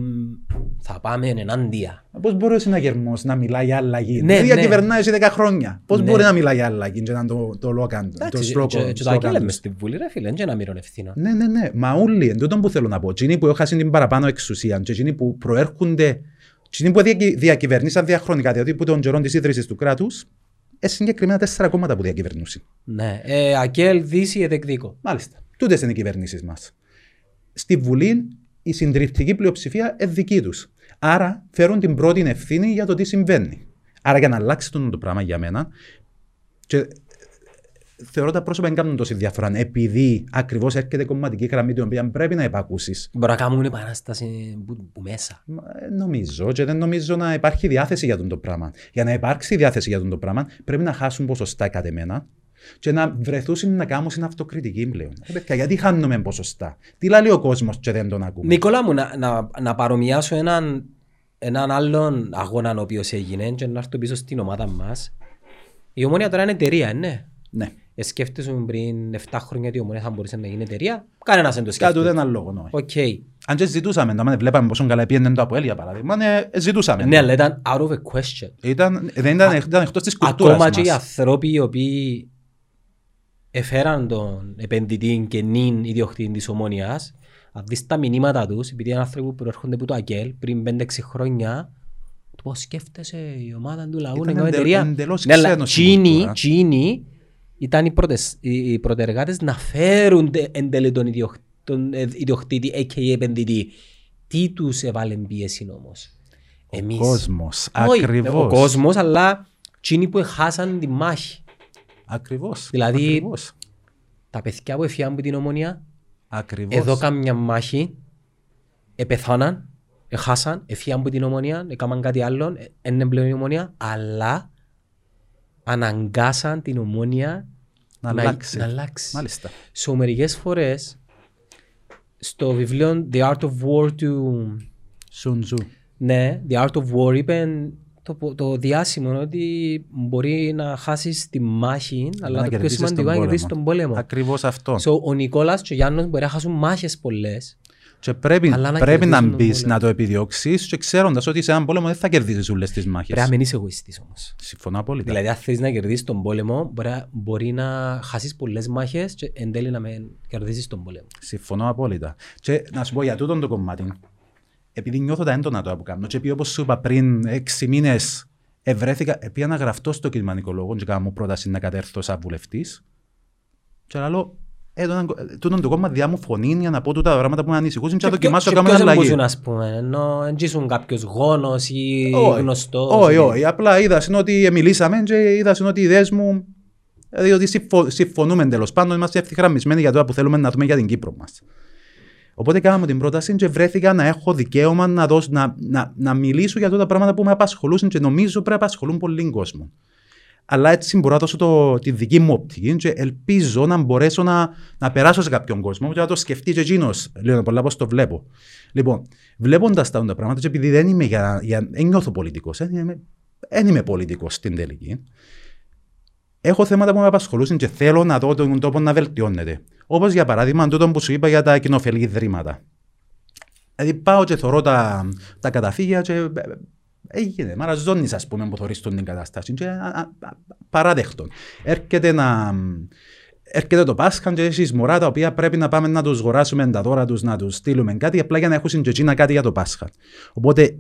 θα πάμε ενάντια. Πώς μπορεί ο συναγερμό να μιλάει για αλλαγή; Ναι, Ναι, ναι. διακυβερνάει εσύ 10 χρόνια. Πώς Ναι. μπορεί να μιλάει για αλλαγή και να είναι το, το λόγαν, το Εντάξει, και- σλόγο- και- και το σλόγαν αγγέλαμε τους. στη Βουλή ρε φίλε, δεν είναι αμύρων ευθύνων. Ναι, ναι, ναι. Μα όλοι, εν τούτον που θέλω να πω, εκείνοι που έχασαν την παραπάνω εξουσία, και εκείνοι που προέρχονται, εκείνοι που διακυ- διακυβερνήσαν διαχρονικά, δηλαδή που των καιρών της ίδρυσης του κράτους, ε, συγκεκριμένα τέσσερα κόμματα που διακυβερνούσαν. Ναι, ε, Ακέλ, Δύση, Εδεκδίκο. Μάλιστα. Τούτες είναι οι κυβερνήσεις μας. Στη Βουλή η συντριπτική πλειοψηφία είναι δική τους. Άρα φέρουν την πρώτη ευθύνη για το τι συμβαίνει. Άρα για να αλλάξει το, το πράγμα για μένα. Και ε, θεωρώ τα πρόσωπα δεν κάνουν τόση διαφορά. Επειδή ακριβώς έρχεται κομματική γραμμή την οποία πρέπει να υπακούσει. Μπορεί να κάνουν επανάσταση που, που μέσα. Νομίζω και δεν νομίζω να υπάρχει διάθεση για τον το πράγμα. Για να υπάρξει διάθεση για τον το πράγμα, πρέπει να χάσουν ποσοστά κατ' εμένα και να βρεθούν να κάνουν στην αυτοκριτική πλέον. Ε, παιδιά, γιατί χάνουμε ποσοστά; Τι λέει ο κόσμος και δεν τον ακούμε; Νικόλα μου, να, να, να παρομοιάσω έναν έναν άλλον αγώνα ο οποίος έγινε και να έρθω πίσω στην ομάδα μας. Η Ομόνια τώρα είναι εταιρεία, ναι. Ναι. Ε, σκέφτεσαι πριν 7 χρόνια ότι η Ομόνια θα μπορούσε να γίνει εταιρεία; Κανένας δεν το Κάτω σκέφτεται. δεν είναι λόγο. ναι. Οκ. Αν και ζητούσαμε, να βλέπαμε πόσο καλά πήγαινε το Αποέλ για παράδειγμα, ναι, ζητούσαμε. Ναι, αλλά ήταν out of a question. Ήταν, δεν ήταν, ήταν εκτός της κουλτούρας Ακόμα μας. και οι άνθρωποι οι οποίοι εφέραν τον επενδυτή και νυν ιδιοκτήτη της Ομόνιας, αν δεις τα μηνύματα τους, επειδή είναι άνθρωποι που προέρχονται από το ΑΚΕΛ πριν 5-6 χρόνια, του πω σκέφτεσαι η ομάδα του λαού Ήταν να κάνει εντελ- εταιρεία. εντελώς Ναι, αλλά ξένος στην τσίνοι, κουλτούρα. τσίνοι ήταν οι, πρωτες, οι, οι πρωτεργάτες να φέρουν τε- εν τέλει τον, ιδιοχ, τον ε, ιδιοκτήτη, a.k.a. επενδυτή. Τι τους έβαλε πίεση όμως; Εμείς. κόσμος, Όχι, ακριβώς. Ο κόσμος, αλλά εκείνοι που χάσαν τη μάχη. Ακριβώς. Δηλαδή- Ακριβώς. Τα παιδιά που έφυγαν από την ομονία, Ακριβώς. εδώ κάμια μάχη, επεθάναν, έχασαν, έφυγαν από την ομονία, έκαναν κάτι άλλο, είναι πλέον η ομονία, αλλά αναγκάσαν την ομόνια να, να- αλλάξει. να αλλάξει. Μάλιστα. So, μερικές φορές, στο βιβλίο The Art of War του Σουντζού. Ναι, The Art of War είπε το, το διάσημο ότι μπορεί να χάσεις τη μάχη, αλλά να το πιο κερδίσεις σημαντικό τον είναι να κερδίσεις πόλεμο. τον πόλεμο. Ακριβώς αυτό. So, ο Νικόλας και ο Γιάννος μπορεί να χάσουν μάχες πολλές. Και πρέπει, Αλλά να πρέπει να κερδίσουν τον μπεις πόλεμο. να το επιδιώξεις και ξέροντας ότι σε έναν πόλεμο δεν θα κερδίσει όλες τις μάχες. Πρέπει να μην είσαι εγωιστής όμως. Συμφωνώ απόλυτα. Δηλαδή, αν θέλεις να κερδίσεις τον πόλεμο, μπορεί, να- μπορεί να χάσεις πολλές μάχες και εν τέλει να μην κερδίσεις τον πόλεμο. Συμφωνώ απόλυτα. Και να σου πω για τούτον το κομμάτι. Επειδή νιώθω τα έντονα τώρα που κάνω, και επειδή όπως σου είπα πριν έξι μήνες ευρέθηκα, επειδή να γραφτώ στο κοινωνικό λόγο, και κάνω μου πρόταση να κατέρθω σαν βουλευτής. Και λέω, ε, τούτον- τούτον το κόμμα διά μου φωνή για να πω τούτα τα πράγματα που με ανησυχούν και να δοκιμάσω να κάνω ποιος αλλαγή. εμπούζουν, ας πούμε, ενώ εν ήσουν κάποιος γόνος ή Όχι, γνωστός. Όχι, ή- όχι. Απλά είδα είναι ότι μιλήσαμε και είδα είναι ότι οι ιδέες μου Δηλαδή ότι συμφω- συμφωνούμε τέλος πάντων, είμαστε ευθυγραμμισμένοι για το που θέλουμε να δούμε για την Κύπρο μας. Οπότε κάναμε την πρόταση και βρέθηκα να έχω δικαίωμα να, δώσω, να, να, να μιλήσω για αυτά τα πράγματα που με απασχολούσαν και νομίζω πρέπει να απασχολούν πολύ κόσμο. Αλλά έτσι μπορώ να δώσω το, τη δική μου οπτική και ελπίζω να μπορέσω να, να περάσω σε κάποιον κόσμο και να το σκεφτεί και εκείνος. Λέω πολλά πώ το βλέπω. Λοιπόν, βλέποντας τα τα πράγματα, και επειδή δεν είμαι για, για δεν νιώθω πολιτικός, δεν είμαι, δεν είμαι πολιτικός στην τελική. Έχω θέματα που με απασχολούσαν και θέλω να δω τον τόπο να βελτιώνεται. Όπως για παράδειγμα, τούτο που σου είπα για τα κοινοφελή ιδρύματα. Δηλαδή, πάω και θωρώ τα, τα καταφύγια και ε, έγινε. Μαραζώνει, ας πούμε, που θωρείς τον την κατάσταση. Και, α, α, α, παράδεκτον. Έρχεται να. Έρχεται το Πάσχα και έχει μωρά τα οποία πρέπει να πάμε να τους αγοράσουμε τα δώρα τους, να τους στείλουμε κάτι, απλά για να έχουν και εκείνα κάτι για το Πάσχα. Οπότε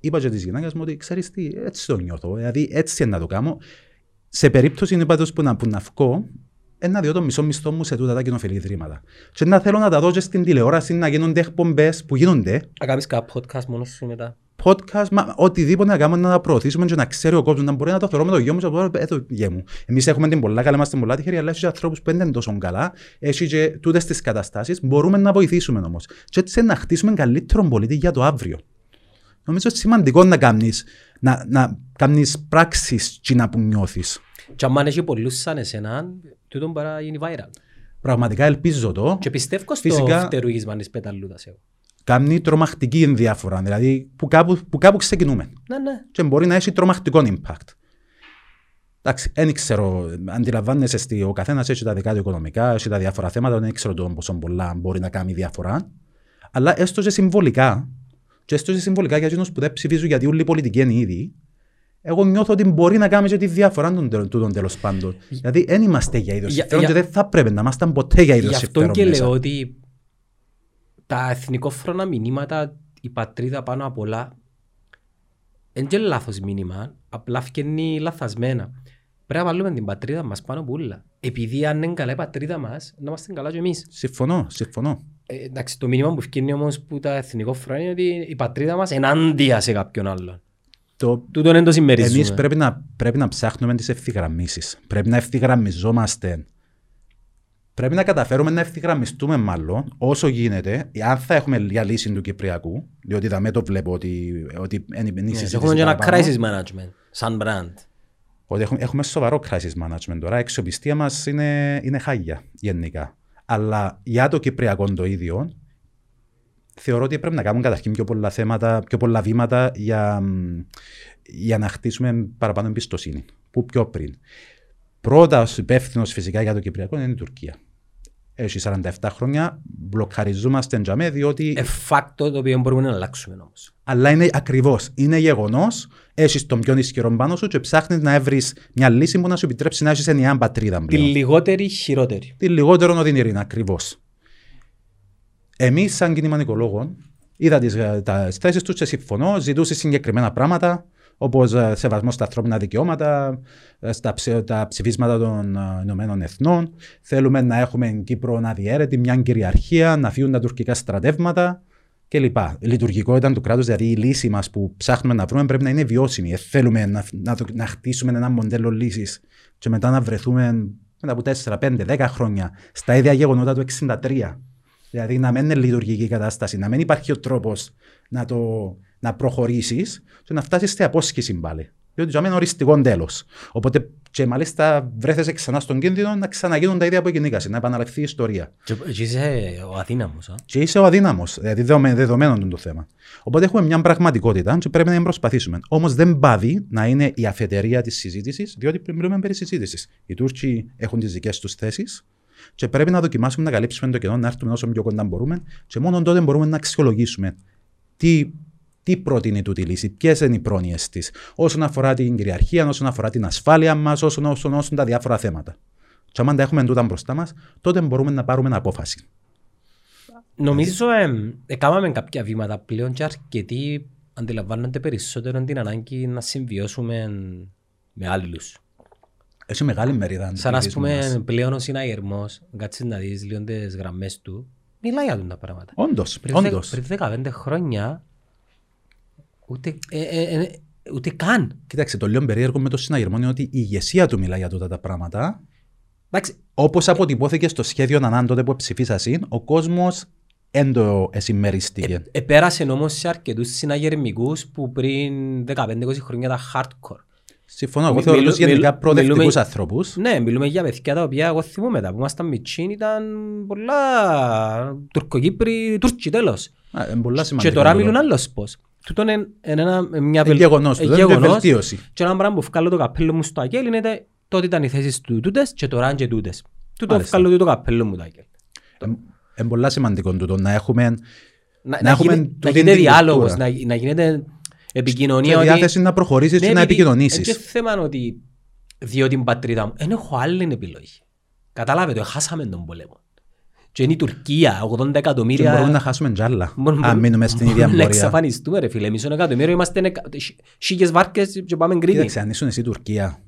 είπα και της γυναίκας μου ότι ξέρεις τι, έτσι το νιώθω. Δηλαδή, έτσι είναι να το κάνω. Σε περίπτωση είναι πάντως που να, που να βγω, ε, να διώ το μισό μισθό μου σε τούτα τα κοινοφιλή ιδρύματα. Και να θέλω να τα δω και στην τηλεόραση, να γίνονται εκπομπές που γίνονται, Να κάνεις κάποιο podcast μόνος σου μετά. podcast, μα, οτιδήποτε να κάνουμε να τα προωθήσουμε και να ξέρει ο κόσμος, να μπορεί να το θεωρώ με το γιο μου και να πω, ε, το γιο μου. Εμείς έχουμε την πολλά καλά, είμαστε πολλά τυχεροί, αλλά έχει και ανθρώπους που δεν είναι τόσο καλά, έχει και τούτες τις καταστάσεις, μπορούμε να βοηθήσουμε όμως. Και έτσι να χτίσουμε καλύτερο πολίτη για το αύριο. Νομίζω είναι σημαντικό να κάνεις, να, να κάνεις πράξεις τσίνα που νιώθεις. Και αν έχει πολλούς σαν εσένα, τούτο μπορεί να γίνει viral. Πραγματικά ελπίζω το. Και πιστεύω στο Φυσικά- φτερουγίσμα της πεταλούδας εγώ. Κάνει τρομακτική ενδιάφορα. Δηλαδή που κάπου, που κάπου ξεκινούμε. Ναι, ναι. Και μπορεί να έχει τρομακτικό impact. Εντάξει, δεν ξέρω, αντιλαμβάνεσαι ότι ο καθένας έχει τα δικά του οικονομικά, έχει τα διάφορα θέματα, δεν ξέρω το πόσο πολλά μπορεί να κάνει διαφορά. Αλλά έστω και συμβολικά, και έστω και συμβολικά για εκείνους που δεν ψηφίζουν γιατί όλοι οι πολιτικοί είναι ήδη, εγώ νιώθω ότι μπορεί να κάνει και τη διαφορά των τελ- τούτων τέλος πάντων. Δηλαδή, δεν είμαστε για είδος Για- συμφέρον και για- δεν θα πρέπει να είμαστε ποτέ για είδος Γι' αυτό συμφέρον. και μέσα. λέω ότι τα εθνικόφρονα μηνύματα, η πατρίδα πάνω απ' όλα, δεν είναι λάθος μήνυμα, απλά φκένει λαθασμένα. Πρέπει να βάλουμε την πατρίδα μας πάνω από όλα. Επειδή αν είναι καλά η πατρίδα μας, να είμαστε καλά και εμείς. Συμφωνώ, συμφωνώ. Ε, εντάξει, το μήνυμα που φκένει όμως που τα εθνικόφρονα είναι ότι η πατρίδα μας ενάντια σε κάποιον άλλον. Το, Τούτο δεν το συμμερίζουμε. Εμείς πρέπει να, πρέπει να ψάχνουμε τις ευθυγραμμίσεις. Πρέπει να ευθυγραμμιζόμαστε. Πρέπει να καταφέρουμε να ευθυγραμμιστούμε μάλλον όσο γίνεται, αν θα έχουμε για λύση του Κυπριακού, διότι δαμέ το βλέπω ότι, ότι είναι η Ναι, συζήτηση Έχουμε και ένα παραπάνω, crisis management, σαν brand. Ότι έχουμε, έχουμε σοβαρό crisis management τώρα. Η αξιοπιστία μας είναι, είναι χάγια γενικά. Αλλά για το Κυπριακό το ίδιο, θεωρώ ότι πρέπει να κάνουμε καταρχήν πιο πολλά θέματα, πιο πολλά βήματα για, μ, για να χτίσουμε παραπάνω εμπιστοσύνη. Πού πιο πριν. Πρώτα υπεύθυνος φυσικά για το Κυπριακό είναι η Τουρκία. Έχει 47 χρόνια, μπλοκαριζόμαστε τζαμέ, διότι. Ε, φάκτο το οποίο μπορούμε να αλλάξουμε όμως. Αλλά είναι ακριβώς. Είναι γεγονός. Έχεις τον πιο ισχυρό πάνω σου και ψάχνεις να βρεις μια λύση που να σου επιτρέψει να έχεις ενιαία πατρίδα Τη πλέον. λιγότερη χειρότερη. Τη λιγότερο οδυνηρή, ακριβώς. Εμείς, σαν κίνημα οικολόγων, είδα τις θέσεις τους και συμφωνώ, ζητούσε συγκεκριμένα πράγματα, όπως σεβασμό στα ανθρώπινα δικαιώματα, ε, στα ψη- τα ψηφίσματα των ε, Ηνωμένων Εθνών. Θέλουμε να έχουμε Κύπρο αδιέρετη, μια κυριαρχία, να φύγουν τα τουρκικά στρατεύματα κλπ. Η λειτουργικότητα του κράτους, δηλαδή η λύση μας που ψάχνουμε να βρούμε, πρέπει να είναι βιώσιμη. Ε, θέλουμε να, να, το- να χτίσουμε ένα μοντέλο λύσης και μετά να βρεθούμε μετά από 4, 5, 10 χρόνια στα ίδια γεγονότα του 63. Δηλαδή να μην είναι λειτουργική η κατάσταση, να μην υπάρχει ο τρόπος να, το, να προχωρήσεις και να φτάσεις σε απόσχηση πάλι. Διότι για μένα είναι οριστικό τέλος. Οπότε και μάλιστα βρέθεσαι ξανά στον κίνδυνο να ξαναγίνουν τα ίδια που γεννήκασαι, να επαναληφθεί η ιστορία. Και και είσαι ο αδύναμος. α. Και είσαι ο αδύναμος, δηλαδή δεδομε- δεδομένο είναι το θέμα. Οπότε έχουμε μια πραγματικότητα και πρέπει να την προσπαθήσουμε. Όμως δεν πάβει να είναι η αφετηρία της συζήτησης, διότι μιλούμε περί συζήτησης. Οι Τούρκοι έχουν τις δικές τους θέσεις και πρέπει να δοκιμάσουμε να καλύψουμε το κενό, να έρθουμε όσο πιο κοντά μπορούμε και μόνο τότε μπορούμε να αξιολογήσουμε τι, τι προτείνει τούτη η λύση, ποιες είναι οι πρόνοιες της, όσον αφορά την κυριαρχία, όσον αφορά την ασφάλεια μας, όσον, όσον, όσον τα διάφορα θέματα. Και αν τα έχουμε τούτα μπροστά μας, τότε μπορούμε να πάρουμε απόφαση. Νομίζω ε, έκαναμε κάποια βήματα πλέον και αρκετοί αντιλαμβάνονται περισσότερο την ανάγκη να συμβιώσουμε με άλλους. Έχει μεγάλη μερίδα. Σαν ας αντιβιβασμού μας. πούμε πλέον ο συναγερμός, κάτσεις να δεις λίγο τις γραμμές του, μιλάει για αυτά τα πράγματα. Όντως, Πριν, δε- όντως. πριν 15 χρόνια, ούτε, ε, ε, ε, ούτε καν. Κοίταξε, το λίγο περίεργο με το συναγερμό είναι ότι η ηγεσία του μιλάει για τούτα τα πράγματα. Εντάξει, Όπως αποτυπώθηκε στο σχέδιο Νανάν τότε που ψηφίσασαν, ο κόσμος δεν το εσημεριστήκε. επέρασε όμως σε αρκετούς συναγερμικούς που πριν 15-20 χρόνια ήταν hardcore. Συμφωνώ. Εγώ Μι- θεωρώ μιλού- τους γενικά μιλού- προοδευτικούς μιλούμε- ανθρώπου. Ναι, μιλούμε για παιδιά τα οποία εγώ θυμούμαι τα που ήμασταν μητσίν ήταν πολλά Τουρκοκύπροι, Τούρκοι τέλος. Πολλά σημαντικό. Και τώρα τούτο. μιλούν άλλος πώς. Τούτο είναι είναι ένα, μια Είναι γεγονός, τούτο είναι βελτίωση. Και ένα πράγμα που βγάλω το καπέλο μου στο Αγγέλ είναι τε- τότε ήταν οι θέσεις του τούτες και τώρα είναι και τούτες. Τούτο Μάλιστα. βγάλω το καπέλο μου το Αγγέλ. Είναι πολλά σημαντικό τούτο να έχουμε Να, Να να, έχουμε γίνεται, να τούτη γίνεται την διάλογος, κουλτούρα. να, να γίνεται επικοινωνία. και ότι- διάθεση να προχωρήσεις Ναι, και να επειδή- επικοινωνήσεις. Είναι και θέμα ότι διότι την πατρίδα μου δεν έχω άλλη επιλογή. Κατάλαβε το, χάσαμε τον πόλεμο. Και είναι η Τουρκία, 80 Και εκατομμύρια. μπορούμε να χάσουμε τζάλα. Μπορούμε- Αν μείνουμε στην ίδια μπορούμε Να πορεία. εξαφανιστούμε ρε φίλε, μισό εκατομμύριο, είμαστε εκα- σι- σίγες βάρκες και πάμε Κρήτη. Κοίταξε, αν ήσουν εσύ Τουρκία.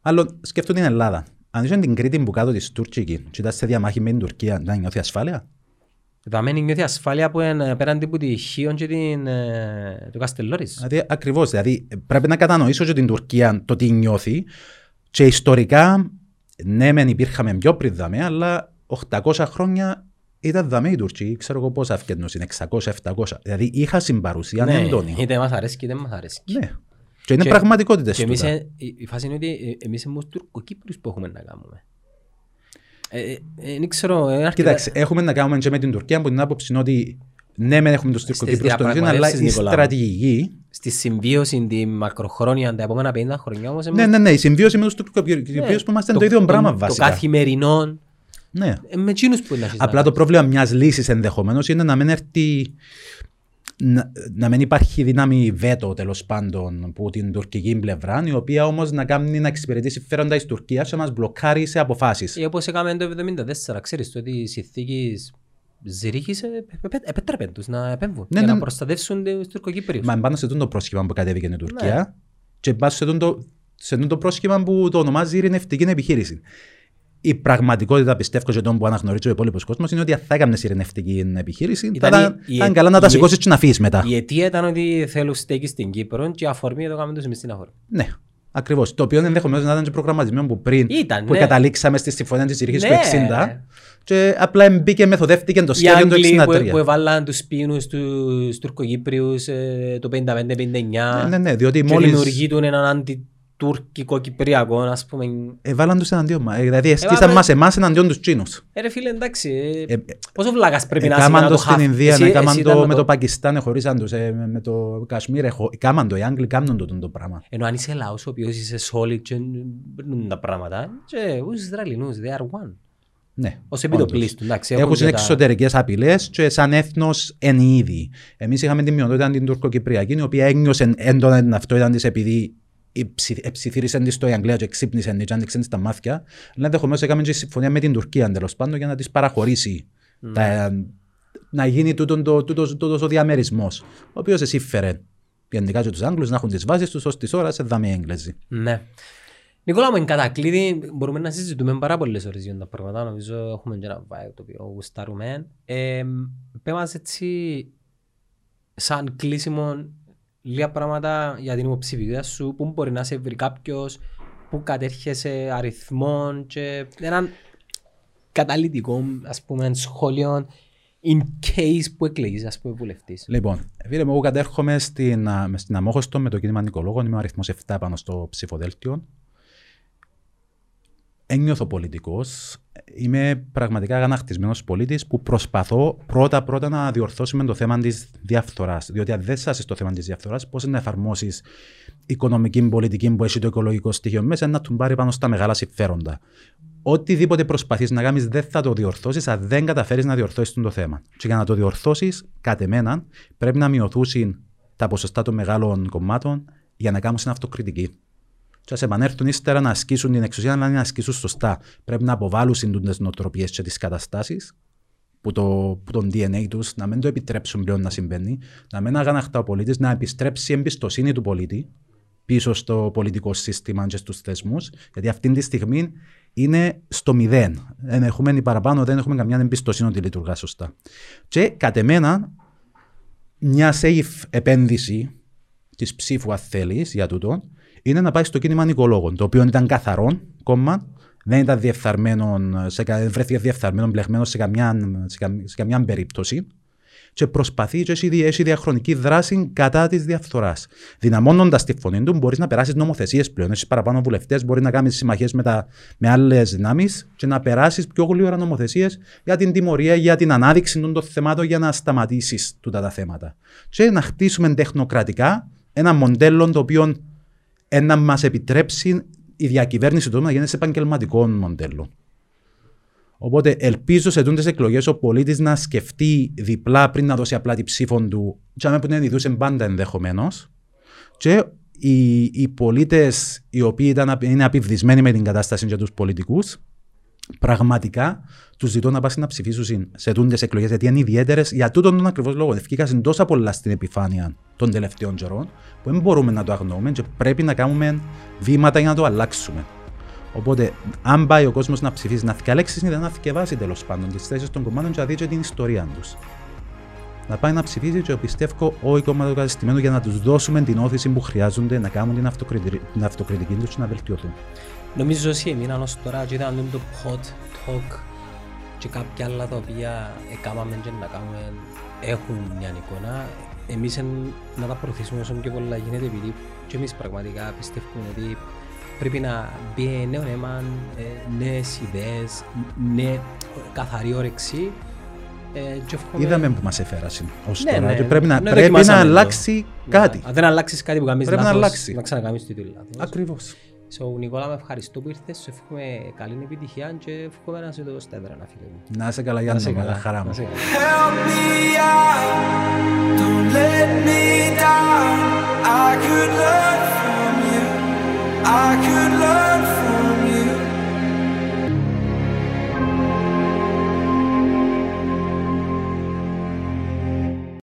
Άλλο σκέφτομαι την Ελλάδα. Αν ήσουν την Κρήτη που κάτω της Τουρκική, και ήταν σε διαμάχη με την Τουρκία, να νιώθει ασφάλεια. Δαμένη νιώθει ασφάλεια που είναι απέναντι από τη Χίον και την, ε, το Καστελόρις. Δηλαδή, ακριβώς. Δηλαδή, πρέπει να κατανοήσω και την Τουρκία το τι νιώθει. Και ιστορικά, ναι, μεν υπήρχαμε πιο πριν δαμέ, αλλά 800 χρόνια ήταν δαμέ η Τουρκία. Ξέρω εγώ πόσα αυκαιρνούς είναι, 600-700. Δηλαδή, είχα συμπαρουσία Ναι, έντονη. είτε μας αρέσει είτε δεν μας αρέσει. Ναι. Και είναι Και- πραγματικότητες Και εμείς, ε, η η φάση είναι ότι ε, εμείς είμαστε ως Τουρκοκύπριους που έχουμε να κάνουμε. Ε, ε, ε, Δεν ξέρω, είναι αρκετά... Κοίταξε, έχουμε να κάνουμε και με την Τουρκία που την άποψη είναι ότι ναι, μεν έχουμε τους Τουρκοκύπρου στον Ισραήλ, αλλά διαπραγματεύσεις, η Νικόλα μου. στρατηγική. στη συμβίωση, τη μακροχρόνια, τα επόμενα 50 χρόνια όμως... Ναι, ναι, ναι, η συμβίωση με τους Τουρκοκύπριου που είμαστε το ίδιο πράγμα Το βασικά. καθημερινό, Ναι. ε, με εκείνους που είναι να έχεις Απλά να το πρόβλημα μιας λύσης ενδεχομένως είναι να μην έρθει. Να, να μην υπάρχει δύναμη βέτο τέλος πάντων από την τουρκική πλευρά, η οποία όμως να κάνει να εξυπηρετεί συμφέροντα τη Τουρκία και να μας μπλοκάρει σε αποφάσεις. Ή όπως έκαμε το 1974, ξέρεις το ότι οι συνθήκες Ζηρίχης ε, επέ- επέτρεπε τους να επέμβουν Ναι, για ναι. να προστατεύσουν τους Τουρκοκύπριους. Μα πάνω σε αυτό το πρόσχημα που κατέβηκε η Ναι. Τουρκία και πάνω σε αυτό το, σε αυτό το πρόσχημα που το ονομάζει ειρηνευτική επιχείρηση. Η πραγματικότητα, πιστεύω, και τον που αναγνωρίζει ο υπόλοιπος κόσμος, είναι ότι αν θα έκανε ειρηνευτική επιχείρηση, θα Ήταν ήταν, η- η- θα ήταν καλά να τα η- σηκώσεις και να φύγεις μετά. Η αιτία ήταν ότι θέλουν στέκει στην Κύπρο και η αφορμή το κάνουμε τους εμείς στην αφορμή. Ναι, ακριβώς. Το οποίο ενδεχομένως να ήταν και προγραμματισμένο που πριν Ήταν, που ναι. καταλήξαμε στη συμφωνία της ειρήνη Ναι. του 60. Και απλά μπήκε, μεθοδεύτηκε το Οι σχέδιο του Άγγλοι που, 63. που έβαλαν τους πίνους τους Τουρκοκύπριους ε, το 55-59 Ναι, ναι, ναι, διότι και μόλις, δημιουργείτουν έναν αντι, τουρκικό-κυπριακό, ας πούμε. Έβαλαν τους εναντίον μας. Ε, Δηλαδή εστίσαν Έβαλε- μας εμάς εναντίον τους Τσίνους. Ε, ρε φίλε, εντάξει, ε, Ε, ε, πόσο βλάκας πρέπει να είσαι Έκαναν να το το στην χάθ- Ινδία, Εσύ- έκαναν εσύ το ήταν να με το Πακιστάν, εχωρίσαν τους, ε, με- με το Κασμίρ, εχω- έκαναν το, οι Άγγλοι κάνουν το το πράγμα. Ενώ αν είσαι λαός ο οποίος είσαι solid και παίρνουν τα πράγματα, και τους Ισραηλινούς, they are one. Ναι, Ως όντως. επιτοπλίστου, εντάξει. Έχουν και τα- εξωτερικές απειλές και σαν έθνος εν είδη. Εμείς είχαμε την μειονότητα την τουρκοκυπριακή, η οποία ένιωσε έντονα την αυτοίδα της επειδή υψη- εψιθύρισε της στο η Αγγλία και ξύπνησε της και άνοιξε της τα μάτια. Αλλά ενδεχομένως έκαμε και συμφωνία με την Τουρκία τέλος πάντων για να της παραχωρήσει. Τα, να γίνει τούτον το, τούτος, τούτος ο διαμερισμός, ο οποίος εσύφερε γενικά και τους Άγγλους να έχουν τις βάσεις τους ως τις ώρες σε δάμε οι Έγγλεζοι. Ναι. Νικόλα μου, εν κατακλείδη μπορούμε να συζητούμε πάρα πολλές ώρες για τα πράγματα. Νομίζω έχουμε και ένα vibe το οποίο γουστάρουμε. Ε, πέ μας έτσι, σαν κλείσιμο, λίγα πράγματα για την υποψηφιότητα σου, πού μπορεί να σε βρει κάποιος, πού κατέρχεσαι αριθμών και έναν καταλυτικό, ας πούμε, σχόλιο in case που εκλεγείς, ας πούμε, βουλευτής. Λοιπόν, φίλε μου, εγώ κατέρχομαι στην, α, μες στην Αμόχωστο με το κίνημα Νικολόγων, είμαι ο αριθμός 7 πάνω στο ψηφοδέλτιο. Ένιωθω πολιτικός, είμαι πραγματικά αγανακτισμένος πολίτης που προσπαθώ πρώτα-πρώτα να διορθώσουμε το θέμα της διαφθοράς. Διότι αν δεν σας στο θέμα της διαφθοράς, πώς να εφαρμόσεις οικονομική πολιτική που έχει το οικολογικό στοιχείο μέσα, να του πάρει πάνω στα μεγάλα συμφέροντα. Οτιδήποτε προσπαθείς να κάνεις δεν θα το διορθώσεις αν δεν καταφέρεις να διορθώσεις το θέμα. Και για να το διορθώσεις, κατ' εμένα, πρέπει να μειωθούν τα ποσοστά των μεγάλων κομμάτων για να κάνουν αυτοκριτική. Και ας επανέλθουν ύστερα να ασκήσουν την εξουσία, αλλά να ασκήσουν σωστά. Πρέπει να αποβάλουν τι νοοτροπίες και τις καταστάσεις που, το, που τον DNA τους, να μην το επιτρέψουν πλέον να συμβαίνει, να μην αγαναχτά ο πολίτης, να επιστρέψει η εμπιστοσύνη του πολίτη πίσω στο πολιτικό σύστημα και στους θεσμούς, γιατί αυτή τη στιγμή είναι στο μηδέν. Δεν έχουμε ή παραπάνω, δεν έχουμε καμιά εμπιστοσύνη ότι λειτουργά σωστά. Και κατ' εμένα, μια safe επένδυση της ψήφου, αν θέλεις, για τούτο, είναι να πάει στο κίνημα Νικολόγων, το οποίο ήταν καθαρό κόμμα, δεν ήταν διεφθαρμένο, σε, κα- βρέθηκε διεφθαρμένο, μπλεγμένο σε καμιά, σε, καμ- σε καμιά περίπτωση και προσπαθεί και έχει, δι- έχει διαχρονική δράση κατά της διαφθοράς. Δυναμώνοντας τη φωνή του, μπορείς να περάσεις νομοθεσίες πλέον. Έχεις παραπάνω βουλευτές, μπορεί να κάνεις συμμαχίες με, τα- με άλλες δυνάμεις και να περάσεις πιο γλύωρα νομοθεσίες για την τιμωρία, για την ανάδειξη των θεμάτων για να σταματήσεις τούτα τα θέματα. Και να χτίσουμε τεχνοκρατικά ένα μοντέλο το οποίο ε, να μας επιτρέψει η διακυβέρνηση του να γίνει σε επαγγελματικό μοντέλο. Οπότε ελπίζω σε τούντες εκλογές ο πολίτης να σκεφτεί διπλά πριν να δώσει απλά τη ψήφο του, και που δεν ειδούσε πάντα ενδεχομένως. Και οι, οι πολίτες οι οποίοι ήταν, απ- είναι απειβδισμένοι με την κατάσταση για τους πολιτικούς, πραγματικά τους ζητώ να πάσουν να ψηφίσουν σε τούντες εκλογές, γιατί είναι ιδιαίτερες για τούτον τον ακριβώς λόγο. Ευκήκασαν τόσα πολλά στην επιφάνεια των τελευταίων καιρών, που δεν μπορούμε να το αγνοούμε και πρέπει να κάνουμε βήματα για να το αλλάξουμε. Οπότε, αν πάει ο κόσμος να ψηφίσει, να διαλέξει είναι να θυκευάσει τέλος πάντων τις θέσεις των κομμάτων και να δει και την ιστορία τους. Να πάει να ψηφίσει και πιστεύω όλοι οι κομματοκαταστημένοι για να τους δώσουμε την όθηση που χρειάζονται να κάνουν την, αυτοκριτι... την αυτοκριτική τους και να βελτιωθούν. Νομίζω ότι έμειναν ως τώρα και ήταν το hot talk και κάποια άλλα τα οποία έκαναμε και να κάνουμε έχουν μια εικόνα. Εμείς εν, να τα προωθήσουμε όσο πιο πολλά γίνεται επειδή και εμείς πραγματικά πιστεύουμε ότι πρέπει να μπει νέο αίμα, ε, νέες ιδέες, νέα καθαρή όρεξη ε, και εύχομαι- Είδαμε που μας έφερασε ως Ναι, τώρα ναι, και πρέπει να, ναι, πρέπει να δοκιμάσαμε το. αλλάξει κάτι. Αν δεν αλλάξεις κάτι που κάνεις Πρέπει να λάθος, αλλάξει. να ξανακάνεις το ίδιο λάθος. Ακριβώς. So, Νικόλα, με ευχαριστώ που ήρθες, Σου εύχομαι καλή επιτυχία και εύχομαι να σε δω στα φίλε μου. Να είσαι καλά, Γιάννη, χαρά μου. You, I could learn.